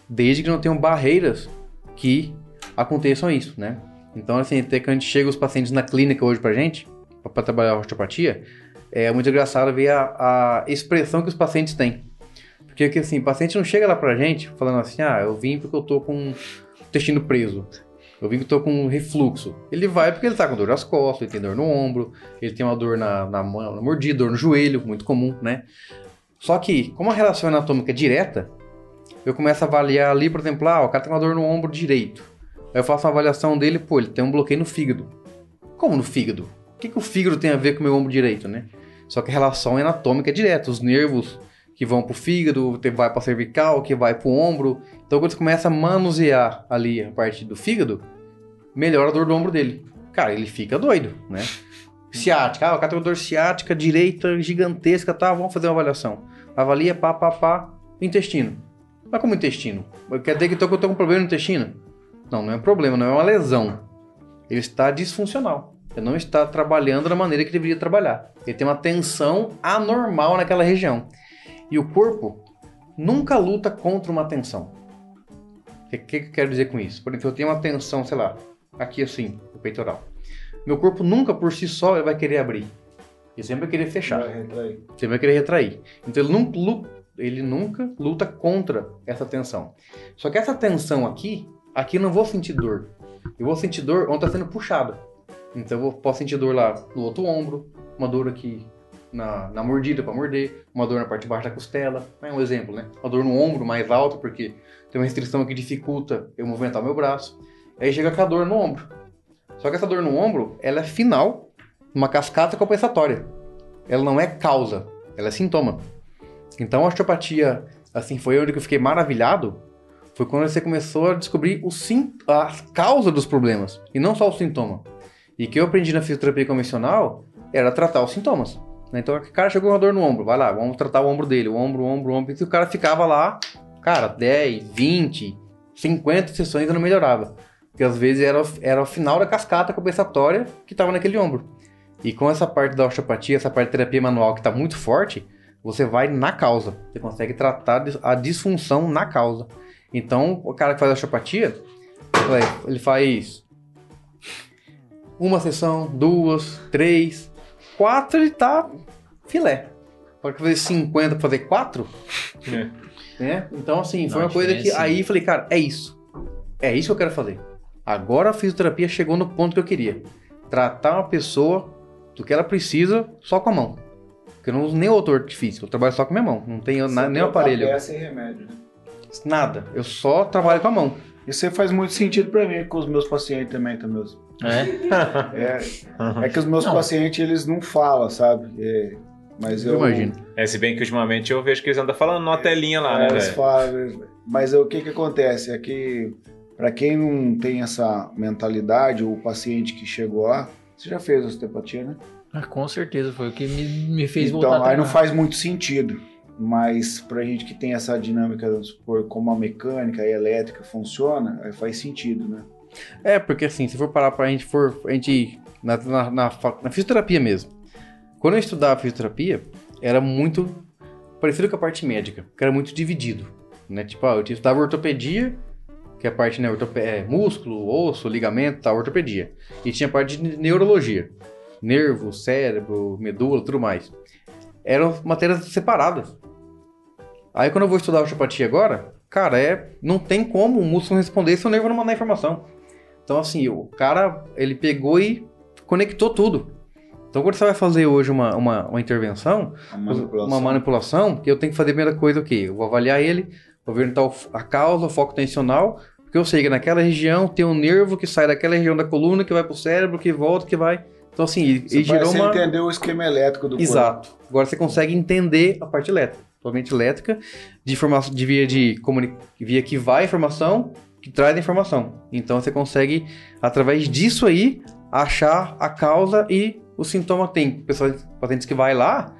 desde que não tenham barreiras que aconteçam isso, né? Então, assim, até que a gente chega os pacientes na clínica hoje pra gente, para trabalhar a osteopatia, é muito engraçado ver a, a expressão que os pacientes têm. Porque, assim, o paciente não chega lá pra gente falando assim, ah, eu vim porque eu tô com o intestino preso. Eu vi que tô com refluxo. Ele vai porque ele tá com dor nas costas, ele tem dor no ombro, ele tem uma dor na, na, na mordida, dor no joelho, muito comum, né? Só que, como a relação anatômica é direta, eu começo a avaliar ali, por exemplo, ah, o cara tem uma dor no ombro direito. Aí eu faço uma avaliação dele, pô, ele tem um bloqueio no fígado. Como no fígado? O que, que o fígado tem a ver com o meu ombro direito, né? Só que a relação anatômica é direta. Os nervos que vão pro fígado, que vai pra cervical, que vai pro ombro. Então quando você começa a manusear ali a parte do fígado, melhora a dor do ombro dele. Cara, ele fica doido, né? Ciática, ah, o cara tem uma dor ciática direita gigantesca, tá? Vamos fazer uma avaliação. Avalia, pá, pá, pá, intestino. Mas como intestino? Quer dizer que eu tô com um problema no intestino? Não, não é um problema, não é uma lesão. Ele está disfuncional. Ele não está trabalhando da maneira que deveria trabalhar. Ele tem uma tensão anormal naquela região. E o corpo nunca luta contra uma tensão. O que, que, eu quero dizer com isso? Por exemplo, eu tenho uma tensão, sei lá, aqui assim, no peitoral. Meu corpo nunca por si só ele vai querer abrir. Ele sempre vai querer fechar. Vai retrair. Sempre vai querer retrair. Então ele nunca, ele nunca luta contra essa tensão. Só que essa tensão aqui, aqui eu não vou sentir dor. Eu vou sentir dor onde está sendo puxado. Então eu posso sentir dor lá no outro ombro, uma dor aqui na, na mordida para morder, uma dor na parte de baixo da costela, é um exemplo, né? Uma dor no ombro mais alto, porque tem uma restrição que dificulta eu movimentar meu braço. Aí chega com a dor no ombro. Só que essa dor no ombro, ela é final, uma cascata compensatória. Ela não é causa, ela é sintoma. Então a osteopatia, assim, foi onde eu fiquei maravilhado, foi quando você começou a descobrir o a causa dos problemas, e não só o sintoma. E que eu aprendi na fisioterapia convencional era tratar os sintomas. Né? Então o cara chegou com uma dor no ombro, vai lá, vamos tratar o ombro dele, o ombro, o ombro, o ombro, e o cara ficava lá, cara, 10, 20, 50 sessões e não melhorava. Porque às vezes era, era o final da cascata compensatória que estava naquele ombro. E com essa parte da osteopatia, essa parte de terapia manual que está muito forte, você vai na causa. Você consegue tratar a disfunção na causa. Então, o cara que faz osteopatia, ele faz uma sessão, duas, três, quatro, ele tá filé. Pode fazer 50 para fazer quatro? É. Né? Então, assim, foi Não, uma coisa que. Aí falei, cara, é isso. É isso que eu quero fazer. Agora a fisioterapia chegou no ponto que eu queria. Tratar uma pessoa do que ela precisa só com a mão. Porque eu não uso nem outro artifício, eu trabalho só com a minha mão. Não tenho na, nem aparelho. Peça e remédio, né? Nada. Eu só trabalho com a mão. Isso faz muito sentido para mim, com os meus pacientes também, tá mesmo. É? é, é que os meus não. pacientes, eles não falam, sabe? É, mas eu, eu, imagino. É, se bem que ultimamente eu vejo que eles andam falando numa telinha lá, é, né? Eles falam, mas o que que acontece? É que para quem não tem essa mentalidade, o paciente que chegou lá, você já fez osteopatia, né? Ah, com certeza, foi o que me, me fez então, voltar. Então, aí não faz muito sentido. Mas pra gente que tem essa dinâmica, supor, como a mecânica e a elétrica funciona, aí faz sentido, né? É, porque assim, se for parar pra gente, for, a gente, na, na, na, na fisioterapia mesmo. Quando eu estudava fisioterapia, era muito parecido com a parte médica, que era muito dividido, né? Tipo, ah, eu estudava ortopedia, que é a parte né, é, músculo, osso, ligamento, tal, ortopedia. E tinha a parte de neurologia, nervo, cérebro, medula, tudo mais. Eram matérias separadas. Aí quando eu vou estudar osteopatia agora, cara, é, não tem como o músculo responder se o nervo não mandar informação. Então, assim, o cara, ele pegou e conectou tudo. Então, quando você vai fazer hoje uma, uma, uma intervenção, Uma manipulação. uma manipulação, eu tenho que fazer a primeira coisa o quê? Eu vou avaliar ele, vou ver onde tá o- a causa, o foco tensional, porque eu sei que naquela região tem um nervo que sai daquela região da coluna, que vai pro cérebro, que volta, que vai... Então, assim, ele, Você ele gerou você uma... entender o esquema elétrico do corpo. Exato. Agora você consegue entender a parte elétrica. Totalmente elétrica, de, informação, de via de comuni... via que vai a informação, que traz a informação. Então você consegue, através disso aí, achar a causa e o sintoma. Tem pessoas, pacientes que vai lá,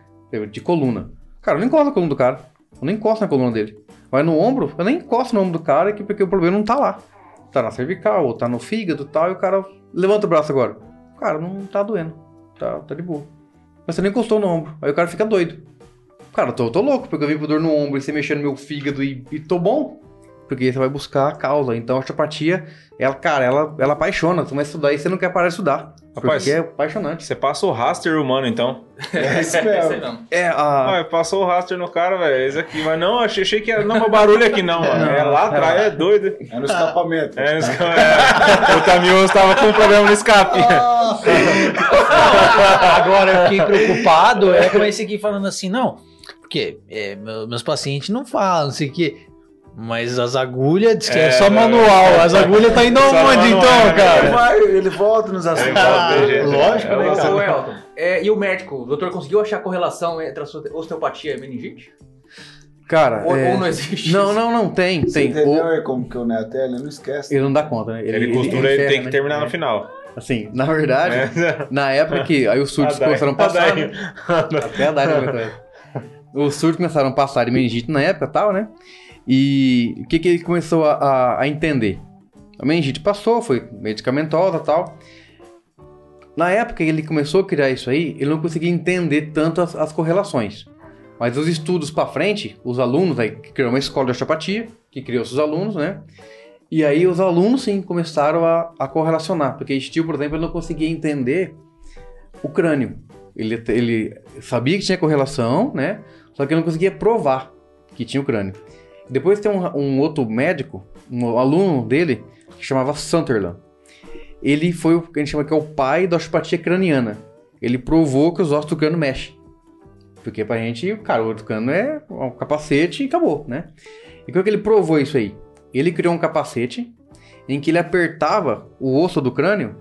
de coluna. Cara, eu não encosto na coluna do cara. Eu não encosto na coluna dele. Vai no ombro, eu nem encosto no ombro do cara, que- porque o problema não tá lá. Tá na cervical, ou tá no fígado e tal, e o cara levanta o braço agora. Cara, não tá doendo. Tá, tá de boa. Mas você nem encostou no ombro. Aí o cara fica doido. Cara, eu tô, tô louco, porque eu vim com dor no ombro e você mexendo no meu fígado e, e tô bom. Porque você vai buscar a causa. Então a osteopatia, ela, cara, ela, ela apaixona. Você vai estudar e você não quer parar de estudar. Rapaz, porque é apaixonante. Você passa o raster humano, então. É isso É isso mesmo. É a. Ah, passou o raster no cara, velho. Esse aqui. Mas não, achei, achei que era. Não, mas barulho aqui não, mano. É lá atrás, é doido. É no escapamento. É, os caras- é, o caminhão tava com problema no escape. Agora eu fiquei preocupado, é como esse aqui falando assim, não, porque é, meu- meus pacientes não falam, não sei o quê. Mas as agulhas, diz que é, É, só manual. As agulhas tá indo aonde então, né, Ele, cara? vai, ele volta nos assuntos. Lógico, É, né, cara? Ô, Elton, é, e o médico? O doutor conseguiu achar a correlação entre a sua osteopatia e meningite? Cara. Ou, é- ou não existe? Não, não, não, tem. Você tem. entendeu como que o Neto é? Ele não esquece. Ele não dá conta, né? Ele costura, ele ferra, tem que né? terminar É. no final. Assim, na verdade, É. na época que aí os surtos daí- começaram a passar. né? Até a Dai. Os surtos começaram a passar de meningite na época e tal, né? E o que, que ele começou a, a- a entender? A meningite passou, foi medicamentosa tal. Na época que ele começou a criar isso aí, ele não conseguia entender tanto as, as correlações. Mas os estudos pra frente, os alunos, aí criou uma escola de osteopatia, que criou seus alunos, né? E aí os alunos sim começaram a, a correlacionar, porque Steele, por exemplo, ele não conseguia entender o crânio. Ele, ele sabia que tinha correlação, né? Só que ele não conseguia provar que tinha o crânio. Depois tem um, um outro médico, um aluno dele, que chamava Sunderland. Ele foi o que a gente chama que é o pai da osteopatia craniana. Ele provou que os ossos do crânio mexem. Porque pra gente, cara, o crânio é um capacete e acabou, né? E como é que ele provou isso aí? Ele criou um capacete em que ele apertava o osso do crânio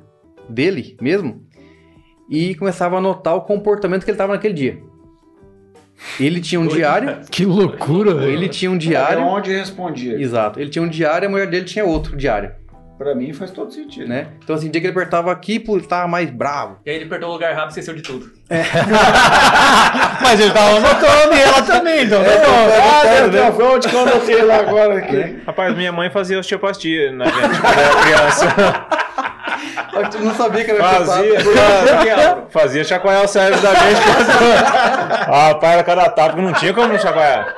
dele mesmo e começava a anotar o comportamento que ele estava naquele dia. Ele tinha um diário, Que loucura, velho. ele tinha um É diário, onde respondia. exato, ele tinha um diário e a mulher dele tinha outro diário, Pra mim faz todo sentido. né? Então assim, o dia que ele apertava aqui, pô, ele tava mais bravo. E aí ele apertou o lugar rápido e esqueceu de tudo. Mas ele tava anotando e ela também, então. tá bom. Ah, foi onde que eu anotei lá agora aqui. Rapaz, minha mãe fazia osteopatia na gente quando era criança. Eu não sabia que era Fazia, fazia, fazia chacoalhar o cérebro da gente. Ah, pai, era cada tapa que não tinha como não chacoalhar.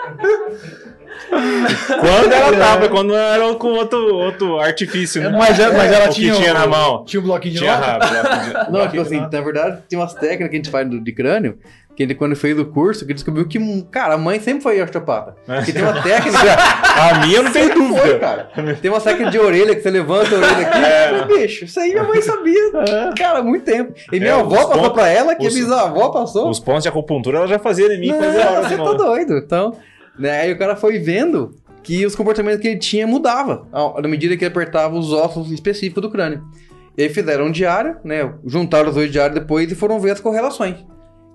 Quando era tapa, quando era com outro, outro artifício, né? Mas, mas ela o tinha. que tinha o- na mão. Tinha um bloquinho de Tinha nota? rápido. Não, tipo assim, na verdade, tem umas técnicas que a gente faz do- de crânio, que ele, quando fez o curso, que descobriu que, cara, a mãe sempre foi osteopata. Que tem uma técnica. A minha eu não tenho Sempre foi, dúvida. cara. Tem uma técnica de orelha que você levanta a orelha aqui. É. Bicho, isso aí minha mãe sabia. Cara, há muito tempo. E minha É, avó passou pontos- pra ela, que a os- bisavó passou. Os pontos de acupuntura ela já fazia em mim Não, a hora você tá doido. Então, né, aí o cara foi vendo que os comportamentos que ele tinha mudava na medida que ele apertava os ossos específicos do crânio. E aí fizeram um diário, né? Juntaram os dois diários depois e foram ver as correlações.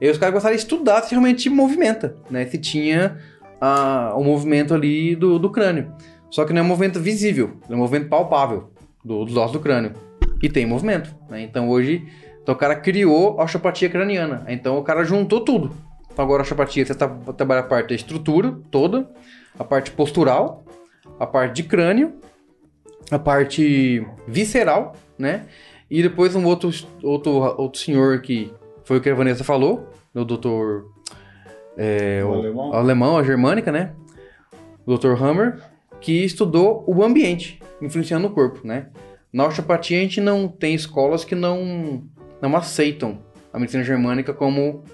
E os caras começaram a estudar se realmente movimenta, né? Se tinha ah, o movimento ali do, do crânio. Só que não é um movimento visível, é um movimento palpável do- dos ossos do crânio. E tem movimento, né? Então hoje, então o cara criou a osteopatia craniana. Então o cara juntou tudo. Então agora a osteopatia, você tá, trabalha a parte da estrutura toda, a parte postural, a parte de crânio, a parte visceral, né? E depois um outro, outro, outro senhor que foi o que a Vanessa falou, o doutor... É, O o, alemão? alemão, a germânica, né? O Dr. Hammer, que estudou o ambiente influenciando o corpo, né? Na osteopatia a gente não tem escolas que não, não aceitam a medicina germânica como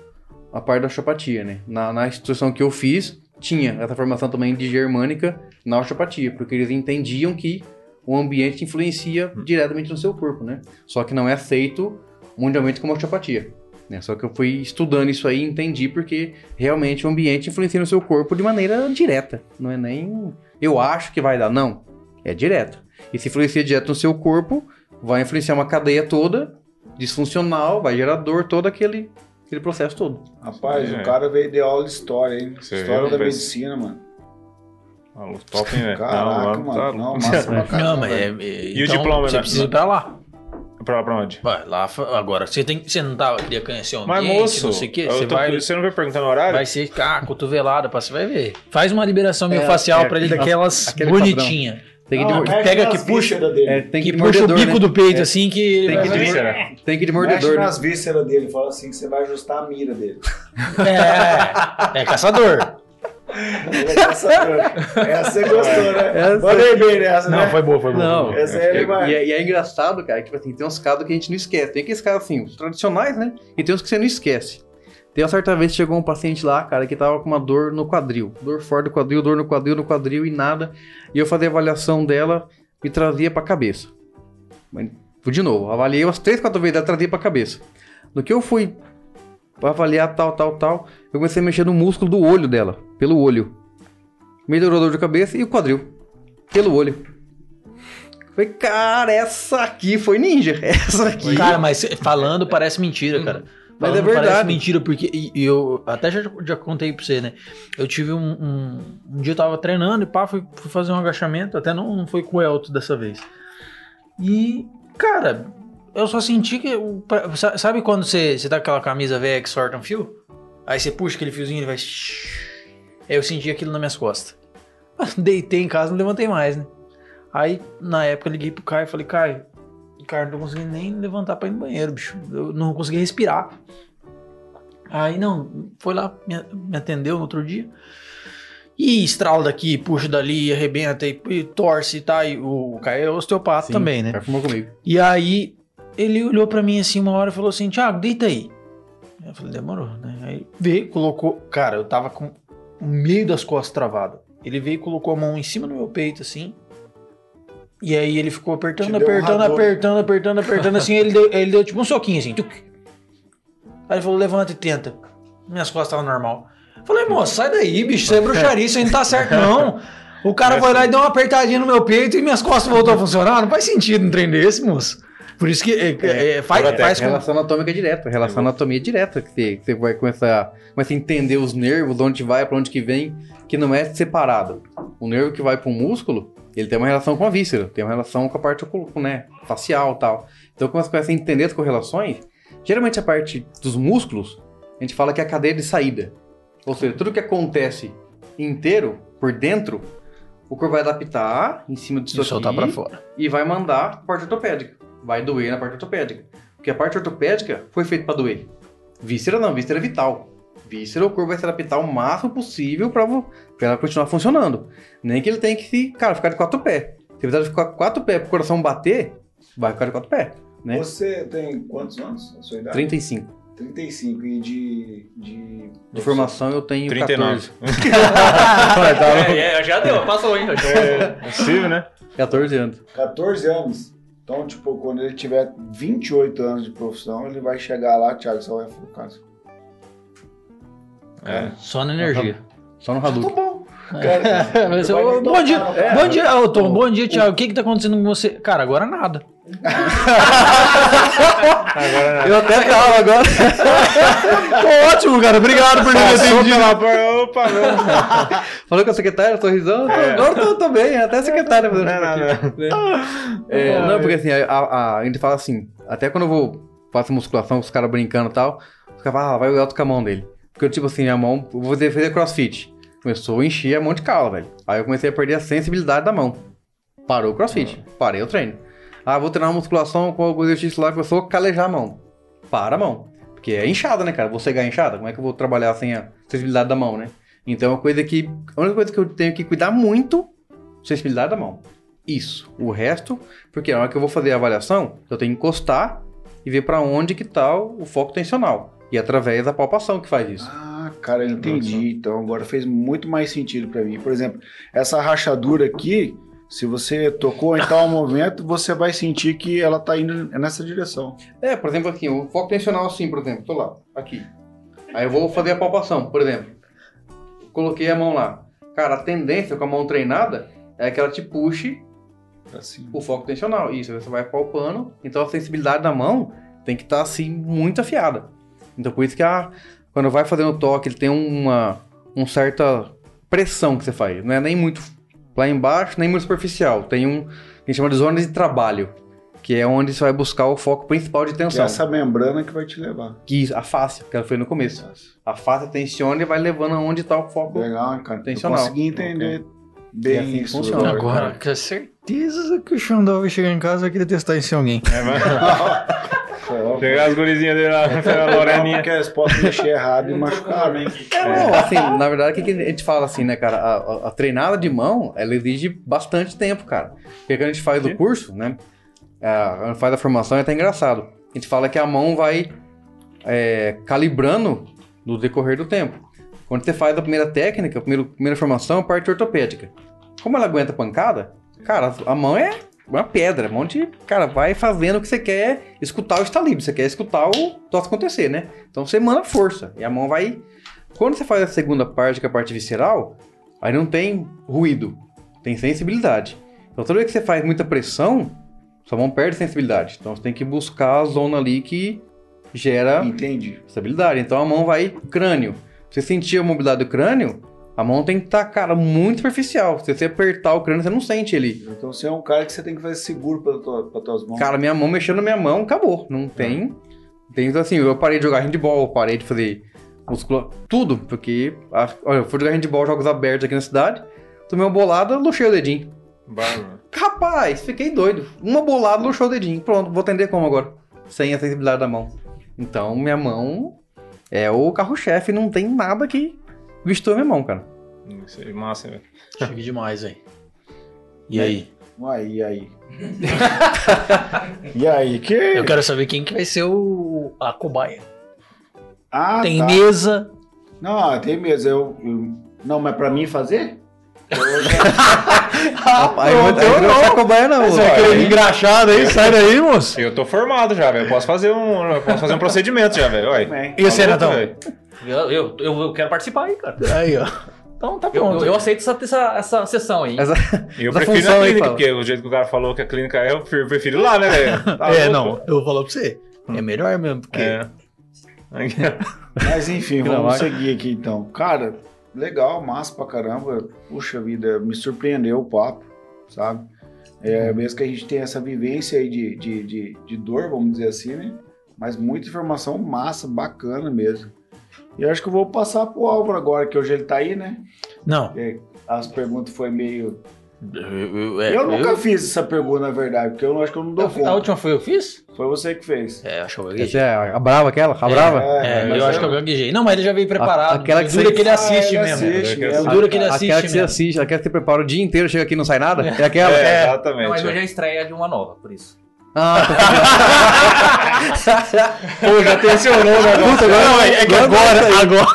a parte da osteopatia, né? Na, na instituição que eu fiz, tinha essa formação também de germânica na osteopatia, porque eles entendiam que o ambiente influencia diretamente no seu corpo, né? Só que não é aceito mundialmente como osteopatia. Né? Só que eu fui estudando isso aí e entendi porque realmente o ambiente influencia no seu corpo de maneira direta. Não é nem eu acho que vai dar, não. É direto. E se influencia direto no seu corpo, vai influenciar uma cadeia toda disfuncional, vai gerar dor, todo aquele, aquele processo todo. Rapaz, É. o cara veio de aula de história, hein? Você história da pensa- medicina, mano. Ah, o top, hein, velho? Caraca, Não, mano. tá- Não, massa pra caramba. Não, mas é, é- E o então, diploma, Você né? precisa ir pra lá. Pra, pra onde? Vai lá, agora. Você, tem, você não tava, queria conhecer o Mas, ambiente, moço, não sei o quê. Você tô- vai, você não vai perguntando o horário? vai ser ah, cotovelada, você vai ver. Faz uma liberação É, miofascial é, pra ele daquelas aquele bonitinha. Tem que, de, Não, mor- mexe pega nas que puxa- é, tem que, Que de puxa o bico né? do peito assim que Tem que de, Será? tem que de Mexe mordedor, né? nas vísceras dele, fala assim que você vai ajustar a mira dele. É, é caçador. É caçador. Essa você gostou, né? Essa- Mandei bem nessa, Não, né? foi boa, foi boa. Não, foi boa. Essa ele E, vai. e é, e é engraçado, cara, que tipo assim, tem uns casos que a gente não esquece. Tem aqueles casos assim, os tradicionais, né? E tem uns que você não esquece. Tem uma certa vez que chegou um paciente lá, cara, que tava com uma dor no quadril. Dor fora do quadril, dor no quadril, no quadril e nada. E eu fazia a avaliação dela e trazia pra cabeça. Mas, de novo, avaliei umas três, quatro vezes, ela trazia pra cabeça. No que eu fui pra avaliar tal, tal, tal, eu comecei a mexer no músculo do olho dela, pelo olho. Melhorou a dor de cabeça e o quadril, pelo olho. Falei, cara, essa aqui foi ninja. Essa aqui. Cara, mas falando parece mentira, cara. Mas Falando é verdade. Parece mentira, porque e- e eu até já, já contei pra você, né? Eu tive um, um. Um dia eu tava treinando e pá, fui, fui fazer um agachamento, até não, não foi com o Elton dessa vez. E, cara, eu só senti que. o- Sabe quando você, você tá com aquela camisa velha que sorta um fio? Aí você puxa aquele fiozinho e ele vai. Aí eu senti aquilo nas minhas costas. Deitei em casa, não levantei mais, né? Aí, na época, eu liguei pro Caio e falei, Caio, cara, não tô conseguindo nem levantar pra ir no banheiro, bicho. Eu não consegui respirar. Aí, não, foi lá, me, atendeu no outro dia. E estrala daqui, puxa dali, arrebenta e, e torce e tá. E o Caio é osteopata Sim, também, né? fumou comigo. E aí, ele olhou pra mim assim uma hora e falou assim: Thiago, deita aí. Eu falei: demorou, né? Aí veio, colocou. Cara, eu tava com o meio das costas travado. Ele veio e colocou a mão em cima do meu peito assim. E aí ele ficou apertando, deu um apertando, apertando, apertando, apertando assim. ele, deu, ele deu tipo um soquinho assim. tuc. Aí ele falou: levanta e tenta. Minhas costas estavam normal. Eu Falei, moço, sai daí, bicho, isso é bruxaria, isso aí não tá certo, não. O cara foi lá e deu uma apertadinha no meu peito e minhas costas voltou a funcionar. Não faz sentido um trem desse, moço. Por isso que é, é, é, faz, faz com... Relação anatômica direta. Relação anatomia direta. Que você, que você vai começar, começa a entender os nervos, de onde vai, pra onde que vem, que não é separado. O nervo que vai pro músculo, ele tem uma relação com a víscera, tem uma relação com a parte né, facial e tal. Então, quando você começa a entender as correlações, geralmente a parte dos músculos, a gente fala que é a cadeia de saída. Ou seja, tudo que acontece inteiro, por dentro, o corpo vai adaptar em cima disso E soltar aqui pra fora. e vai mandar pra parte ortopédica. Vai doer na parte ortopédica. Porque a parte ortopédica foi feita pra doer. Víscera não, víscera é vital. Víscera, o corpo vai se adaptar o máximo possível pra ela continuar funcionando. Nem que ele tenha que se, cara, ficar de quatro pés. Se ele ficar de quatro pés pro coração bater, vai ficar de quatro pés. Né? Você tem quantos anos? A sua idade? 35. 35 e de. De, De formação eu tenho 39. 14. É, é, já deu, passou, hein? É possível, né? 14 anos. 14 anos. Então, tipo, quando ele tiver 28 anos de profissão, ele vai chegar lá, Thiago, você vai focar. assim. É. Só na energia. Só no Tá Hadouken. bom. Cara, Mas, vai ô, me bom dia, é. bom dia, Tom, bom dia, Thiago. O que que tá acontecendo com você? Cara, agora nada. Agora, Eu até tava agora. Tô ótimo, cara. Obrigado por ter atendido. pela porta. Opa, não. Falou com a secretária, sorrisão. tô- Agora tô, tô bem, até a secretária Não, isso não, aqui. não. É, não, porque assim, a, a- a gente fala assim, até quando eu vou faço musculação, os caras brincando e tal, os caras falam, ah, vai com a mão dele. Porque eu, tipo assim, a mão, eu vou fazer crossfit. Começou a encher a mão de cala, velho. Aí eu comecei a perder a sensibilidade da mão. Parou o crossfit, parei o treino. Ah, vou treinar uma musculação com algum exercício lá, começou a calejar a mão. Para a mão. Porque é inchada, né, cara? Vou cegar inchada, como é que eu vou trabalhar sem a sensibilidade da mão, né? Então é uma coisa que. A única coisa que eu tenho que cuidar muito, sensibilidade da mão. Isso. O resto, porque na hora que eu vou fazer a avaliação, eu tenho que encostar e ver pra onde que tá o foco tensional. E é através da palpação que faz isso. Ah, cara, eu entendi. Então agora fez muito mais sentido pra mim. Por exemplo, essa rachadura aqui Se você tocou em tal momento, você vai sentir que ela tá indo nessa direção. É, por exemplo, aqui, o foco tensional assim, por exemplo, tô lá, aqui. Aí eu vou fazer a palpação, por exemplo. Coloquei a mão lá. Cara, a tendência com a mão treinada é que ela te puxe Assim. o foco tensional. Isso, você vai palpando. Então a sensibilidade da mão tem que estar assim muito afiada. Então por isso que a, quando vai fazendo o toque, ele tem uma, uma certa pressão que você faz. Não é nem muito lá embaixo, nem muito superficial. Tem um que a gente chama de zona de trabalho, que é onde você vai buscar o foco principal de Que é tensão. essa membrana que vai te levar. Que a face, que ela foi no começo. A face tensiona e vai levando aonde está o foco. Legal, cara. Eu Tensional. consegui entender E bem assim isso. funciona. Agora, com certeza que o Xandão vai chegar em casa e vai querer testar isso em alguém. É, mas... Pegar as gurizinhas dele lá, a Não, Loreninha. porque eles podem mexer errado e machucar, né? É, não, assim, na verdade, o que, que a gente fala assim, né, cara? A, a- a treinada de mão, ela exige bastante tempo, cara. Porque quando a gente faz o curso, né? A, quando faz a formação é até engraçado. A gente fala que a mão vai é, calibrando no decorrer do tempo. Quando você faz a primeira técnica, a primeira, primeira formação, a parte ortopédica. Como ela aguenta pancada, cara, a mão é uma pedra. A mão de, cara, vai fazendo o que você quer escutar o estalido. Você quer escutar o troço acontecer, né? Então você manda força. E a mão vai quando você faz a segunda parte, que é a parte visceral, aí não tem ruído, tem sensibilidade. Então toda vez que você faz muita pressão, sua mão perde sensibilidade. Então você tem que buscar a zona ali que gera Entendi. estabilidade. Então a mão vai crânio. Você sentir a mobilidade do crânio, a mão tem que estar, cara, muito superficial. Se você apertar o crânio, você não sente ele. Então você é um cara que você tem que fazer seguro para tua, tuas mãos. Cara, minha mão mexendo na minha mão, acabou. Não tem. Tem então, assim, eu parei de jogar handball, parei de fazer musculação, tudo, porque a- olha, eu fui jogar handball, jogos abertos aqui na cidade, tomei uma bolada, luxei o dedinho. Bárbaro. Rapaz, fiquei doido. Uma bolada, luxou o dedinho. Pronto, vou atender como agora? Sem a sensibilidade da mão. Então, minha mão é o carro-chefe, não tem nada que vestou minha mão, cara. Isso aí, massa, velho. Cheguei demais, velho. E aí? Aí, e aí? e aí? Que? Eu quero saber quem que vai ser o a cobaia. Ah, Tem tá. mesa. Não, tem mesmo. Eu, eu- Não, mas pra mim fazer? Rapaz, eu não não. vou cobaia não. Você vai ó. querer vir engraxado aí? Sai daí, moço. Eu tô formado já, velho. Eu posso fazer um, eu posso fazer um procedimento já, velho. E você, Natão? velho. Eu, eu, eu, quero participar aí, cara. Aí, ó. Então tá pronto. eu, eu aceito essa, essa, essa sessão aí. Essa- Eu Essa prefiro aí, clínica, fala. porque o jeito que o cara falou que a clínica é, eu prefiro, prefiro ir lá, né, velho? Tá é, louco? não. Eu vou falar pra você. É melhor mesmo, porque... É. Mas enfim, vamos seguir aqui então. Cara, legal, massa pra caramba. Puxa vida, me surpreendeu o papo, sabe? É, mesmo que a gente tenha essa vivência aí de, de, de, de dor, vamos dizer assim, né? Mas muita informação massa, bacana mesmo. E eu acho que eu vou passar pro Álvaro agora, que hoje ele tá aí, né? Não. É, As perguntas foi meio. Eu, eu- é, eu nunca fiz essa pergunta, na verdade, porque eu não acho que eu não dou eu- A conta. última foi eu que fiz? Foi você que fez. É, acho que eu gaguejei. é a, brava aquela? A brava? É, mas eu acho que eu gaguejei. Não, mas ele já veio preparado. aquela que é que ele Ah, assiste ele mesmo. assiste, É, é, é que ele Aquela assiste que você assiste, aquela que você prepara o dia inteiro, chega aqui e não sai nada? É aquela? É, É. exatamente. Mas hoje é a estreia de uma nova, por isso. Ah, Pô, já tensionou o negócio. Não, é, é que agora, agora...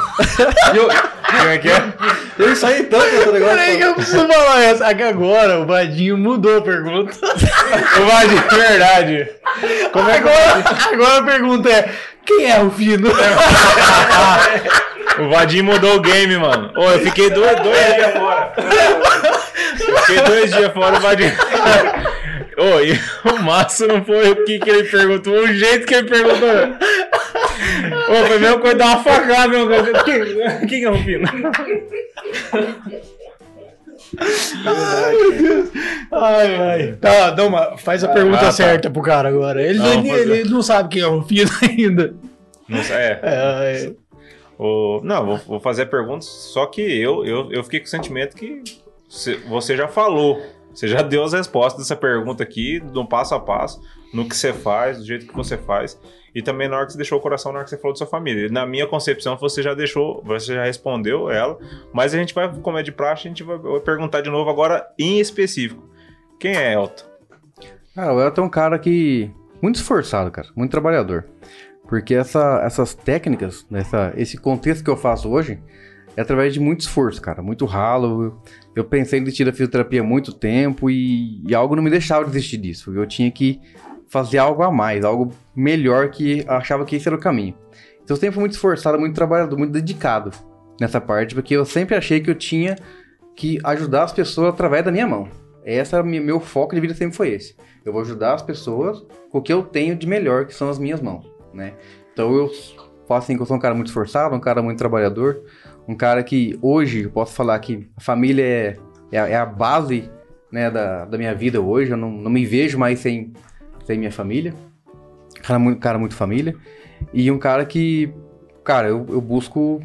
Como é que é? eu saí tanto desse negócio. Peraí que eu preciso falar essa. É que agora o Vadinho mudou a pergunta. O Vadinho, verdade. Como é agora, agora a pergunta é: quem é o Fino? O Vadinho mudou o game, mano. Ô, eu fiquei dois, dois dias fora. Eu fiquei dois dias fora, o Vadinho. Ô, e o Márcio não foi o que, que ele perguntou, o jeito que ele perguntou. Ô, foi a mesma coisa dar uma facada, meu. Quem, quem é o Pino? Ai, ai. Tá, dá uma, faz a pergunta Ah, tá. certa pro cara agora. Ele Não, vou fazer. ele não sabe quem é o Fino ainda. Não sei, é. É, é. O- não, vou, vou fazer perguntas, só que eu, eu, eu fiquei com o sentimento que você já falou, você já deu as respostas dessa pergunta aqui, no passo a passo, no que você faz, do jeito que você faz, e também na hora que você deixou o coração, na hora que você falou da sua família. Na minha concepção, você já deixou, você já respondeu ela, mas a gente vai, como é de praxe, a gente vai, perguntar de novo agora em específico. Quem é Elton? Cara, o Elton é um cara que. Muito esforçado, cara. Muito trabalhador. Porque essa- essas técnicas, essa, esse contexto que eu faço hoje, é através de muito esforço, cara, muito ralo. Eu, pensei em desistir da fisioterapia há muito tempo e, e algo não me deixava desistir disso. Eu tinha que fazer algo a mais, algo melhor que achava que esse era o caminho. Então eu sempre fui muito esforçado, muito trabalhador, muito dedicado nessa parte, porque eu sempre achei que eu tinha que ajudar as pessoas através da minha mão. Essa meu foco de vida sempre foi esse. Eu vou ajudar as pessoas com o que eu tenho de melhor, que são as minhas mãos, né? Então eu faço assim que eu sou um cara muito esforçado, um cara muito trabalhador, um cara que hoje eu posso falar que a família é, é, a, é a base né, da, da minha vida hoje. Eu não, não me vejo mais sem, sem minha família. Cara muito, cara muito família. E um cara que, cara, eu, eu busco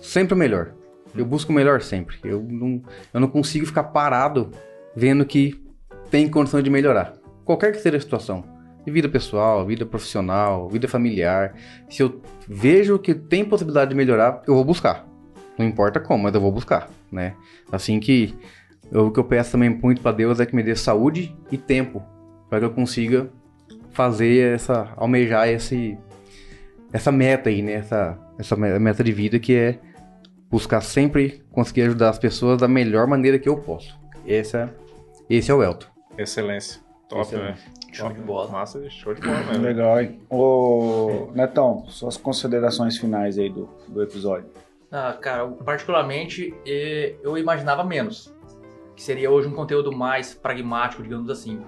sempre o melhor. Eu busco o melhor sempre. Eu não, eu não consigo ficar parado vendo que tem condição de melhorar. Qualquer que seja a situação. Vida pessoal, vida profissional, vida familiar. Se eu vejo que tem possibilidade de melhorar, eu vou buscar. Não importa como, mas eu vou buscar, né? Assim que eu, o que eu peço também muito para Deus é que me dê saúde e tempo para que eu consiga fazer essa almejar esse essa meta aí, né? Essa, essa meta de vida que é buscar sempre conseguir ajudar as pessoas da melhor maneira que eu posso. Esse esse é o Elton. Excelência. Top, velho. Show de bola. Massa, show de bola mesmo. Legal, hein? Ô, Netão, suas considerações finais aí do, do episódio. Ah, cara, particularmente eu imaginava menos. Que seria hoje um conteúdo mais pragmático, digamos assim.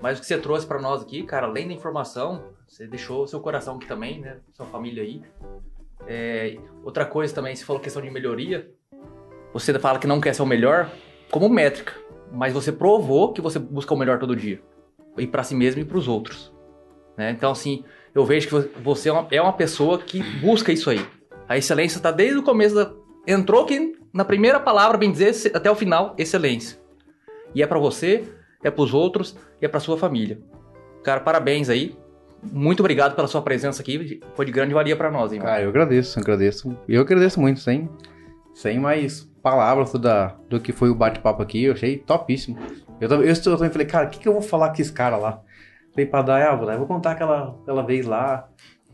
Mas o que você trouxe para nós aqui, cara, além da informação, você deixou seu coração aqui também, né? Sua família aí. É, outra coisa também, você falou questão de melhoria. Você fala que não quer ser o melhor como métrica, mas você provou que você busca o melhor todo dia e para si mesmo e para os outros. Né? Então, assim, eu vejo que você é uma, é uma pessoa que busca isso aí. A excelência está desde o começo da. Entrou aqui na primeira palavra, bem dizer, até o final, excelência. E é para você, é para os outros e é para sua família. Cara, parabéns aí. Muito obrigado pela sua presença aqui. Foi de grande valia para nós, hein? Cara, eu agradeço, eu agradeço. Eu agradeço muito, sem, sem mais palavras da, do que foi o bate-papo aqui. Eu achei topíssimo. Eu, eu, eu também falei, cara, o que, que eu vou falar com esse cara lá? Falei pra dar, ah, vou, eu vou contar aquela, aquela vez lá.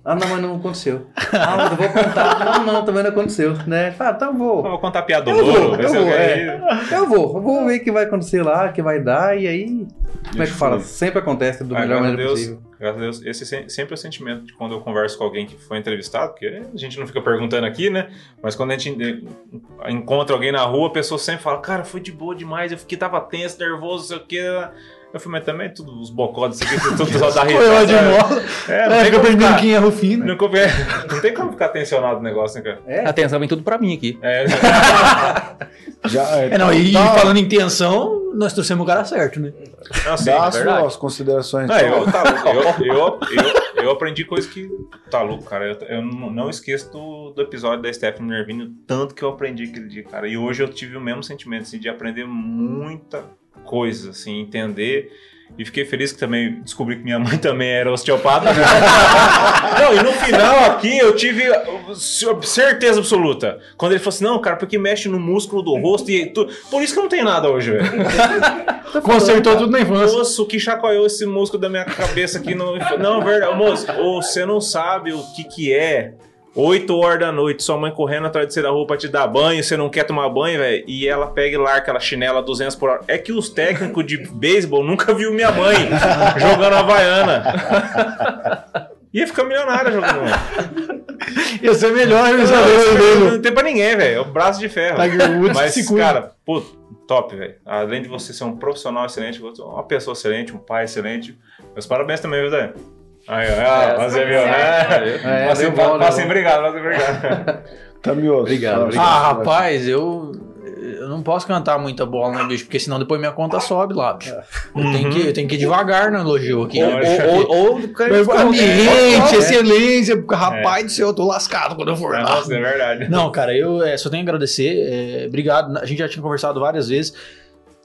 Ah, não, mas não aconteceu. Ah, mas eu vou contar. Não, não, também não aconteceu, né? Ah, então vou. Eu vou contar piada do eu louro. Vou, eu, vou, é. eu vou, eu vou ver o que vai acontecer lá, o que vai dar, e aí. Como é que fala? Sempre acontece do ah, melhor maneira Deus, possível. Graças a Deus, esse é sempre é o sentimento de quando eu converso com alguém que foi entrevistado, porque a gente não fica perguntando aqui, né? Mas quando a gente encontra alguém na rua, a pessoa sempre fala, cara, foi de boa demais, eu fiquei, tava tenso, nervoso, não sei o quê. Eu falei, mas também tudo, os disso aqui, tudo só da risada. Foi de mola. É, não, é, tem como ficar, quem é Rufino. Não, não, tem como ficar tensionado o negócio, né, cara? É. Atenção vem tudo pra mim aqui. É, já, é, não, e tá. falando em tensão, nós trouxemos o cara certo, né? Não, sim, Dá é as considerações. Não, eu, tá, eu, eu, eu, eu, aprendi coisas que. Tá louco, cara. Eu, eu não esqueço do, do episódio da Stephanie Nervini, tanto que eu aprendi aquele dia, cara. E hoje eu tive o mesmo sentimento, assim, de aprender muita coisa, assim, entender. E fiquei feliz que também descobri que minha mãe também era osteopata. não, e no final aqui eu tive certeza absoluta. Quando ele falou assim: não, cara, porque mexe no músculo do rosto e tu... Por isso que eu não tenho nada hoje, velho. Consertou tudo na infância. Moço, que chacoalhou esse músculo da minha cabeça aqui. No... Não, verdade. Moço, você não sabe o que que é 8 horas da noite, sua mãe correndo atrás de você da rua pra te dar banho, você não quer tomar banho, velho, e ela pega e larga aquela chinela 200 por hora. É que os técnicos de beisebol nunca viu minha mãe jogando Havaiana. Ia ficar milionário jogando. Ia ser melhor, não, não, não tem pra ninguém, velho. É o braço de ferro. Mas, cara, pô, top, velho. Além de você ser um profissional excelente, uma pessoa excelente, um pai excelente. Meus parabéns também, viu, Dani? Aí, ó, é, você viu, né? É, assim, bom, assim, obrigado, assim, obrigado. Camioso. Obrigado, obrigado. Ah, rapaz, eu, eu não posso cantar muita bola, né, bicho? Porque senão depois minha conta sobe lá, bicho. Eu, tenho, que, eu tenho que ir devagar no elogio aqui. Ou, ou, ou, ou ambiente, excelência, rapaz do céu, eu tô lascado quando eu for lá. Nossa, é verdade. Não, cara, eu é, só tenho a agradecer. É, obrigado. A gente já tinha conversado várias vezes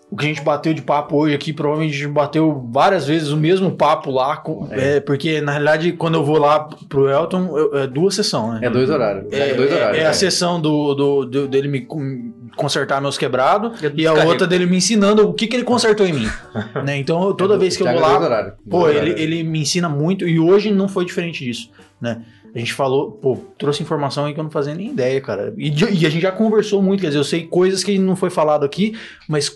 o que a gente bateu de papo hoje aqui, provavelmente a gente bateu várias vezes o mesmo papo lá, com, é. É, porque na realidade quando eu vou lá pro Elton, eu, é duas sessões, né? É dois horários. É, é dois horários. É, a sessão do, do, do, dele me consertar meus quebrados e a outra dele me ensinando o que, que ele consertou em mim. né? Então toda vez que eu vou lá, pô, ele, ele me ensina muito e hoje não foi diferente disso, né? A gente falou, pô, trouxe informação aí que eu não fazia nem ideia, cara. E, e, a gente já conversou muito, quer dizer, eu sei coisas que não foi falado aqui, mas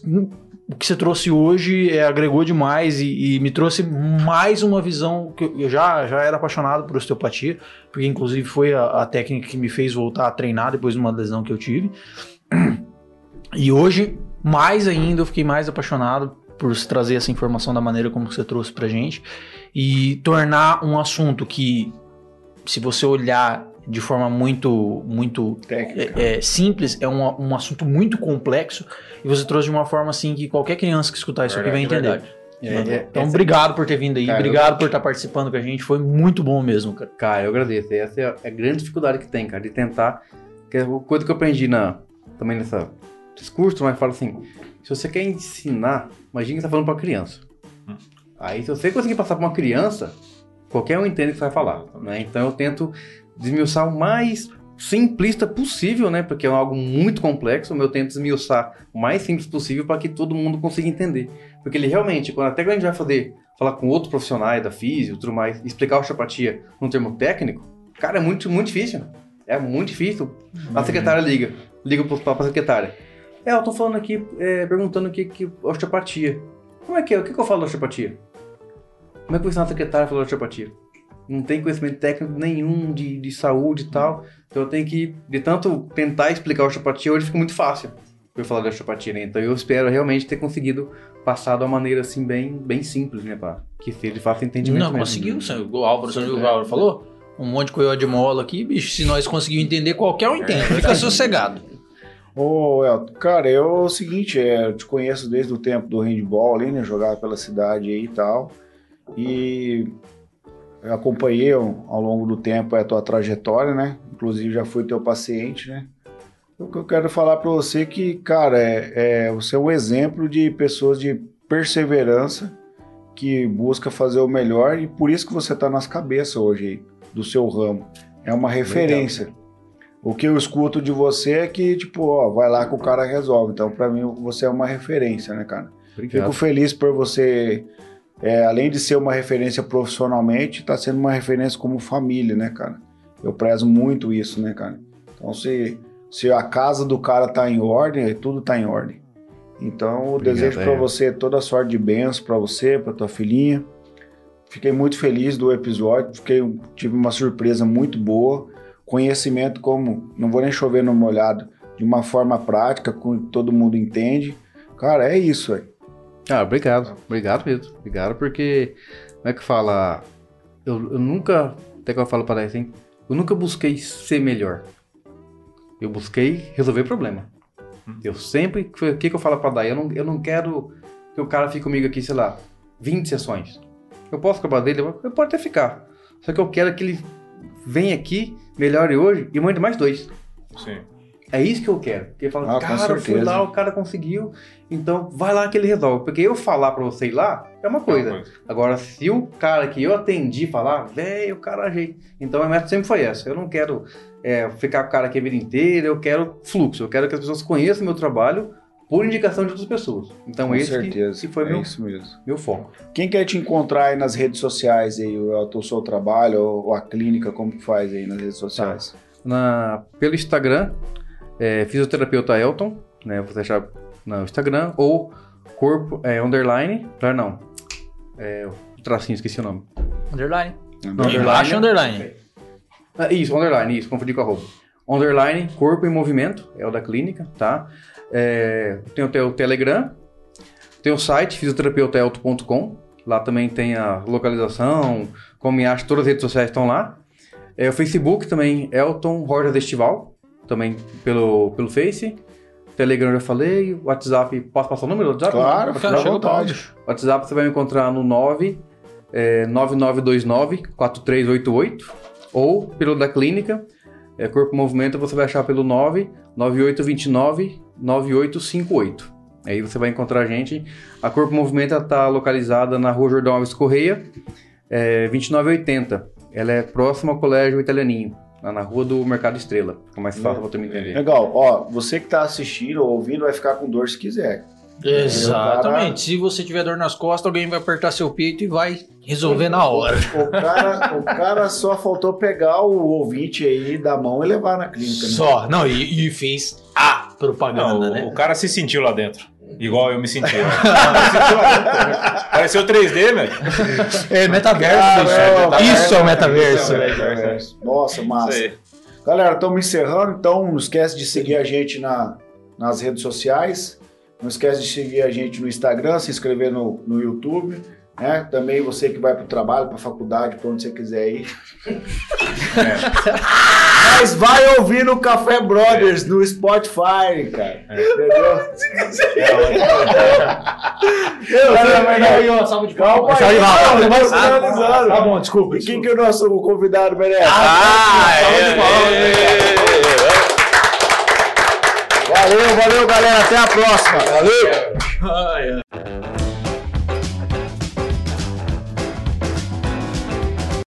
o que você trouxe hoje é, agregou demais e, e, me trouxe mais uma visão que eu já, já era apaixonado por osteopatia, porque inclusive foi a, a técnica que me fez voltar a treinar depois de uma lesão que eu tive. E hoje, mais ainda, eu fiquei mais apaixonado por trazer essa informação da maneira como você trouxe pra gente e tornar um assunto que, se você olhar de forma muito muito é, é, simples, é um, um assunto muito complexo e você trouxe de uma forma assim que qualquer criança que escutar isso verdade, aqui vai entender. É, é, então, obrigado por ter vindo aí, cara, obrigado eu... por estar participando com a gente, foi muito bom mesmo, cara. Cara, eu agradeço. Essa é a grande dificuldade que tem, cara, de tentar. Que é coisa que eu aprendi na, também nessa discurso, mas fala assim: se você quer ensinar, imagina que você tá falando para criança. Hum. Aí, se você conseguir passar para uma criança, qualquer um entende o que você vai falar. Né? Então, eu tento desmiuçar o mais simplista possível, né? Porque é algo muito complexo, eu tento desmiuçar o mais simples possível para que todo mundo consiga entender. Porque ele realmente, quando até quando a gente vai fazer, falar com outros profissionais da física, tudo mais, explicar a osteopatia num termo técnico, cara, é muito, muito difícil. É muito difícil. A uhum. secretária liga, liga para a secretária. É, eu tô falando aqui, é, perguntando o que que osteopatia. Como é que é? O que, que eu falo de osteopatia? Como é que o ensinar a secretária falou osteopatia? Não tem conhecimento técnico nenhum de, de saúde e tal. Então eu tenho que, de tanto tentar explicar a osteopatia, hoje fica muito fácil eu falar de osteopatia, né? Então eu espero realmente ter conseguido passar de uma maneira assim bem, bem simples, né? Pra que seja de fácil entendimento. Não, conseguiu, o Álvaro, o Álvaro falou? Um monte de coisa de mola aqui, bicho. Se nós conseguirmos entender, qualquer um entende. Fica sossegado. Ô, Elton, cara, eu é o seguinte, é, eu te conheço desde o tempo do handball ali, né? Jogava pela cidade aí e tal. E eu acompanhei ao longo do tempo a tua trajetória, né? Inclusive já fui teu paciente, né? O que eu quero falar para você é que, cara, é, é, você é um exemplo de pessoas de perseverança que busca fazer o melhor e por isso que você tá nas cabeças hoje do seu ramo. É uma referência. Legal. O que eu escuto de você é que, tipo, ó, vai lá que o cara resolve. Então, para mim, você é uma referência, né, cara? Obrigado. Fico feliz por você, é, além de ser uma referência profissionalmente, tá sendo uma referência como família, né, cara? Eu prezo muito isso, né, cara? Então, se, se a casa do cara tá em ordem, tudo tá em ordem. Então, Obrigado, desejo para é. você toda a sorte de bênçãos para você, para tua filhinha. Fiquei muito feliz do episódio, fiquei, tive uma surpresa muito boa conhecimento como, não vou nem chover no molhado, de uma forma prática, com todo mundo entende. Cara, é isso aí. Ah, obrigado. Obrigado mesmo. Obrigado porque, como é que fala? Eu, eu nunca, até que eu falo para assim, eu nunca busquei ser melhor. Eu busquei resolver problema. Eu sempre, o que, que eu falo para dar? Eu não, eu não quero que o cara fique comigo aqui, sei lá, 20 sessões. Eu posso acabar dele? Eu posso até ficar. Só que eu quero que ele venha aqui melhore hoje e mande mais dois. Sim. É isso que eu quero. Porque fala, ah, cara, fui lá, o cara conseguiu, então vai lá que ele resolve. Porque eu falar pra você ir lá é uma coisa. É uma coisa. Agora, se o cara que eu atendi falar, velho, o cara ajeita. Então a meta sempre foi essa. Eu não quero é, ficar com o cara aqui a vida inteira, eu quero fluxo. Eu quero que as pessoas conheçam meu trabalho por indicação de outras pessoas. Então Com esse certeza. Que, que foi é meu, isso mesmo. meu foco. Quem quer te encontrar aí nas redes sociais aí, o, o seu trabalho ou a clínica, como que faz aí nas redes sociais? Tá. Na, pelo Instagram, é, fisioterapeuta Elton, né? Você achar no Instagram, ou corpo, é, underline, não, é, o tracinho, esqueci o nome. Underline. underline. Embaixo underline. Ah, isso, underline, isso, confundi com arroba. Underline, corpo em movimento, é o da clínica, tá? É, tem o, o Telegram, tem o site fisioterapeutaelto.com. Lá também tem a localização, como me acha, todas as redes sociais estão lá. É, o Facebook também, Elton Rojas Estival, também pelo, pelo Face. Telegram já falei, WhatsApp, posso passar o número do WhatsApp? Claro, fica à vontade. WhatsApp você vai me encontrar no 9 é, 9929 4388 ou pelo da clínica, é, Corpo Movimento você vai achar pelo 9 9829 9858. Aí você vai encontrar a gente. A Corpo Movimento está localizada na rua Jordão Alves Correia, é, 2980. Ela é próxima ao Colégio Italianinho, lá na rua do Mercado Estrela. Fica mais fácil para você me entender. Legal. Ó, você que está assistindo ou ouvindo vai ficar com dor se quiser. Exatamente. Se você tiver dor nas costas, alguém vai apertar seu peito e vai resolver na hora. O cara, o cara só faltou pegar o ouvinte aí da mão e levar na clínica. Né? Só. Não, e, e fez a propaganda, Não, né? O cara se sentiu lá dentro. Igual eu me senti. né? Pareceu 3D, velho. É metaverso, bicho. é, o Isso é o metaverso, metaverso. Nossa, massa. Galera, estamos encerrando, então não esquece de seguir a gente na, nas redes sociais. Não esquece de seguir a gente no Instagram, se inscrever no, no YouTube. Né? Também você que vai para o trabalho, para a faculdade, para onde você quiser ir. Mas vai ouvir no Café Brothers, no Spotify, cara. Entendeu? Eu, mas valeu. aí, ó, salve de palmas. Salve de palmas. Tá bom, desculpa, E quem que é o nosso convidado merece? Ah, Salve de palmas, Valeu, valeu, galera. Até a próxima. Valeu.